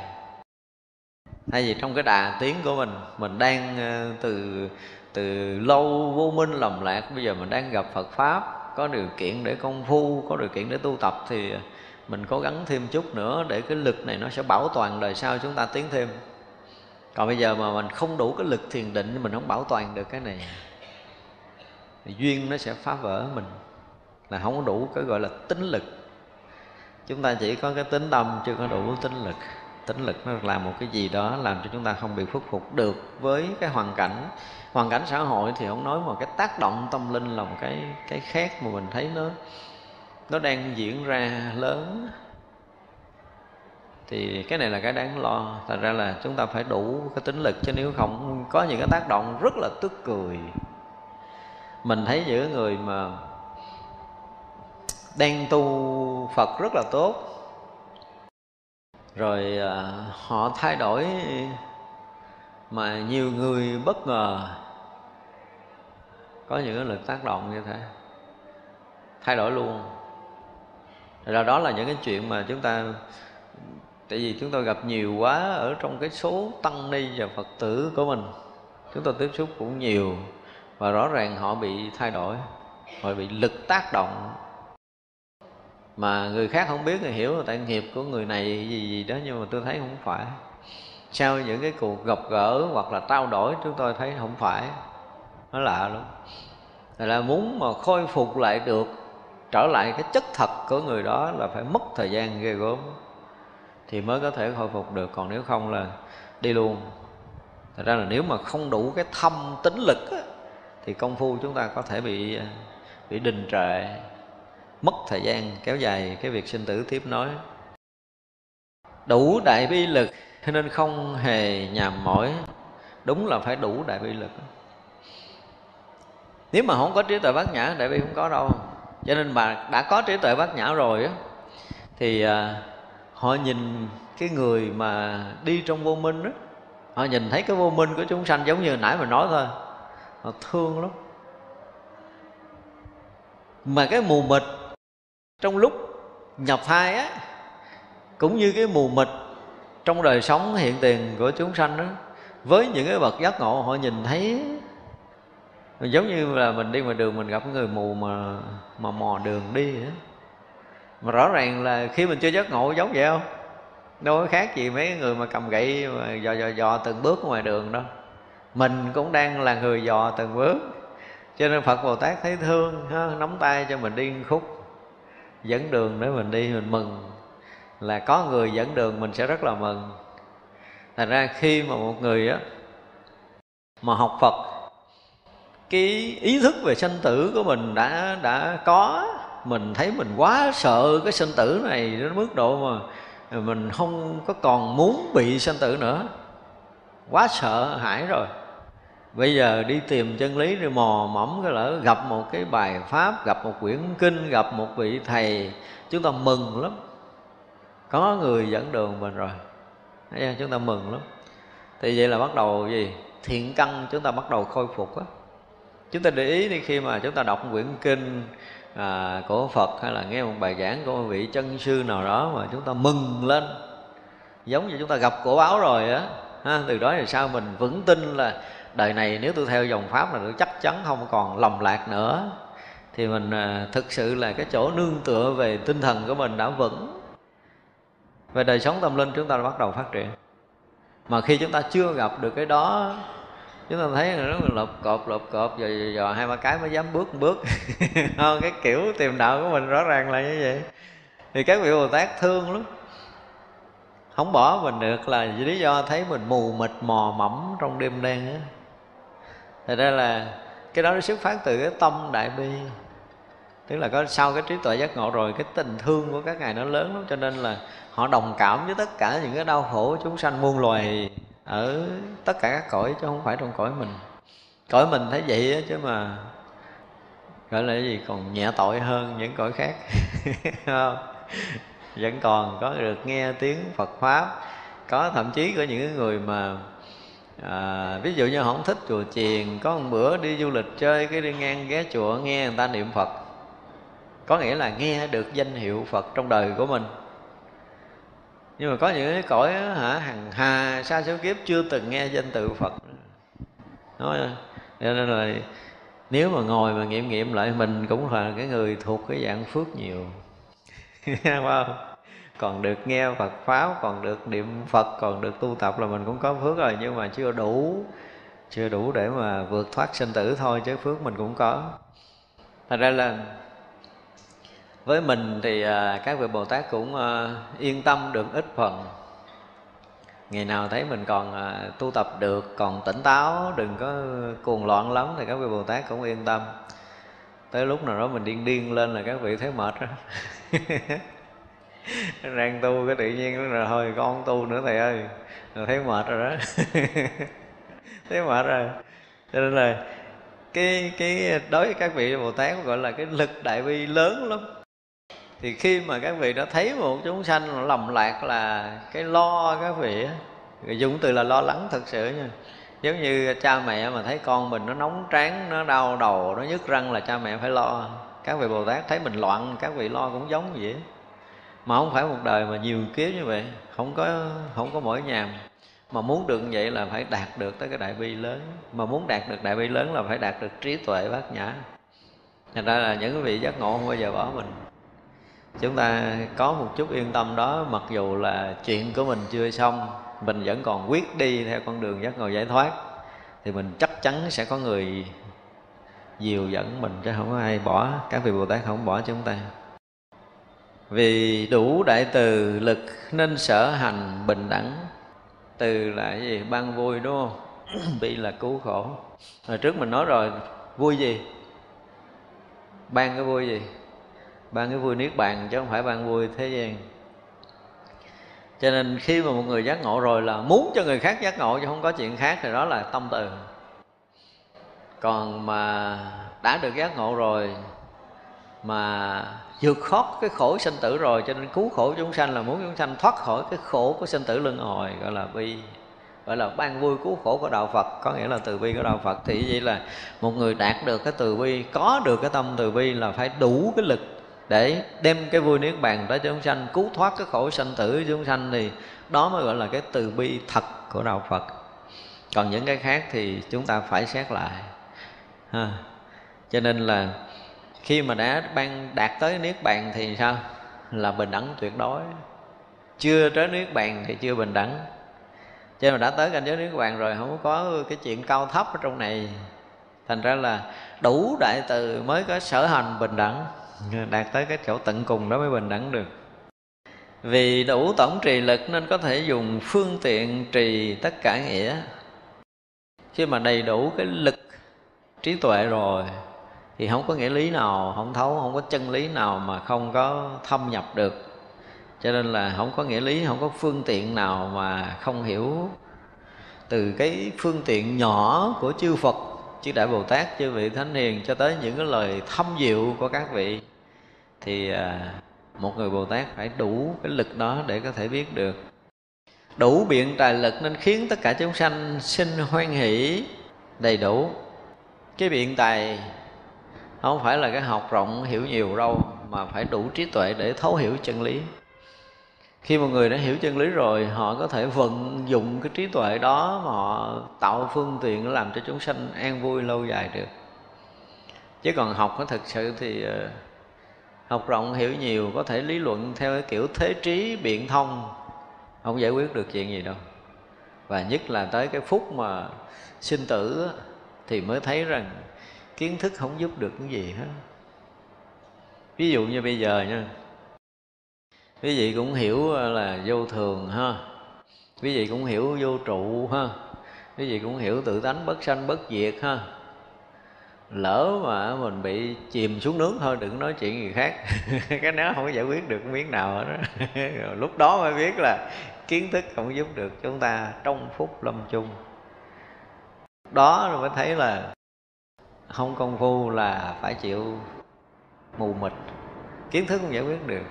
Thay vì trong cái đà tiến của mình mình đang ờ, từ từ lâu vô minh lầm lạc, bây giờ mình đang gặp Phật pháp có điều kiện để công phu, có điều kiện để tu tập thì mình cố gắng thêm chút nữa để cái lực này nó sẽ bảo toàn đời sau chúng ta tiến thêm. Còn bây giờ mà mình không đủ cái lực thiền định, mình không bảo toàn được cái này, thì duyên nó sẽ phá vỡ mình. Là không có đủ cái gọi là tính lực. Chúng ta chỉ có cái tính tâm, chưa có đủ tính lực tính lực nó làm một cái gì đó làm cho chúng ta không bị khuất phục được với cái hoàn cảnh. Hoàn cảnh xã hội thì không nói mà cái tác động tâm linh là một cái cái khác mà mình thấy nó nó đang diễn ra lớn. Thì cái này là cái đáng lo. Thật ra là chúng ta phải đủ cái tính lực, chứ nếu không có những cái tác động rất là tức cười. Mình thấy những người mà đang tu phật rất là tốt rồi à, họ thay đổi mà nhiều người bất ngờ. Có những cái lực tác động như thế. Thay đổi luôn. Rồi đó là những cái chuyện mà chúng ta, tại vì chúng tôi gặp nhiều quá ở trong cái số tăng ni và phật tử của mình. Chúng tôi tiếp xúc cũng nhiều và rõ ràng họ bị thay đổi, họ bị lực tác động mà người khác không biết thì hiểu là tại nghiệp của người này gì gì đó nhưng mà tôi thấy không phải. Sau những cái cuộc gặp gỡ hoặc là trao đổi chúng tôi thấy không phải. Nó lạ lắm. Là muốn mà khôi phục lại được trở lại cái chất thật của người đó là phải mất thời gian ghê gớm. Thì mới có thể khôi phục được. Còn nếu không là đi luôn. Thật ra là nếu mà không đủ cái thâm tính lực á, thì công phu chúng ta có thể bị à, bị đình trệ mất thời gian, kéo dài cái việc sinh tử tiếp nối đủ đại bi lực nên không hề nhàm mỏi. Đúng là phải đủ đại bi lực. Nếu mà không có trí tuệ bát nhã, đại bi không có đâu. Cho nên mà đã có trí tuệ bát nhã rồi á, thì à, họ nhìn cái người mà đi trong vô minh đó họ nhìn thấy cái vô minh của chúng sanh giống như nãy mà nói thôi. Họ thương lắm. Mà cái mù mịt trong lúc nhập thai á cũng như cái mù mịt trong đời sống hiện tiền của chúng sanh đó với những cái bậc giác ngộ họ nhìn thấy giống như là mình đi ngoài đường mình gặp người mù mà mà mò đường đi á mà rõ ràng là khi mình chưa giác ngộ giống vậy không? Đâu có khác gì mấy người mà cầm gậy mà dò dò dò từng bước ngoài đường đâu. Mình cũng đang là người dò từng bước cho nên phật bồ tát thấy thương ha, nắm tay cho mình đi khúc dẫn đường để mình đi, mình mừng. Là có người dẫn đường mình sẽ rất là mừng. Thành ra khi mà một người á, mà học phật, cái ý thức về sanh tử của mình đã đã có, mình thấy mình quá sợ cái sanh tử này đến mức độ mà mình không có còn muốn bị sanh tử nữa. Quá sợ, hãi rồi bây giờ đi tìm chân lý rồi mò mẫm cái lỡ gặp một cái bài pháp gặp một quyển kinh gặp một vị thầy chúng ta mừng lắm. Có người dẫn đường mình rồi. Thấy không? chúng ta mừng lắm. Thì vậy là bắt đầu gì? Thiện căn chúng ta bắt đầu khôi phục á. Chúng ta để ý đi khi mà chúng ta đọc quyển kinh à, của Phật hay là nghe một bài giảng của một vị chân sư nào đó mà chúng ta mừng lên. Giống như chúng ta gặp cổ báo rồi á. Ha, từ đó thì sao mình vững tin là đời này nếu tôi theo dòng pháp là tôi chắc chắn không còn lầm lạc nữa. Thì mình à, thực sự là cái chỗ nương tựa về tinh thần của mình đã vững. Về đời sống tâm linh chúng ta đã bắt đầu phát triển. Mà khi chúng ta chưa gặp được cái đó chúng ta thấy là nó lộp cộp lộp cộp giờ, giờ, hai ba cái mới dám bước một bước. Không cái kiểu tìm đạo của mình rõ ràng là như vậy. Thì các vị bồ tát thương lắm. Không bỏ mình được là vì lý do thấy mình mù mịt mò mẫm trong đêm đen á thật ra là cái đó nó xuất phát từ cái tâm đại bi. Tức là có sau cái trí tuệ giác ngộ rồi cái tình thương của các ngài nó lớn lắm cho nên là họ đồng cảm với tất cả những cái đau khổ chúng sanh muôn loài ở tất cả các cõi chứ không phải trong cõi mình. Cõi mình thấy vậy đó, chứ mà gọi là cái gì còn nhẹ tội hơn những cõi khác. Vẫn còn có được nghe tiếng phật pháp có thậm chí có những người mà à, ví dụ như không thích chùa chiền có một bữa đi du lịch chơi cái đi ngang ghé chùa nghe người ta niệm phật. Có nghĩa là nghe được danh hiệu phật trong đời của mình. Nhưng mà có những cái cõi hả hằng hà xa số kiếp chưa từng nghe danh tự phật. Nói cho nên là nếu mà ngồi mà nghiệm nghiệm lại mình cũng là cái người thuộc cái dạng phước nhiều. Phải không? Còn được nghe Phật pháp còn được niệm Phật, còn được tu tập là mình cũng có phước rồi, nhưng mà chưa đủ chưa đủ để mà vượt thoát sinh tử thôi, chứ phước mình cũng có. Thật ra là với mình thì à, các vị Bồ Tát cũng à, yên tâm được ít phần. Ngày nào thấy mình còn à, tu tập được, còn tỉnh táo, đừng có cuồng loạn lắm thì các vị bồ tát cũng yên tâm. Tới lúc nào đó mình điên điên lên là các vị thấy mệt đó rang tu cái tự nhiên rồi thôi con tu nữa thầy ơi. Rồi thấy mệt rồi đó. Thấy mệt rồi. Cho nên là cái cái đối với các vị bồ tát gọi là cái lực đại bi lớn lắm. Thì khi mà các vị đã thấy một chúng sanh lầm lạc là cái lo các vị dùng từ là lo lắng thật sự nha. Giống như cha mẹ mà thấy con mình nó nóng tráng nó đau đầu, nó nhức răng là cha mẹ phải lo. Các vị bồ tát thấy mình loạn, các vị lo cũng giống vậy mà không phải một đời mà nhiều kiếp như vậy, không có không có mỗi nhàm mà muốn được như vậy là phải đạt được tới cái đại bi lớn. Mà muốn đạt được đại bi lớn là phải đạt được trí tuệ bát nhã. Thành ra là những vị giác ngộ không bao giờ bỏ mình. Chúng ta có một chút yên tâm đó, mặc dù là chuyện của mình chưa xong, mình vẫn còn quyết đi theo con đường giác ngộ giải thoát, thì mình chắc chắn sẽ có người dìu dẫn mình chứ không có ai bỏ, các vị bồ tát không bỏ chúng ta vì đủ đại từ lực nên sở hành bình đẳng. Từ là gì? Ban vui đúng không? Bi là cứu khổ. Hồi trước mình nói rồi vui gì? Ban cái vui gì? Ban cái vui niết bàn chứ không phải ban vui thế gian. Cho nên khi mà một người giác ngộ rồi là muốn cho người khác giác ngộ chứ không có chuyện khác thì đó là tâm từ. Còn mà đã được giác ngộ rồi mà vượt thoát cái khổ sinh tử rồi, cho nên cứu khổ chúng sanh là muốn chúng sanh thoát khỏi cái khổ của sinh tử luân hồi, gọi là bi, gọi là ban vui cứu khổ của đạo Phật có nghĩa là từ bi của đạo Phật thì vậy là một người đạt được cái từ bi, có được cái tâm từ bi là phải đủ cái lực để đem cái vui niết bàn tới chúng sanh, cứu thoát cái khổ sanh tử chúng sanh thì đó mới gọi là cái từ bi thật của đạo Phật còn những cái khác thì chúng ta phải xét lại, ha. cho nên là khi mà đã ban, đạt tới niết bàn thì sao? Là bình đẳng tuyệt đối. Chưa tới niết bàn thì chưa bình đẳng. Cho nên mà đã tới cảnh giới niết bàn rồi, không có cái chuyện cao thấp ở trong này. Thành ra là đủ đại từ mới có sở hành bình đẳng. Đạt tới cái chỗ tận cùng đó mới bình đẳng được. Vì đủ tổng trì lực nên có thể dùng phương tiện trì tất cả nghĩa. Khi mà đầy đủ cái lực trí tuệ rồi thì không có nghĩa lý nào, không thấu, không có chân lý nào mà không có thâm nhập được. Cho nên là không có nghĩa lý, không có phương tiện nào mà không hiểu từ cái phương tiện nhỏ của chư Phật, chư Đại Bồ Tát, chư vị Thánh Hiền cho tới những cái lời thâm diệu của các vị. Thì à, một người Bồ Tát phải đủ cái lực đó để có thể biết được. Đủ biện tài lực nên khiến tất cả chúng sanh sinh hoan hỷ đầy đủ. Cái biện tài không phải là cái học rộng hiểu nhiều đâu, mà phải đủ trí tuệ để thấu hiểu chân lý. Khi một người đã hiểu chân lý rồi, họ có thể vận dụng cái trí tuệ đó mà họ tạo phương tiện làm cho chúng sanh an vui lâu dài được. Chứ còn học có thực sự thì ờ, học rộng hiểu nhiều có thể lý luận theo cái kiểu thế trí biện thông, không giải quyết được chuyện gì đâu. Và nhất là tới cái phút mà sinh tử thì mới thấy rằng kiến thức không giúp được cái gì hết. Ví dụ như bây giờ nha, quý vị cũng hiểu ờ, là vô thường ha. Quý vị cũng hiểu vô trụ ha. Quý vị cũng hiểu tự tánh bất sanh bất diệt ha. Lỡ mà mình bị chìm xuống nước thôi, đừng nói chuyện gì khác. Cái đó không giải quyết được miếng nào hết đó. lúc đó mới biết là kiến thức không giúp được chúng ta trong phút lâm chung. Đó rồi mới thấy là không công phu là phải chịu mù mịt. Kiến thức không giải quyết được.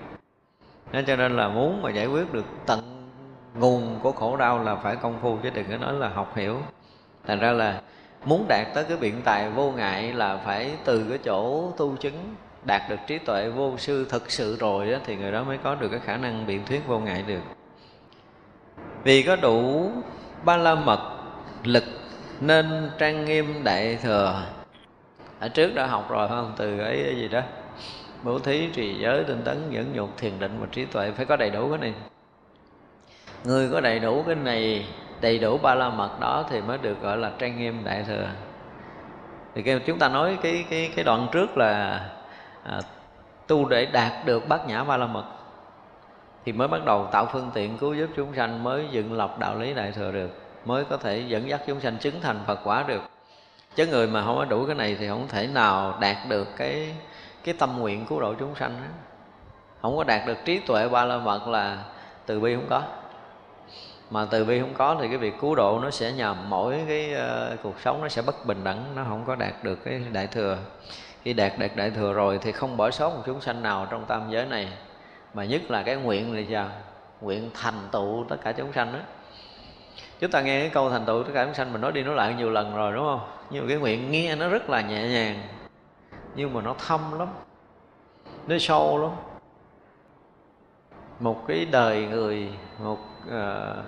Nên cho nên là muốn mà giải quyết được tận nguồn của khổ đau là phải công phu chứ đừng có nói là học hiểu. Thành ra là muốn đạt tới cái biện tài vô ngại là phải từ cái chỗ tu chứng đạt được trí tuệ vô sư thực sự rồi đó, thì người đó mới có được cái khả năng biện thuyết vô ngại được. Vì có đủ ba la mật lực nên trang nghiêm đại thừa ở trước đã học rồi không? Từ ấy cái gì đó. Bố thí trì giới tinh tấn nhẫn nhục thiền định và trí tuệ. Phải có đầy đủ cái này. Người có đầy đủ cái này đầy đủ ba la mật đó thì mới được gọi là trang nghiêm đại thừa. Thì cái chúng ta nói cái cái cái đoạn trước là à, tu để đạt được bát nhã ba la mật thì mới bắt đầu tạo phương tiện cứu giúp chúng sanh mới dựng lập đạo lý đại thừa được mới có thể dẫn dắt chúng sanh chứng thành phật quả được chứ người mà không có đủ cái này thì không thể nào đạt được cái cái tâm nguyện cứu độ chúng sanh đó. không có đạt được trí tuệ ba la mật là từ bi không có. Mà từ bi không có thì cái việc cứu độ nó sẽ nhầm mỗi cái uh, cuộc sống nó sẽ bất bình đẳng nó không có đạt được cái đại thừa. Khi đạt đạt đại thừa rồi thì không bỏ sót một chúng sanh nào trong tam giới này. Mà nhất là cái nguyện là sao? Nguyện thành tựu tất cả chúng sanh đó chúng ta nghe cái câu thành tựu tất cả chúng sanh mình nói đi nói lại nhiều lần rồi đúng không? Nhưng mà cái nguyện nghe nó rất là nhẹ nhàng nhưng mà nó thâm lắm nó sâu lắm. Một cái đời người một uh,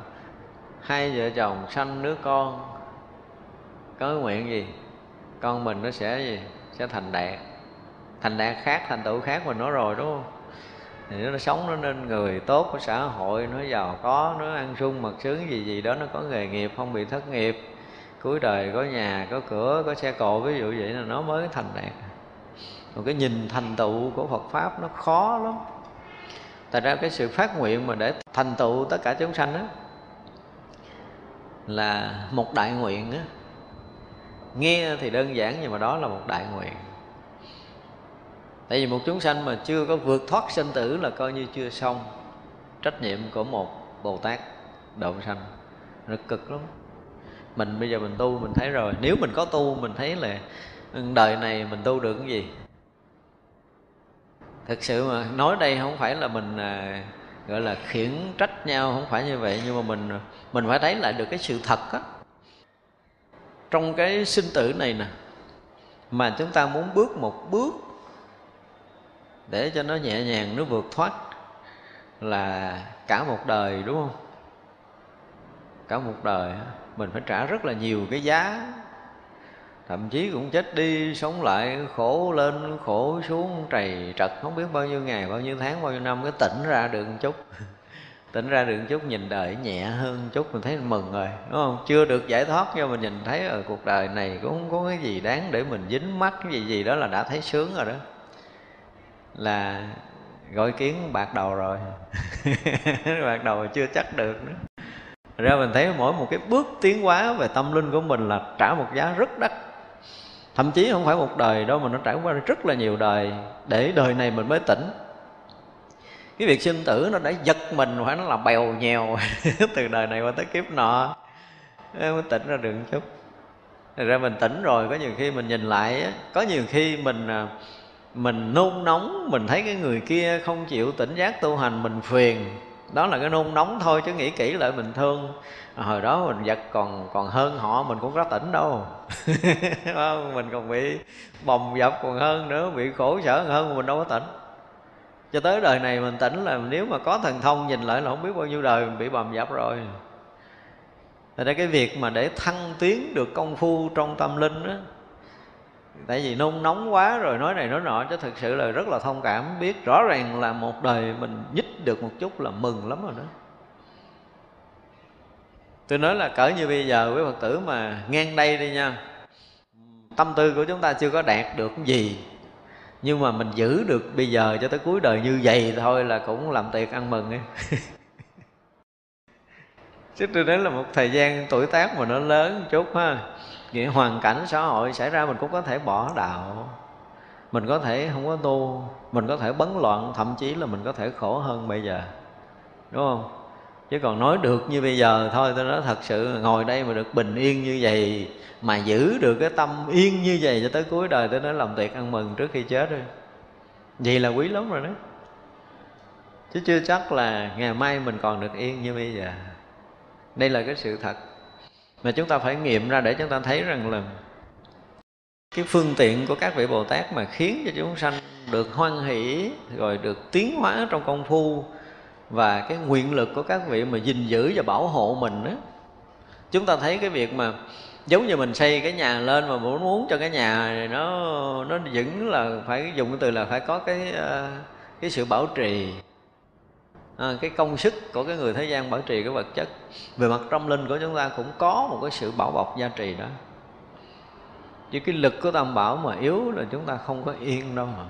hai vợ chồng sanh đứa con có nguyện gì? Con mình nó sẽ gì? Sẽ thành đạt. Thành đạt khác thành tựu khác mình nói rồi đúng không? Thì nó sống nó nên người tốt của xã hội nó giàu có nó ăn sung mặc sướng gì gì đó nó có nghề nghiệp không bị thất nghiệp cuối đời có nhà, có cửa, có xe cộ, ví dụ vậy là nó mới thành đạt một cái nhìn thành tựu của Phật pháp nó khó lắm. Tại ra cái sự phát nguyện mà để thành tựu tất cả chúng sanh đó là một đại nguyện á. Nghe thì đơn giản nhưng mà đó là một đại nguyện. Tại vì một chúng sanh mà chưa có vượt thoát sinh tử là coi như chưa xong trách nhiệm của một bồ tát độ sanh. Rất cực lắm mình bây giờ mình tu mình thấy rồi. Nếu mình có tu mình thấy là ừ, đời này mình tu được cái gì? Thực sự mà nói đây không phải là mình à, gọi là khiển trách nhau không phải như vậy. Nhưng mà mình mình phải thấy lại được cái sự thật á. Trong cái sinh tử này nè mà chúng ta muốn bước một bước để cho nó nhẹ nhàng nó vượt thoát là cả một đời đúng không? Cả một đời mình phải trả rất là nhiều cái giá. Thậm chí cũng chết đi, sống lại, khổ lên, khổ xuống, trầy trật, không biết bao nhiêu ngày, bao nhiêu tháng, bao nhiêu năm cái tỉnh ra được một chút. Tỉnh ra được một chút, nhìn đời nhẹ hơn một chút, mình thấy mừng rồi, đúng không? Chưa được giải thoát, nhưng mà nhìn thấy ở cuộc đời này cũng không có cái gì đáng để mình dính mắt cái gì gì đó là đã thấy sướng rồi đó. Là gọi kiến bạc đầu rồi. Bạc đầu chưa chắc được nữa ra mình thấy mỗi một cái bước tiến hóa về tâm linh của mình là trả một giá rất đắt. Thậm chí không phải một đời đâu mà nó trải qua rất là nhiều đời để đời này mình mới tỉnh. Cái việc sinh tử nó đã giật mình phải nó làm bèo nhèo từ đời này qua tới kiếp nọ. Mới tỉnh ra được một chút. Thật ra mình tỉnh rồi, có nhiều khi mình nhìn lại có nhiều khi mình à, mình nôn nóng, mình thấy cái người kia không chịu tỉnh giác tu hành, mình phiền đó là cái nôn nóng thôi, chứ nghĩ kỹ lại mình thương. À, hồi đó mình giật còn còn hơn họ, mình cũng có tỉnh đâu. Mình còn bị bồng dập còn hơn nữa, bị khổ sở hơn, mình đâu có tỉnh. Cho tới đời này mình tỉnh là nếu mà có thần thông nhìn lại là không biết bao nhiêu đời mình bị bầm dập rồi. Thật ra cái việc mà để thăng tiến được công phu trong tâm linh đó Tại vì nôn nóng quá rồi nói này nói nọ, Chứ thực sự là rất là thông cảm. Biết rõ ràng là một đời mình nhích được một chút là mừng lắm rồi đó. Tôi nói là cỡ như bây giờ với Phật tử mà ngang đây đi nha. Tâm tư của chúng ta chưa có đạt được gì. Nhưng mà mình giữ được bây giờ cho tới cuối đời như vậy thôi là cũng làm tiệc ăn mừng ấy. Chứ tôi nói là một thời gian tuổi tác mà nó lớn một chút ha nghĩa hoàn cảnh xã hội xảy ra mình cũng có thể bỏ đạo. Mình có thể không có tu, mình có thể bấn loạn, thậm chí là mình có thể khổ hơn bây giờ. Đúng không? Chứ còn nói được như bây giờ thôi, tôi nói thật sự ngồi đây mà được bình yên như vậy, mà giữ được cái tâm yên như vậy cho tới cuối đời, tôi nói làm tiệc ăn mừng trước khi chết rồi vậy là quý lắm rồi đó chứ chưa chắc là ngày mai mình còn được yên như bây giờ. Đây là cái sự thật mà chúng ta phải nghiệm ra để chúng ta thấy rằng là cái phương tiện của các vị bồ tát mà khiến cho chúng sanh được hoan hỷ, rồi được tiến hóa trong công phu, và cái nguyện lực của các vị mà gìn giữ và bảo hộ mình đó chúng ta thấy cái việc mà giống như mình xây cái nhà lên mà muốn muốn cho cái nhà này nó nó vững là phải dùng cái từ là phải có cái ờ, cái sự bảo trì à, cái công sức của cái người thế gian bảo trì cái vật chất về mặt tâm linh của chúng ta cũng có một cái sự bảo bọc gia trì đó. Chứ cái lực của tam bảo mà yếu là chúng ta không có yên đâu mà.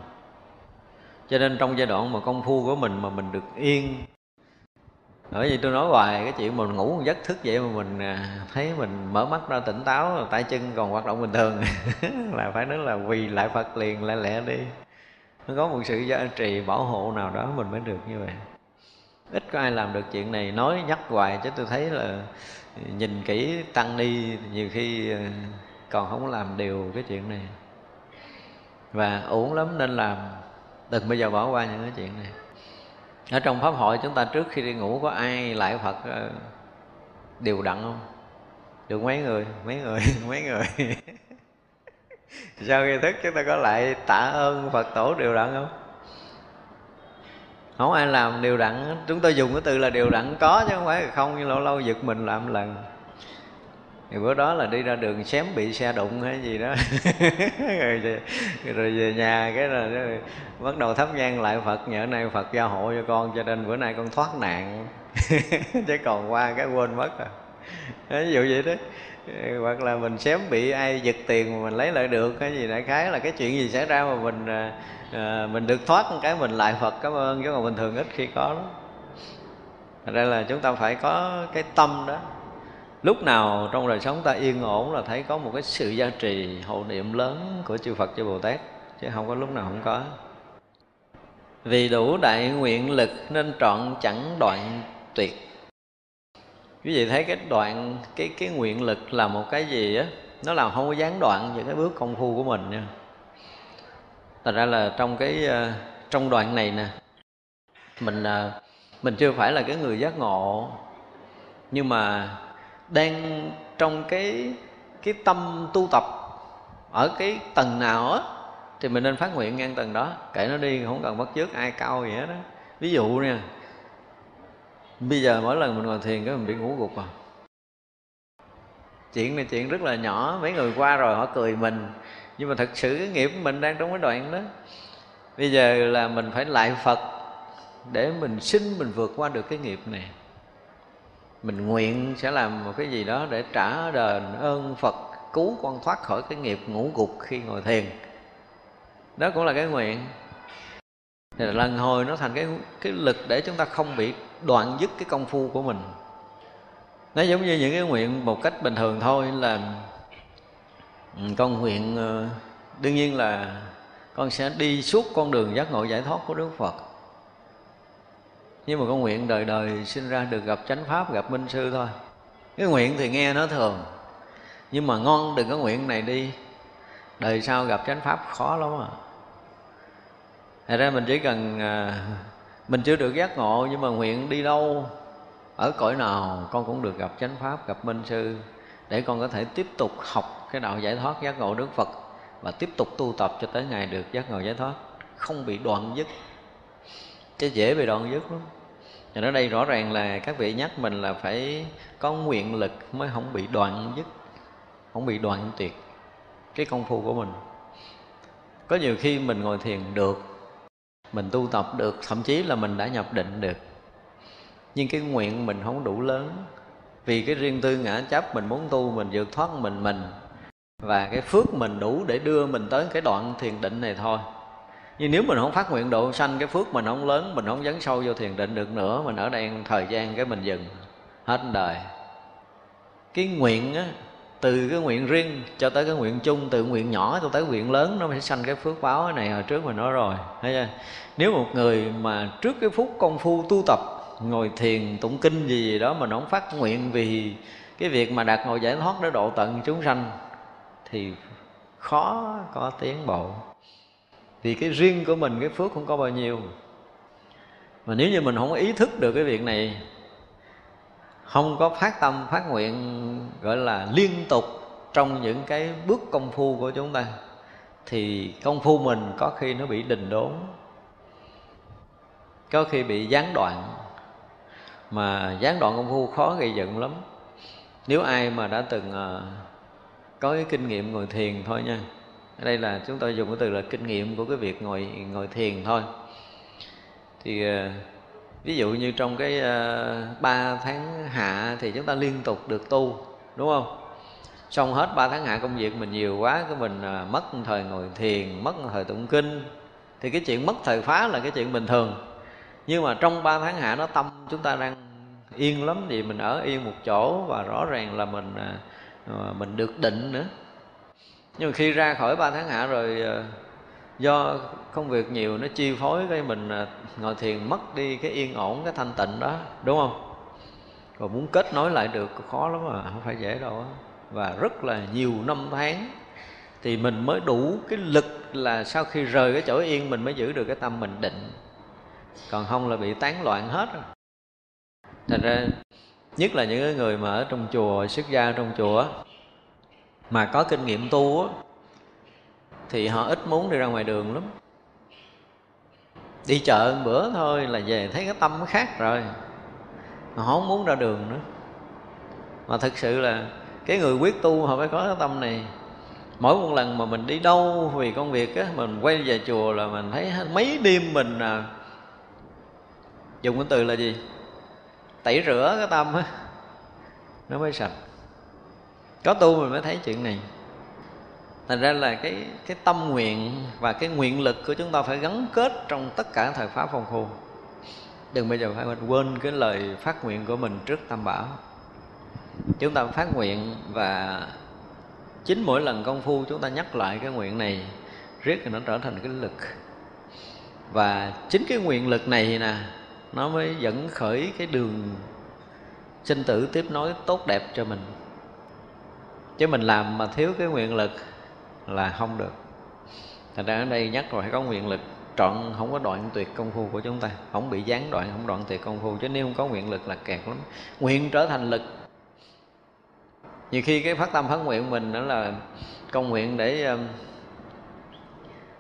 Cho nên trong giai đoạn mà công phu của mình mà mình được yên bởi vì tôi nói hoài cái chuyện mình ngủ một giấc thức vậy mà mình à, thấy mình mở mắt ra tỉnh táo tay chân còn hoạt động bình thường. Là phải nói là quỳ lại phật liền lẹ lẹ đi. Nó có một sự gia trì bảo hộ nào đó mình mới được như vậy ít có ai làm được chuyện này, nói nhắc hoài chứ tôi thấy là nhìn kỹ tăng ni nhiều khi ờ, còn không làm điều cái chuyện này. Và uổng lắm nên làm, đừng bây giờ bỏ qua những cái chuyện này. Ở trong pháp hội chúng ta trước khi đi ngủ có ai lại phật điều đều đặn không? Được mấy người? Mấy người? Mấy người? Sau khi thức chúng ta có lại tạ ơn phật tổ đều đặn không? Không ai làm đều đặn. Chúng tôi dùng cái từ là đều đặn có chứ không phải là không như lâu lâu giật mình làm lần. Thì bữa đó là đi ra đường xém bị xe đụng hay gì đó. Rồi, về, rồi về nhà cái là bắt đầu thắp nhang lại phật. Nhờ nay phật gia hộ cho con cho nên bữa nay con thoát nạn. Chứ còn qua cái quên mất à ví dụ vậy đó. Hoặc là mình xém bị ai giật tiền mà mình lấy lại được cái gì đại khái là cái chuyện gì xảy ra mà mình à, à, mình được thoát một cái mình lại phật cảm ơn chứ còn bình thường ít khi có đó Thật ra là chúng ta phải có cái tâm đó. Lúc nào trong đời sống ta yên ổn là thấy có một cái sự gia trì hộ niệm lớn của chư Phật chư Bồ Tát chứ không có lúc nào không có. Vì đủ đại nguyện lực nên trọn chẳng đoạn tuyệt. Quý vị thấy cái đoạn cái cái nguyện lực là một cái gì á? Nó làm không có gián đoạn những cái bước công phu của mình nha thành ra là trong cái ờ, trong đoạn này nè, mình ờ, mình chưa phải là cái người giác ngộ. Nhưng mà đang trong cái cái tâm tu tập ở cái tầng nào á, thì mình nên phát nguyện ngang tầng đó. Kể nó đi, không cần bắt chước ai cao gì hết đó ví dụ nha, bây giờ mỗi lần mình ngồi thiền cái mình bị ngủ gục à. Chuyện này chuyện rất là nhỏ, mấy người qua rồi họ cười mình nhưng mà thật sự cái nghiệp của mình đang trong cái đoạn đó, bây giờ là mình phải lại phật để mình xin mình vượt qua được cái nghiệp này. Mình nguyện sẽ làm một cái gì đó để trả đền ơn phật, cứu con thoát khỏi cái nghiệp ngủ gục khi ngồi thiền. Đó cũng là cái nguyện. Thì lần hồi nó thành cái cái lực để chúng ta không bị đoạn dứt cái công phu của mình. Nó giống như những cái nguyện một cách bình thường thôi, là Ừ, con nguyện ờ, đương nhiên là con sẽ đi suốt con đường giác ngộ giải thoát của đức phật. Nhưng mà con nguyện đời đời sinh ra được gặp chánh pháp, gặp minh sư thôi. Cái nguyện thì nghe nó thường, nhưng mà ngon đừng có nguyện này đi. Đời sau gặp chánh pháp khó lắm à. Thật ra mình chỉ cần ờ, mình chưa được giác ngộ nhưng mà nguyện đi đâu, ở cõi nào con cũng được gặp chánh pháp, gặp minh sư để con có thể tiếp tục học cái đạo giải thoát giác ngộ đức phật và tiếp tục tu tập cho tới ngày được giác ngộ giải thoát, không bị đoạn dứt. Chứ dễ bị đoạn dứt lắm. Và ở đây rõ ràng là các vị nhắc mình là phải có nguyện lực mới không bị đoạn dứt, không bị đoạn tuyệt cái công phu của mình. Có nhiều khi mình ngồi thiền được, mình tu tập được, thậm chí là mình đã nhập định được. Nhưng cái nguyện mình không đủ lớn. Vì cái riêng tư ngã chấp mình muốn tu, mình vượt thoát mình mình và cái phước mình đủ để đưa mình tới cái đoạn thiền định này thôi. Nhưng nếu mình không phát nguyện độ sanh cái phước mình không lớn mình không dấn sâu vô thiền định được nữa mình ở đây thời gian cái mình dừng hết đời. Cái nguyện á từ cái nguyện riêng cho tới cái nguyện chung từ nguyện nhỏ cho tới nguyện lớn nó sẽ sanh cái phước báo này hồi trước mình nói rồi thấy chưa? Nếu một người mà trước cái phút công phu tu tập ngồi thiền tụng kinh gì, gì đó mà nó không phát nguyện vì cái việc mà đạt ngồi giải thoát để độ tận chúng sanh thì khó có tiến bộ. Vì cái riêng của mình cái phước không có bao nhiêu. Mà nếu như mình không ý thức được cái việc này không có phát tâm phát nguyện gọi là liên tục trong những cái bước công phu của chúng ta thì công phu mình có khi nó bị đình đốn có khi bị gián đoạn. Mà gián đoạn công phu khó gây dựng lắm. Nếu ai mà đã từng uh, có cái kinh nghiệm ngồi thiền thôi nha. Ở đây là chúng tôi dùng cái từ là kinh nghiệm của cái việc ngồi ngồi thiền thôi. Thì ờ, ví dụ như trong cái ờ, uh, 3 tháng hạ thì chúng ta liên tục được tu đúng không? Xong hết 3 tháng hạ công việc mình nhiều quá cái mình uh, mất thời ngồi thiền mất thời tụng kinh. Thì cái chuyện mất thời phá là cái chuyện bình thường. Nhưng mà trong 3 tháng hạ nó tâm chúng ta đang yên lắm thì mình ở yên một chỗ và rõ ràng là mình uh, Ờ, mình được định nữa. Nhưng mà khi ra khỏi ba tháng hạ rồi ờ, do công việc nhiều nó chi phối cái mình ờ, ngồi thiền mất đi cái yên ổn, cái thanh tịnh đó, đúng không? Rồi muốn kết nối lại được khó lắm mà không phải dễ đâu và rất là nhiều năm tháng thì mình mới đủ cái lực là sau khi rời cái chỗ yên mình mới giữ được cái tâm mình định. Còn không là bị tán loạn hết rồi thành ra nhất là những người mà ở trong chùa xuất gia trong chùa mà có kinh nghiệm tu á thì họ ít muốn đi ra ngoài đường lắm. Đi chợ một bữa thôi là về thấy cái tâm khác rồi họ không muốn ra đường nữa. Mà thực sự là cái người quyết tu họ phải có cái tâm này. Mỗi một lần mà mình đi đâu vì công việc á mình quay về chùa là mình thấy mấy đêm mình à, dùng cái từ là gì? Tẩy rửa cái tâm á, nó mới sạch. Có tu mình mới thấy chuyện này. Thành ra là cái cái tâm nguyện và cái nguyện lực của chúng ta phải gắn kết trong tất cả thời pháp phong phu đừng bây giờ phải quên cái lời phát nguyện của mình trước tam bảo. Chúng ta phát nguyện và chính mỗi lần công phu chúng ta nhắc lại cái nguyện này, riết thì nó trở thành cái lực. Và chính cái nguyện lực này nè nó mới dẫn khởi cái đường sinh tử tiếp nối tốt đẹp cho mình. Chứ mình làm mà thiếu cái nguyện lực là không được. Thành ra ở đây nhắc rồi phải có nguyện lực. Trọn không có đoạn tuyệt công phu của chúng ta. Không bị gián đoạn không đoạn tuyệt công phu. Chứ nếu không có nguyện lực là kẹt lắm. Nguyện trở thành lực. Nhiều khi cái phát tâm phát nguyện mình đó là công nguyện để um,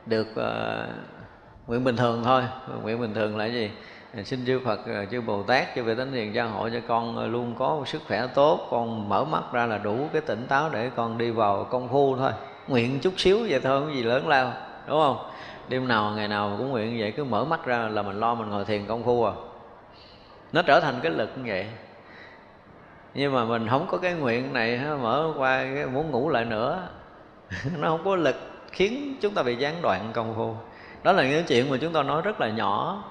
được uh, nguyện bình thường thôi. Nguyện bình thường là gì? Dạ, xin chư Phật, ờ, chư Bồ Tát, chư Vị Thánh Hiền gia hộ cho con ờ, luôn có sức khỏe tốt, con mở mắt ra là đủ cái tỉnh táo để con đi vào công phu thôi. Nguyện chút xíu vậy thôi không gì lớn lao đúng không? Đêm nào ngày nào cũng nguyện vậy cứ mở mắt ra là mình lo mình ngồi thiền công phu à. Nó trở thành cái lực như vậy. Nhưng mà mình không có cái nguyện này mở qua cái muốn ngủ lại nữa. Nó không có lực khiến chúng ta bị gián đoạn công phu. Đó là những chuyện mà chúng ta nói rất là nhỏ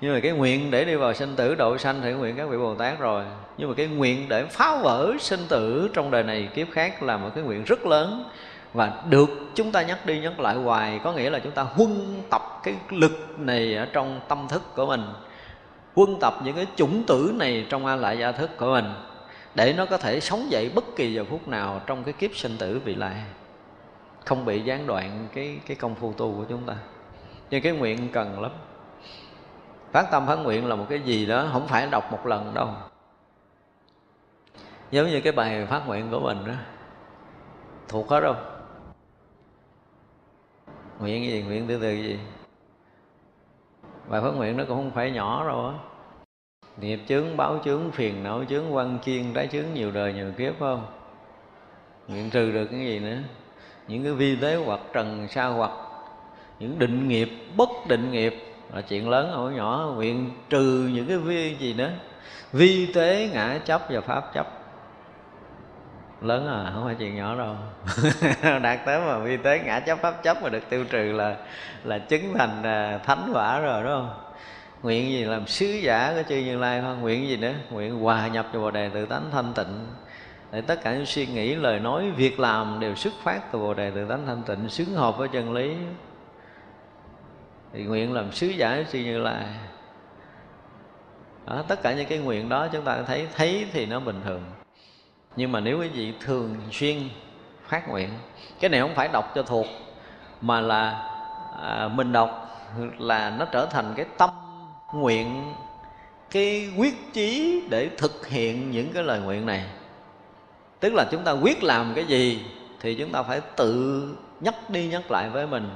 nhưng mà cái nguyện để đi vào sinh tử độ sanh thì nguyện các vị bồ tát rồi. Nhưng mà cái nguyện để phá vỡ sinh tử trong đời này kiếp khác là một cái nguyện rất lớn. Và được chúng ta nhắc đi nhắc lại hoài, có nghĩa là chúng ta huân tập cái lực này ở trong tâm thức của mình. Huân tập những cái chủng tử này trong a lại gia thức của mình, để nó có thể sống dậy bất kỳ giờ phút nào trong cái kiếp sinh tử vị lai. Không bị gián đoạn cái cái công phu tu của chúng ta. Nhưng cái nguyện cần lắm phát tâm phát nguyện là một cái gì đó, không phải đọc một lần đâu. Giống như cái bài phát nguyện của mình đó. Thuộc hết đâu nguyện gì? Nguyện từ từ gì? Bài phát nguyện nó cũng không phải nhỏ đâu á. Nghiệp chướng, báo chướng, phiền não chướng quan chiên, trái chướng, nhiều đời nhiều kiếp, phải không? Nguyện trừ được cái gì nữa? Những cái vi tế hoặc trần, sa hoặc, những định nghiệp, bất định nghiệp là chuyện lớn không nhỏ nguyện trừ những cái vi gì nữa. Vi tế, ngã chấp và pháp chấp. Lớn à không phải chuyện nhỏ đâu. Đạt tới mà vi tế, ngã chấp, pháp chấp mà được tiêu trừ là là chứng thành à, thánh quả rồi, đúng không? Nguyện gì làm sứ giả của chư như lai không? Nguyện gì nữa? Nguyện hòa nhập vào bồ đề tự tánh thanh tịnh. Để tất cả những suy nghĩ, lời nói, việc làm đều xuất phát từ bồ đề tự tánh thanh tịnh, xứng hợp với chân lý thì nguyện làm sứ giả sư như lai. Đó, tất cả những cái nguyện đó chúng ta thấy thấy thì nó bình thường. Nhưng mà nếu quý vị thường xuyên phát nguyện cái này không phải đọc cho thuộc mà là à, mình đọc là nó trở thành cái tâm nguyện cái quyết chí để thực hiện những cái lời nguyện này. Tức là chúng ta quyết làm cái gì thì chúng ta phải tự nhắc đi nhắc lại với mình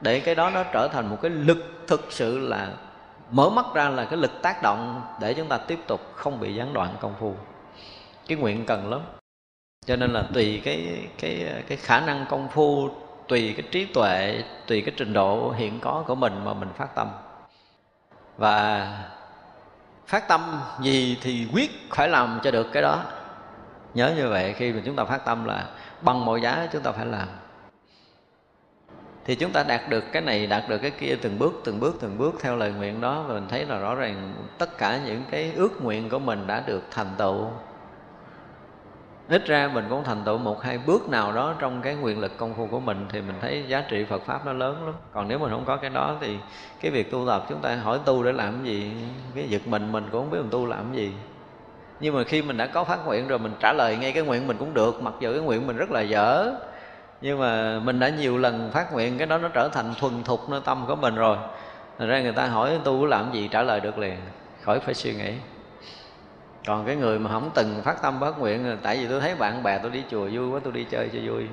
để cái đó nó trở thành một cái lực thực sự là mở mắt ra là cái lực tác động để chúng ta tiếp tục không bị gián đoạn công phu. Cái nguyện cần lắm. Cho nên là tùy cái cái cái khả năng công phu, tùy cái trí tuệ, tùy cái trình độ hiện có của mình mà mình phát tâm. Và phát tâm gì thì quyết phải làm cho được cái đó. Nhớ như vậy khi mà chúng ta phát tâm là bằng mọi giá chúng ta phải làm thì chúng ta đạt được cái này, đạt được cái kia từng bước từng bước từng bước theo lời nguyện đó. Và mình thấy là rõ ràng tất cả những cái ước nguyện của mình đã được thành tựu. Ít ra mình cũng thành tựu một hai bước nào đó trong cái nguyện lực công phu của mình thì mình thấy giá trị Phật pháp nó lớn lắm. Còn nếu mình không có cái đó thì cái việc tu tập chúng ta hỏi tu để làm gì, cái giật mình mình cũng không biết mình tu làm gì. Nhưng mà khi mình đã có phát nguyện rồi mình trả lời ngay cái nguyện mình cũng được, mặc dù cái nguyện mình rất là dở nhưng mà mình đã nhiều lần phát nguyện cái đó nó trở thành thuần thục nơi tâm của mình rồi. Thật ra người ta hỏi tu làm gì trả lời được liền? Khỏi phải suy nghĩ. Còn cái người mà không từng phát tâm phát nguyện tại vì tôi thấy bạn bè tôi đi chùa vui quá tôi đi chơi cho vui.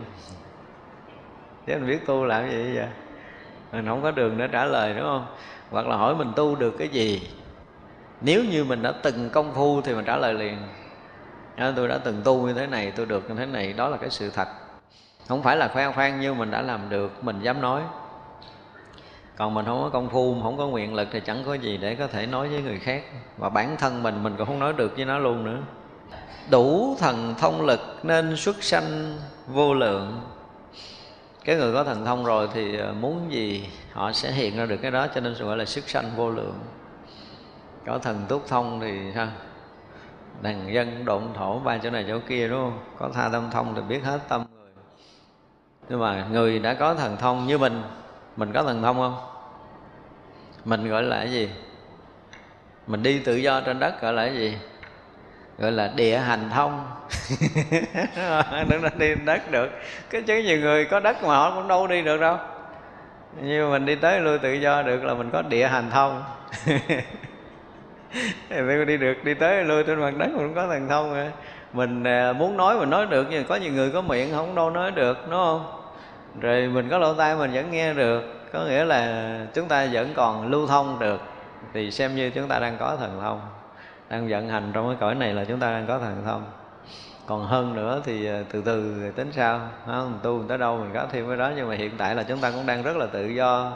Chứ mình biết tu làm gì vậy? Mình không có đường để trả lời đúng không? Hoặc là hỏi mình tu được cái gì? Nếu như mình đã từng công phu thì mình trả lời liền. À, tôi đã từng tu như thế này tôi được như thế này đó là cái sự thật không phải là khoe khoang như mình đã làm được, mình dám nói. Còn mình không có công phu không có nguyện lực thì chẳng có gì để có thể nói với người khác. Và bản thân mình mình cũng không nói được với nó luôn nữa. Đủ thần thông lực nên xuất sanh vô lượng. Cái người có thần thông rồi thì ờ, muốn gì họ sẽ hiện ra được cái đó, cho nên gọi là xuất sanh vô lượng. Có thần túc thông thì ha đàn dân độn thổ ba chỗ này chỗ kia, đúng không? Có tha tâm thông thì biết hết tâm nhưng mà người đã có thần thông như mình mình có thần thông không? Mình gọi là cái gì? Mình đi tự do trên đất gọi là cái gì? Gọi là địa hành thông. Đừng nói đi đất được. Cái chứ nhiều người có đất mà họ cũng đâu đi được đâu. Nhưng mà mình đi tới lui tự do được là mình có địa hành thông. Thì đi được, đi tới lui trên mặt đất mình cũng có thần thông rồi mình à, muốn nói mình nói được, nhưng có nhiều người có miệng không đâu nói được, đúng không? Rồi mình có lỗ tai mình vẫn nghe được. Có nghĩa là chúng ta vẫn còn lưu thông được. Thì xem như chúng ta đang có thần thông, đang vận hành trong cái cõi này là chúng ta đang có thần thông. Còn hơn nữa thì à, từ từ tính sao không? Tu mình tới đâu mình có thêm cái đó, nhưng mà hiện tại là chúng ta cũng đang rất là tự do.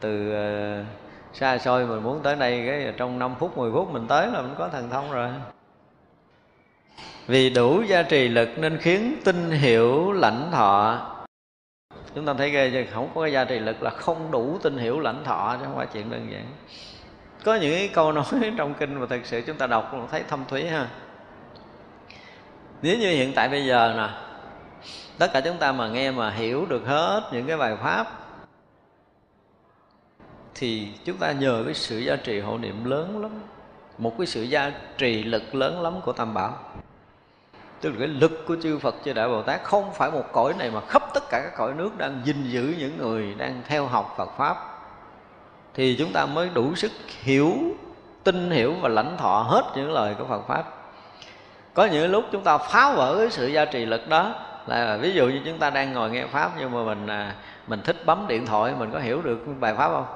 Từ à, xa xôi mình muốn tới đây cái trong 5 phút 10 phút mình tới là mình có thần thông rồi vì đủ gia trì lực nên khiến tinh hiểu lãnh thọ. Chúng ta thấy ghê chứ, không có cái gia trì lực là không đủ tinh hiểu lãnh thọ chứ không phải chuyện đơn giản. Có những cái câu nói trong kinh mà thật sự chúng ta đọc cũng thấy thâm thúy ha. Nếu như hiện tại bây giờ nè, tất cả chúng ta mà nghe mà hiểu được hết những cái bài pháp, thì chúng ta nhờ cái sự gia trì hộ niệm lớn lắm. Một cái sự gia trì lực lớn lắm của tam bảo tức là cái lực của chư Phật chư Đại Bồ Tát không phải một cõi này mà khắp tất cả các cõi nước đang gìn giữ những người đang theo học Phật pháp. Thì chúng ta mới đủ sức hiểu, tin hiểu và lãnh thọ hết những lời của Phật pháp. Có những lúc chúng ta phá vỡ cái sự gia trì lực đó, là ví dụ như chúng ta đang ngồi nghe pháp nhưng mà mình à, mình thích bấm điện thoại, mình có hiểu được bài pháp không?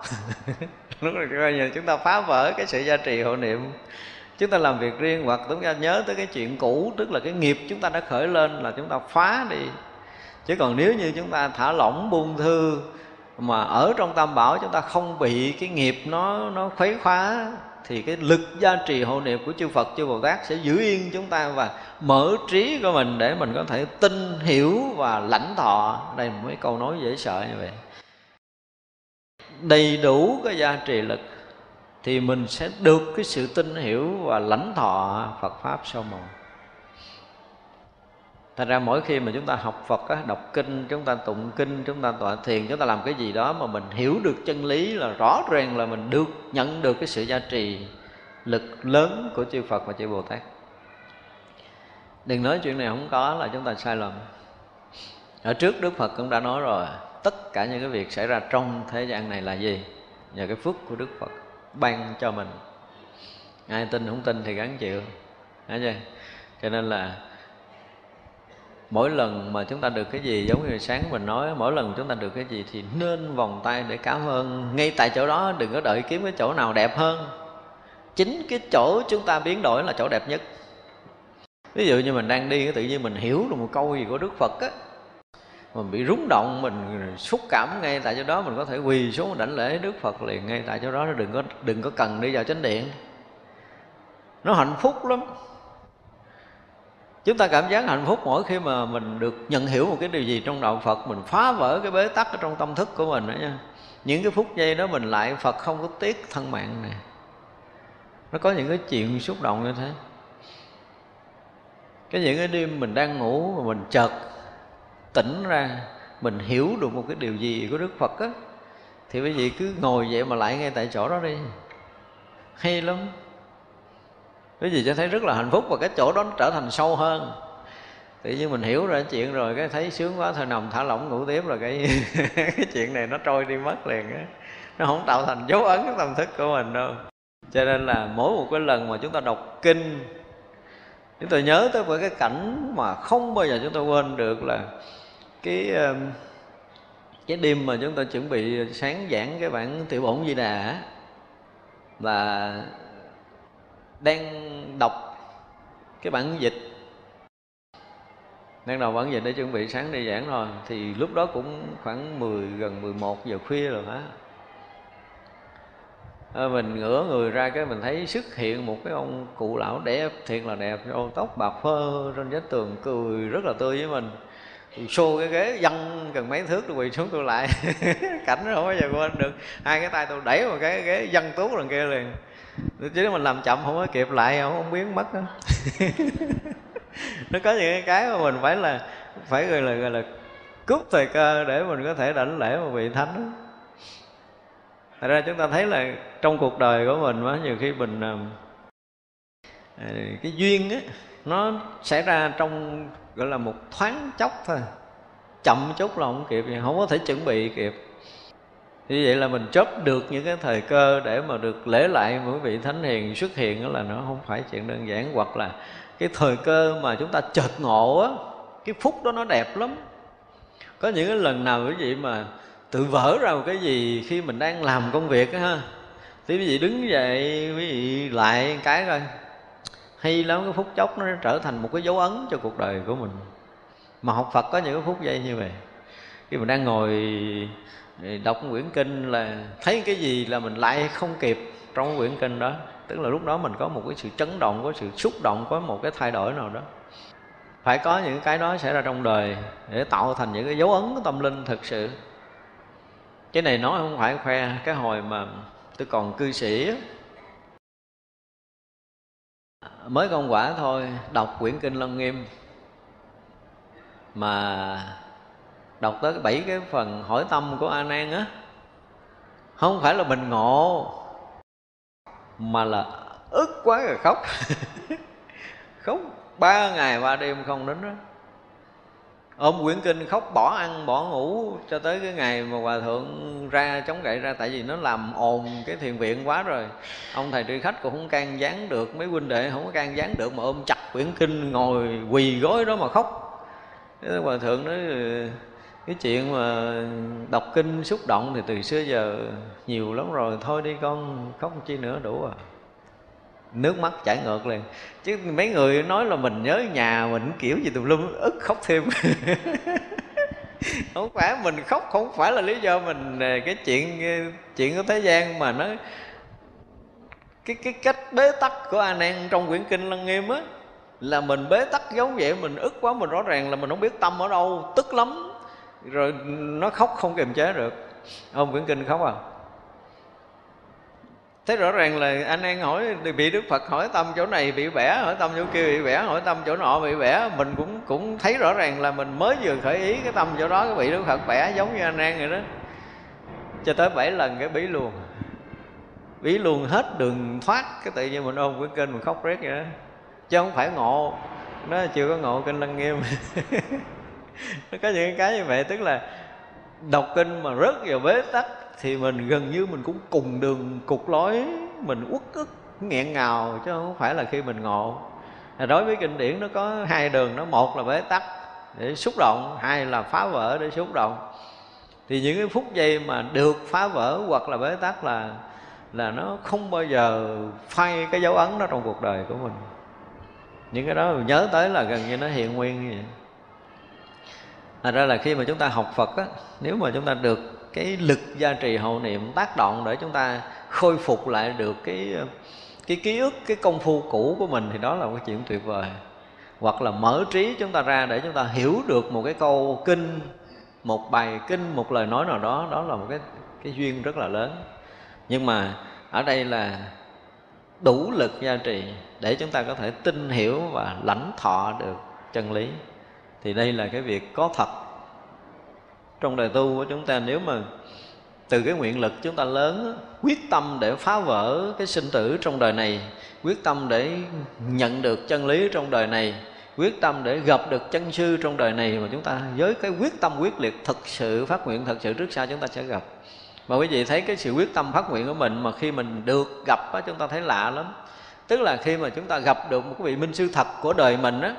Lúc này chúng ta phá vỡ cái sự gia trì hộ niệm chúng ta làm việc riêng hoặc chúng ta nhớ tới cái chuyện cũ, tức là cái nghiệp chúng ta đã khởi lên là chúng ta phá đi. Chứ còn nếu như chúng ta thả lỏng buông thư mà ở trong tam bảo chúng ta không bị cái nghiệp nó nó khuấy khóa, thì cái lực gia trì hộ niệm của chư Phật, chư Bồ Tát sẽ giữ yên chúng ta và mở trí của mình để mình có thể tin, hiểu và lãnh thọ. Đây là mấy câu nói dễ sợ như vậy. Đầy đủ cái gia trì lực thì mình sẽ được cái sự tin hiểu và lãnh thọ Phật pháp sâu màu Thật ra mỗi khi mà chúng ta học Phật á, đọc kinh, chúng ta tụng kinh, chúng ta tọa thiền, chúng ta làm cái gì đó mà mình hiểu được chân lý là rõ ràng là mình được nhận được cái sự gia trì lực lớn của chư Phật và chư Bồ Tát. Đừng nói chuyện này không có là chúng ta sai lầm. Ở trước Đức Phật cũng đã nói rồi, tất cả những cái việc xảy ra trong thế gian này là gì? Nhờ cái phước của Đức Phật ban cho mình. Ai tin không tin thì gắn chịu. Đấy chưa? cho nên là mỗi lần mà chúng ta được cái gì giống như sáng mình nói, mỗi lần chúng ta được cái gì thì nên vòng tay để cảm ơn. Ngay tại chỗ đó, đừng có đợi kiếm cái chỗ nào đẹp hơn. Chính cái chỗ chúng ta biến đổi là chỗ đẹp nhất. Ví dụ như mình đang đi, tự nhiên mình hiểu được một câu gì của đức phật á mình bị rúng động, mình xúc cảm ngay tại chỗ đó, mình có thể quỳ xuống đảnh lễ đức phật liền ngay tại chỗ đó. Đừng có đừng có cần đi vào chánh điện. Nó hạnh phúc lắm. Chúng ta cảm giác hạnh phúc mỗi khi mà mình được nhận hiểu một cái điều gì trong đạo phật, mình phá vỡ cái bế tắc ở trong tâm thức của mình đó nha. Những cái phút giây đó mình lại phật không có tiếc thân mạng này. Nó có những cái chuyện xúc động như thế. Cái những cái đêm mình đang ngủ mà mình chợt tỉnh ra, mình hiểu được một cái điều gì của đức phật á, thì quý vị cứ ngồi vậy mà lại ngay tại chỗ đó đi. Hay lắm. Quý vị sẽ thấy rất là hạnh phúc và cái chỗ đó nó trở thành sâu hơn. Tự nhiên mình hiểu ra chuyện rồi, cái thấy sướng quá, thôi nằm thả lỏng ngủ tiếp rồi cái cái chuyện này nó trôi đi mất liền á. Nó không tạo thành dấu ấn trong tâm thức của mình đâu. Cho nên là mỗi một cái lần mà chúng ta đọc kinh, chúng ta nhớ tới với cái cảnh mà không bao giờ chúng ta quên được là cái cái đêm mà chúng ta chuẩn bị sáng giảng cái bản tiểu bổn di đà và đang đọc cái bản dịch. Đang đầu bản dịch để chuẩn bị sáng đi giảng rồi, thì lúc đó cũng khoảng 10 gần 11 giờ khuya rồi hả ờ, mình ngửa người ra cái mình thấy xuất hiện một cái ông cụ lão đẹp, thiệt là đẹp ông tóc bạc phơ, trên vách tường cười rất là tươi với mình xô cái ghế văng gần mấy thước tôi quỳ xuống tôi lại. Cảnh nó không bao giờ quên được. Hai cái tay tôi đẩy vào cái ghế văng tú lần kia liền. Chứ mình làm chậm không có kịp lại không, không biến mất nó có những cái mà mình phải là phải gọi là gọi là cúp thời cơ để mình có thể đảnh lễ một vị thánh đó. Thật ra chúng ta thấy là trong cuộc đời của mình quá nhiều khi mình à, à, cái duyên á nó xảy ra trong gọi là một thoáng chốc thôi. Chậm chút là không kịp, không có thể chuẩn bị kịp. Như vậy là mình chớp được những cái thời cơ để mà được lễ lại mỗi vị thánh hiền xuất hiện đó là nó không phải chuyện đơn giản. Hoặc là cái thời cơ mà chúng ta chợt ngộ á, cái phút đó nó đẹp lắm. Có những cái lần nào quý vị mà tự vỡ ra một cái gì khi mình đang làm công việc á ha. Thì quý vị đứng dậy, quý vị lại cái coi hay lắm, cái phút chốc nó trở thành một cái dấu ấn cho cuộc đời của mình. Mà học Phật có những cái phút giây như vậy. Khi mình đang ngồi ờ, đọc quyển kinh là thấy cái gì là mình lại không kịp trong quyển kinh đó. Tức là lúc đó mình có một cái sự chấn động, có sự xúc động, có một cái thay đổi nào đó. Phải có những cái đó xảy ra trong đời để tạo thành những cái dấu ấn của tâm linh thực sự. Cái này nói không phải khoe, cái hồi mà tôi còn cư sĩ mới công quả thôi, đọc quyển kinh lân nghiêm. Mà đọc tới bảy cái phần hỏi tâm của a nan á, không phải là mình ngộ, mà là ức quá rồi khóc. Khóc ba ngày ba đêm không đến đó ôm quyển kinh, khóc bỏ ăn, bỏ ngủ cho tới cái ngày mà hòa thượng ra, chống gậy ra. Tại vì nó làm ồn cái thiền viện quá rồi. Ông thầy tri khách cũng không can gián được. Mấy huynh đệ không có can gián được mà ôm chặt quyển kinh, ngồi quỳ gối đó mà khóc. Thế hòa thượng nói ừ, cái chuyện mà đọc kinh xúc động thì từ xưa giờ nhiều lắm rồi. Thôi đi con, khóc chi nữa, đủ à nước mắt chảy ngược liền. Chứ mấy người nói là mình nhớ nhà mình kiểu gì tùm lum, ức khóc thêm. Không phải mình khóc, không phải là lý do mình à, cái chuyện à, chuyện của thế gian mà nó, cái cái cách bế tắc của a nan trong quyển kinh lăng nghiêm á, là mình bế tắc giống vậy mình ức quá, mình rõ ràng là mình không biết tâm ở đâu, tức lắm. Rồi nó khóc không kiềm chế được. Ông quyển kinh khóc à? Thế rõ ràng là anh đang hỏi bị đức phật hỏi tâm chỗ này bị bẻ, hỏi tâm chỗ kia bị bẻ, hỏi tâm chỗ nọ bị bẻ. Mình cũng cũng thấy rõ ràng là mình mới vừa khởi ý cái tâm chỗ đó, cái bị đức phật bẻ giống như anh đang vậy đó. Cho tới bảy lần cái bí luôn bí luôn hết đường thoát, cái tự nhiên mình ôm cái kênh mình khóc rét vậy đó. Chứ không phải ngộ, nó chưa có ngộ kinh lăng nghiêm. Nó có những cái như vậy, tức là đọc kinh mà rất vào bế tắc thì mình gần như mình cũng cùng đường cục lối mình uất ức nghẹn ngào chứ không phải là khi mình ngộ. Đối với kinh điển nó có hai đường nó một là bế tắc để xúc động hai là phá vỡ để xúc động. Thì những cái phút giây mà được phá vỡ hoặc là bế tắc là là nó không bao giờ phai cái dấu ấn đó trong cuộc đời của mình. Những cái đó mình nhớ tới là gần như nó hiện nguyên như vậy. Thật ra là khi mà chúng ta học Phật á, nếu mà chúng ta được cái lực gia trì hậu niệm tác động để chúng ta khôi phục lại được cái cái ký ức, cái công phu cũ của mình thì đó là một cái chuyện tuyệt vời. Hoặc là mở trí chúng ta ra để chúng ta hiểu được một cái câu kinh, một bài kinh, một lời nói nào đó, đó là một cái cái duyên rất là lớn. Nhưng mà ở đây là đủ lực gia trì để chúng ta có thể tin hiểu và lãnh thọ được chân lý thì đây là cái việc có thật trong đời tu của chúng ta nếu mà từ cái nguyện lực chúng ta lớn quyết tâm để phá vỡ cái sinh tử trong đời này quyết tâm để nhận được chân lý trong đời này quyết tâm để gặp được chân sư trong đời này mà chúng ta với cái quyết tâm quyết liệt thực sự phát nguyện thật sự trước sau chúng ta sẽ gặp. Mà quý vị thấy cái sự quyết tâm phát nguyện của mình mà khi mình được gặp á, chúng ta thấy lạ lắm. Tức là khi mà chúng ta gặp được một vị minh sư thật của đời mình á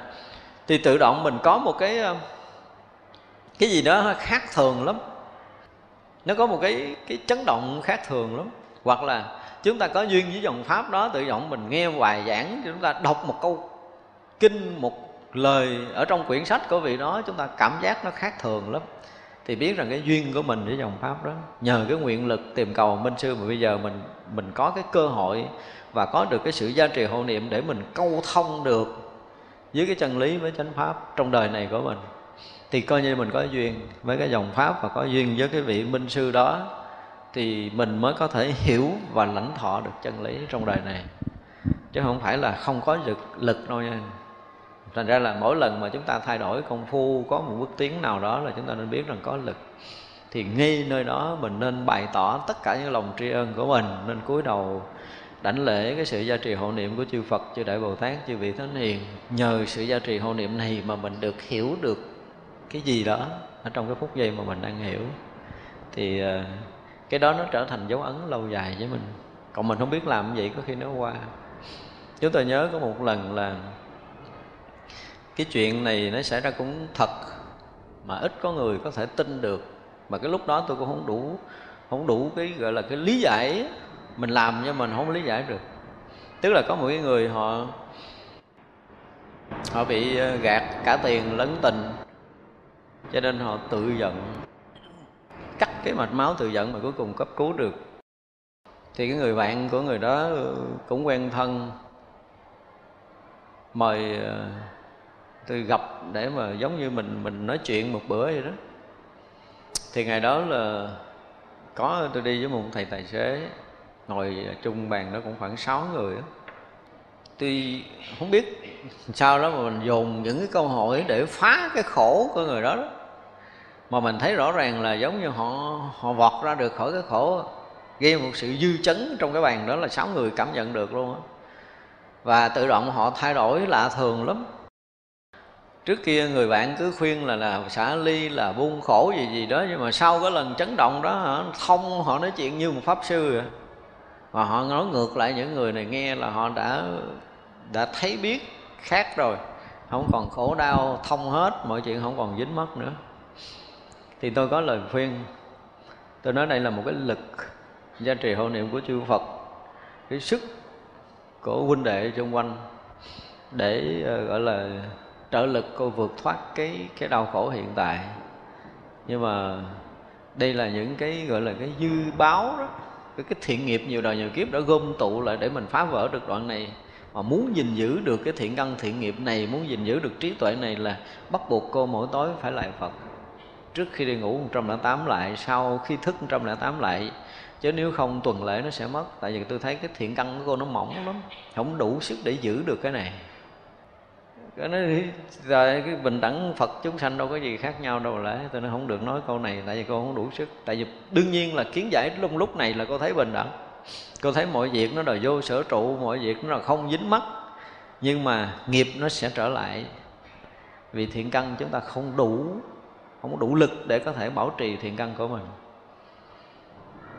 thì tự động mình có một cái cái gì đó khác thường lắm. Nó có một cái cái chấn động khác thường lắm. Hoặc là chúng ta có duyên với dòng pháp đó, tự động mình nghe bài giảng, chúng ta đọc một câu kinh, một lời ở trong quyển sách của vị đó, chúng ta cảm giác nó khác thường lắm. Thì biết rằng cái duyên của mình với dòng pháp đó, nhờ cái nguyện lực tìm cầu minh sư mà bây giờ mình mình có cái cơ hội và có được cái sự gia trì hộ niệm để mình câu thông được với cái chân lý với chánh pháp trong đời này của mình thì coi như mình có duyên với cái dòng pháp và có duyên với cái vị minh sư đó thì mình mới có thể hiểu và lãnh thọ được chân lý trong đời này. Chứ không phải là không có lực lực đâu nha. Thành ra là mỗi lần mà chúng ta thay đổi công phu có một bước tiến nào đó là chúng ta nên biết rằng có lực. Thì ngay nơi đó mình nên bày tỏ tất cả những lòng tri ân của mình nên cúi đầu đảnh lễ cái sự gia trì hộ niệm của chư Phật, chư Đại Bồ Tát, chư vị Thánh Hiền. Nhờ sự gia trì hộ niệm này mà mình được hiểu được cái gì đó ở trong cái phút giây mà mình đang hiểu, Thì ờ, cái đó nó trở thành dấu ấn lâu dài với mình. Còn mình không biết làm vậy có khi nó qua. Chúng tôi nhớ có một lần là Cái chuyện này nó xảy ra cũng thật, Mà ít có người có thể tin được. Mà cái lúc đó tôi cũng không đủ không đủ cái, gọi là, cái lý giải mình làm, nhưng mình không lý giải được. Tức là có một cái người họ họ bị ờ, gạt cả tiền lẫn tình cho nên họ tự giận. Cắt cái mạch máu tự giận mà cuối cùng cấp cứu được. Thì cái người bạn của người đó cũng quen thân. Mời ờ, tôi gặp để mà giống như mình mình nói chuyện một bữa vậy đó. Thì ngày đó là có tôi đi với một thầy tài xế ngồi chung bàn đó cũng khoảng 6 người đó. tuy không biết sao đó mà mình dùng những cái câu hỏi để phá cái khổ của người đó, đó mà mình thấy rõ ràng là giống như họ họ vọt ra được khỏi cái khổ gây một sự dư chấn trong cái bàn đó là sáu người cảm nhận được luôn á. Và tự động họ thay đổi lạ thường lắm. Trước kia người bạn cứ khuyên là là xả ly là buông khổ gì gì đó, nhưng mà sau cái lần chấn động đó, hả, thông, họ nói chuyện như một pháp sư vậy. Và họ nói ngược lại những người này nghe là họ đã đã thấy biết khác rồi. Không còn khổ đau, thông hết, mọi chuyện không còn dính mất nữa thì tôi có lời khuyên. Tôi nói đây là một cái lực gia trì hộ niệm của chư Phật. Cái sức của huynh đệ xung quanh để uh, gọi là trợ lực cô vượt thoát cái cái đau khổ hiện tại. Nhưng mà đây là những cái gọi là cái dư báo đó cái, cái thiện nghiệp nhiều đời nhiều kiếp đã gom tụ lại để mình phá vỡ được đoạn này. Mà muốn gìn giữ được cái thiện căn thiện nghiệp này muốn gìn giữ được trí tuệ này là bắt buộc cô mỗi tối phải lại Phật trước khi đi ngủ 108 lại, sau khi thức 108 lại, chứ nếu không tuần lễ nó sẽ mất. Tại vì tôi thấy cái thiện căn của cô nó mỏng lắm, không đủ sức để giữ được cái này. Cái nó rồi cái bình đẳng phật chúng sanh đâu có gì khác nhau đâu lẽ tôi nó không được nói câu này tại vì cô không đủ sức. Tại vì đương nhiên là kiến giải lúc lúc này là cô thấy bình đẳng. Cô thấy mọi việc nó là vô sở trụ, mọi việc nó là không dính mắt. Nhưng mà nghiệp nó sẽ trở lại. Vì thiện căn chúng ta không đủ không đủ lực để có thể bảo trì thiện căn của mình.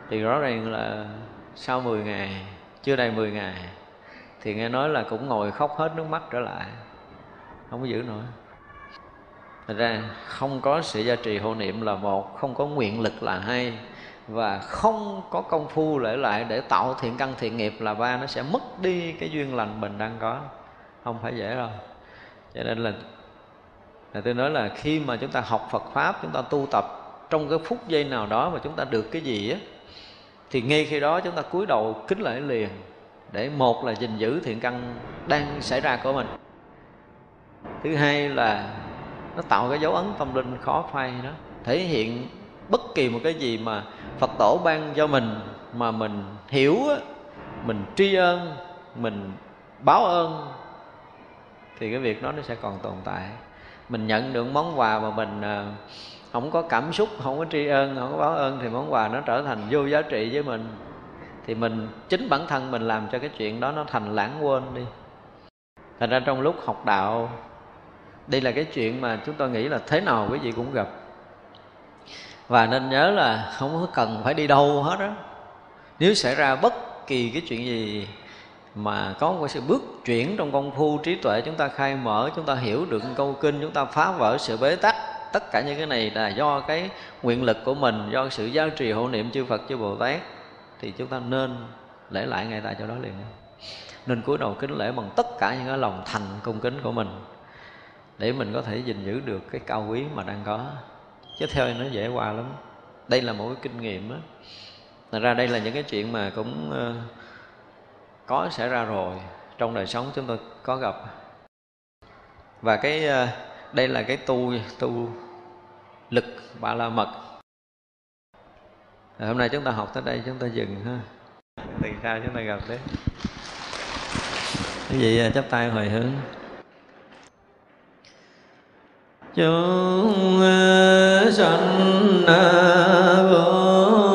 Thì rõ ràng là sau 10 ngày, chưa đầy 10 ngày, thì nghe nói là cũng ngồi khóc hết nước mắt trở lại. Không có giữ nổi Thật ra không có sự gia trì hộ niệm là một, Không có nguyện lực là hai, Và không có công phu lại lại để tạo thiện căn thiện nghiệp là ba, Nó sẽ mất đi cái duyên lành mình đang có. Không phải dễ đâu. Cho nên là là tôi nói là khi mà chúng ta học Phật Pháp, Chúng ta tu tập trong cái phút giây nào đó mà chúng ta được cái gì á, Thì ngay khi đó chúng ta cúi đầu kính lễ liền, Để một là gìn giữ thiện căn đang xảy ra của mình. Thứ hai là nó tạo cái dấu ấn tâm linh khó phai đó, thể hiện bất kỳ một cái gì mà phật tổ ban cho mình, mà mình hiểu mình tri ân, mình báo ơn, thì cái việc đó nó sẽ còn tồn tại mình nhận được món quà mà mình ờ, không có cảm xúc, không có tri ân không có báo ơn thì món quà nó trở thành vô giá trị với mình. Thì mình, chính bản thân mình làm cho cái chuyện đó nó thành lãng quên đi. Thành ra trong lúc học đạo, đây là cái chuyện mà chúng tôi nghĩ là thế nào quý vị cũng gặp. Và nên nhớ là không có cần phải đi đâu hết á. Nếu xảy ra bất kỳ cái chuyện gì mà có một sự bước chuyển trong công phu trí tuệ chúng ta khai mở chúng ta hiểu được câu kinh chúng ta phá vỡ sự bế tắc. Tất cả những cái này là do cái nguyện lực của mình do sự giao trì hộ niệm chư Phật chư Bồ Tát. Thì chúng ta nên lễ lại ngay tại chỗ đó liền. Nên cúi đầu kính lễ bằng tất cả những cái lòng thành cung kính của mình để mình có thể gìn giữ được cái cao quý mà đang có. Chứ theo nó dễ qua lắm. Đây là một cái kinh nghiệm á. Thật ra đây là những cái chuyện mà cũng uh, có xảy ra rồi. Trong đời sống chúng tôi có gặp. Và cái ờ, đây là cái tu tu lực ba la mật. Rồi hôm nay chúng ta học tới đây, chúng ta dừng ha. Từ sau chúng ta gặp đấy. Quý vị ờ, chắp tay hồi hướng. Chúng ờ, sanh vô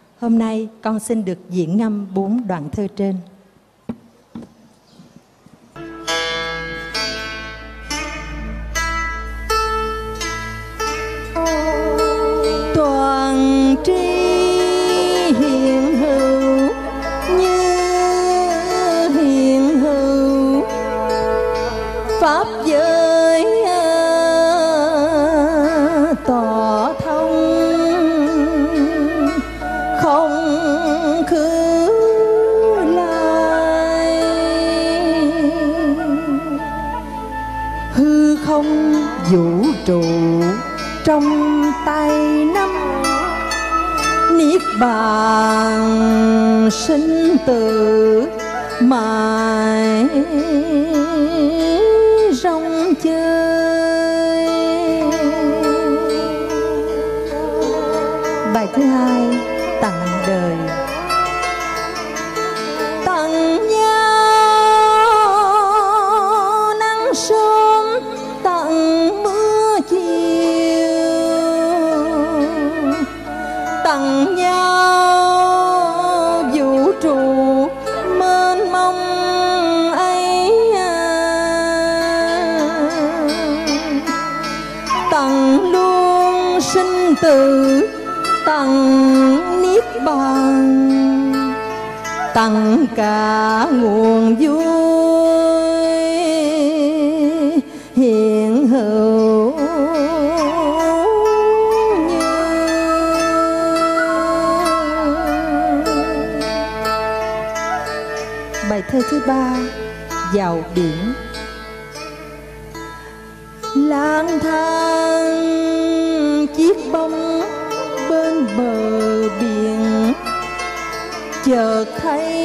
Hôm nay con xin được diễn ngâm bốn đoạn thơ trên. trụ trong tay nắm niết bàn sinh tử mà Tăng cả nguồn vui hiện hữu như. Bài thơ thứ ba vào biển. 要开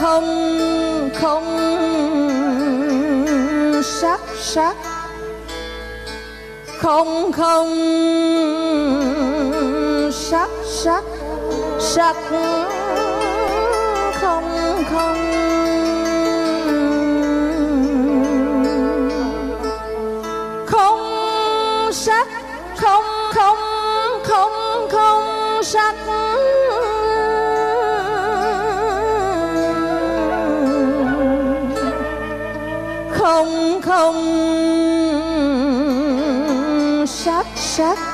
không không sắc sắc. Không không ょ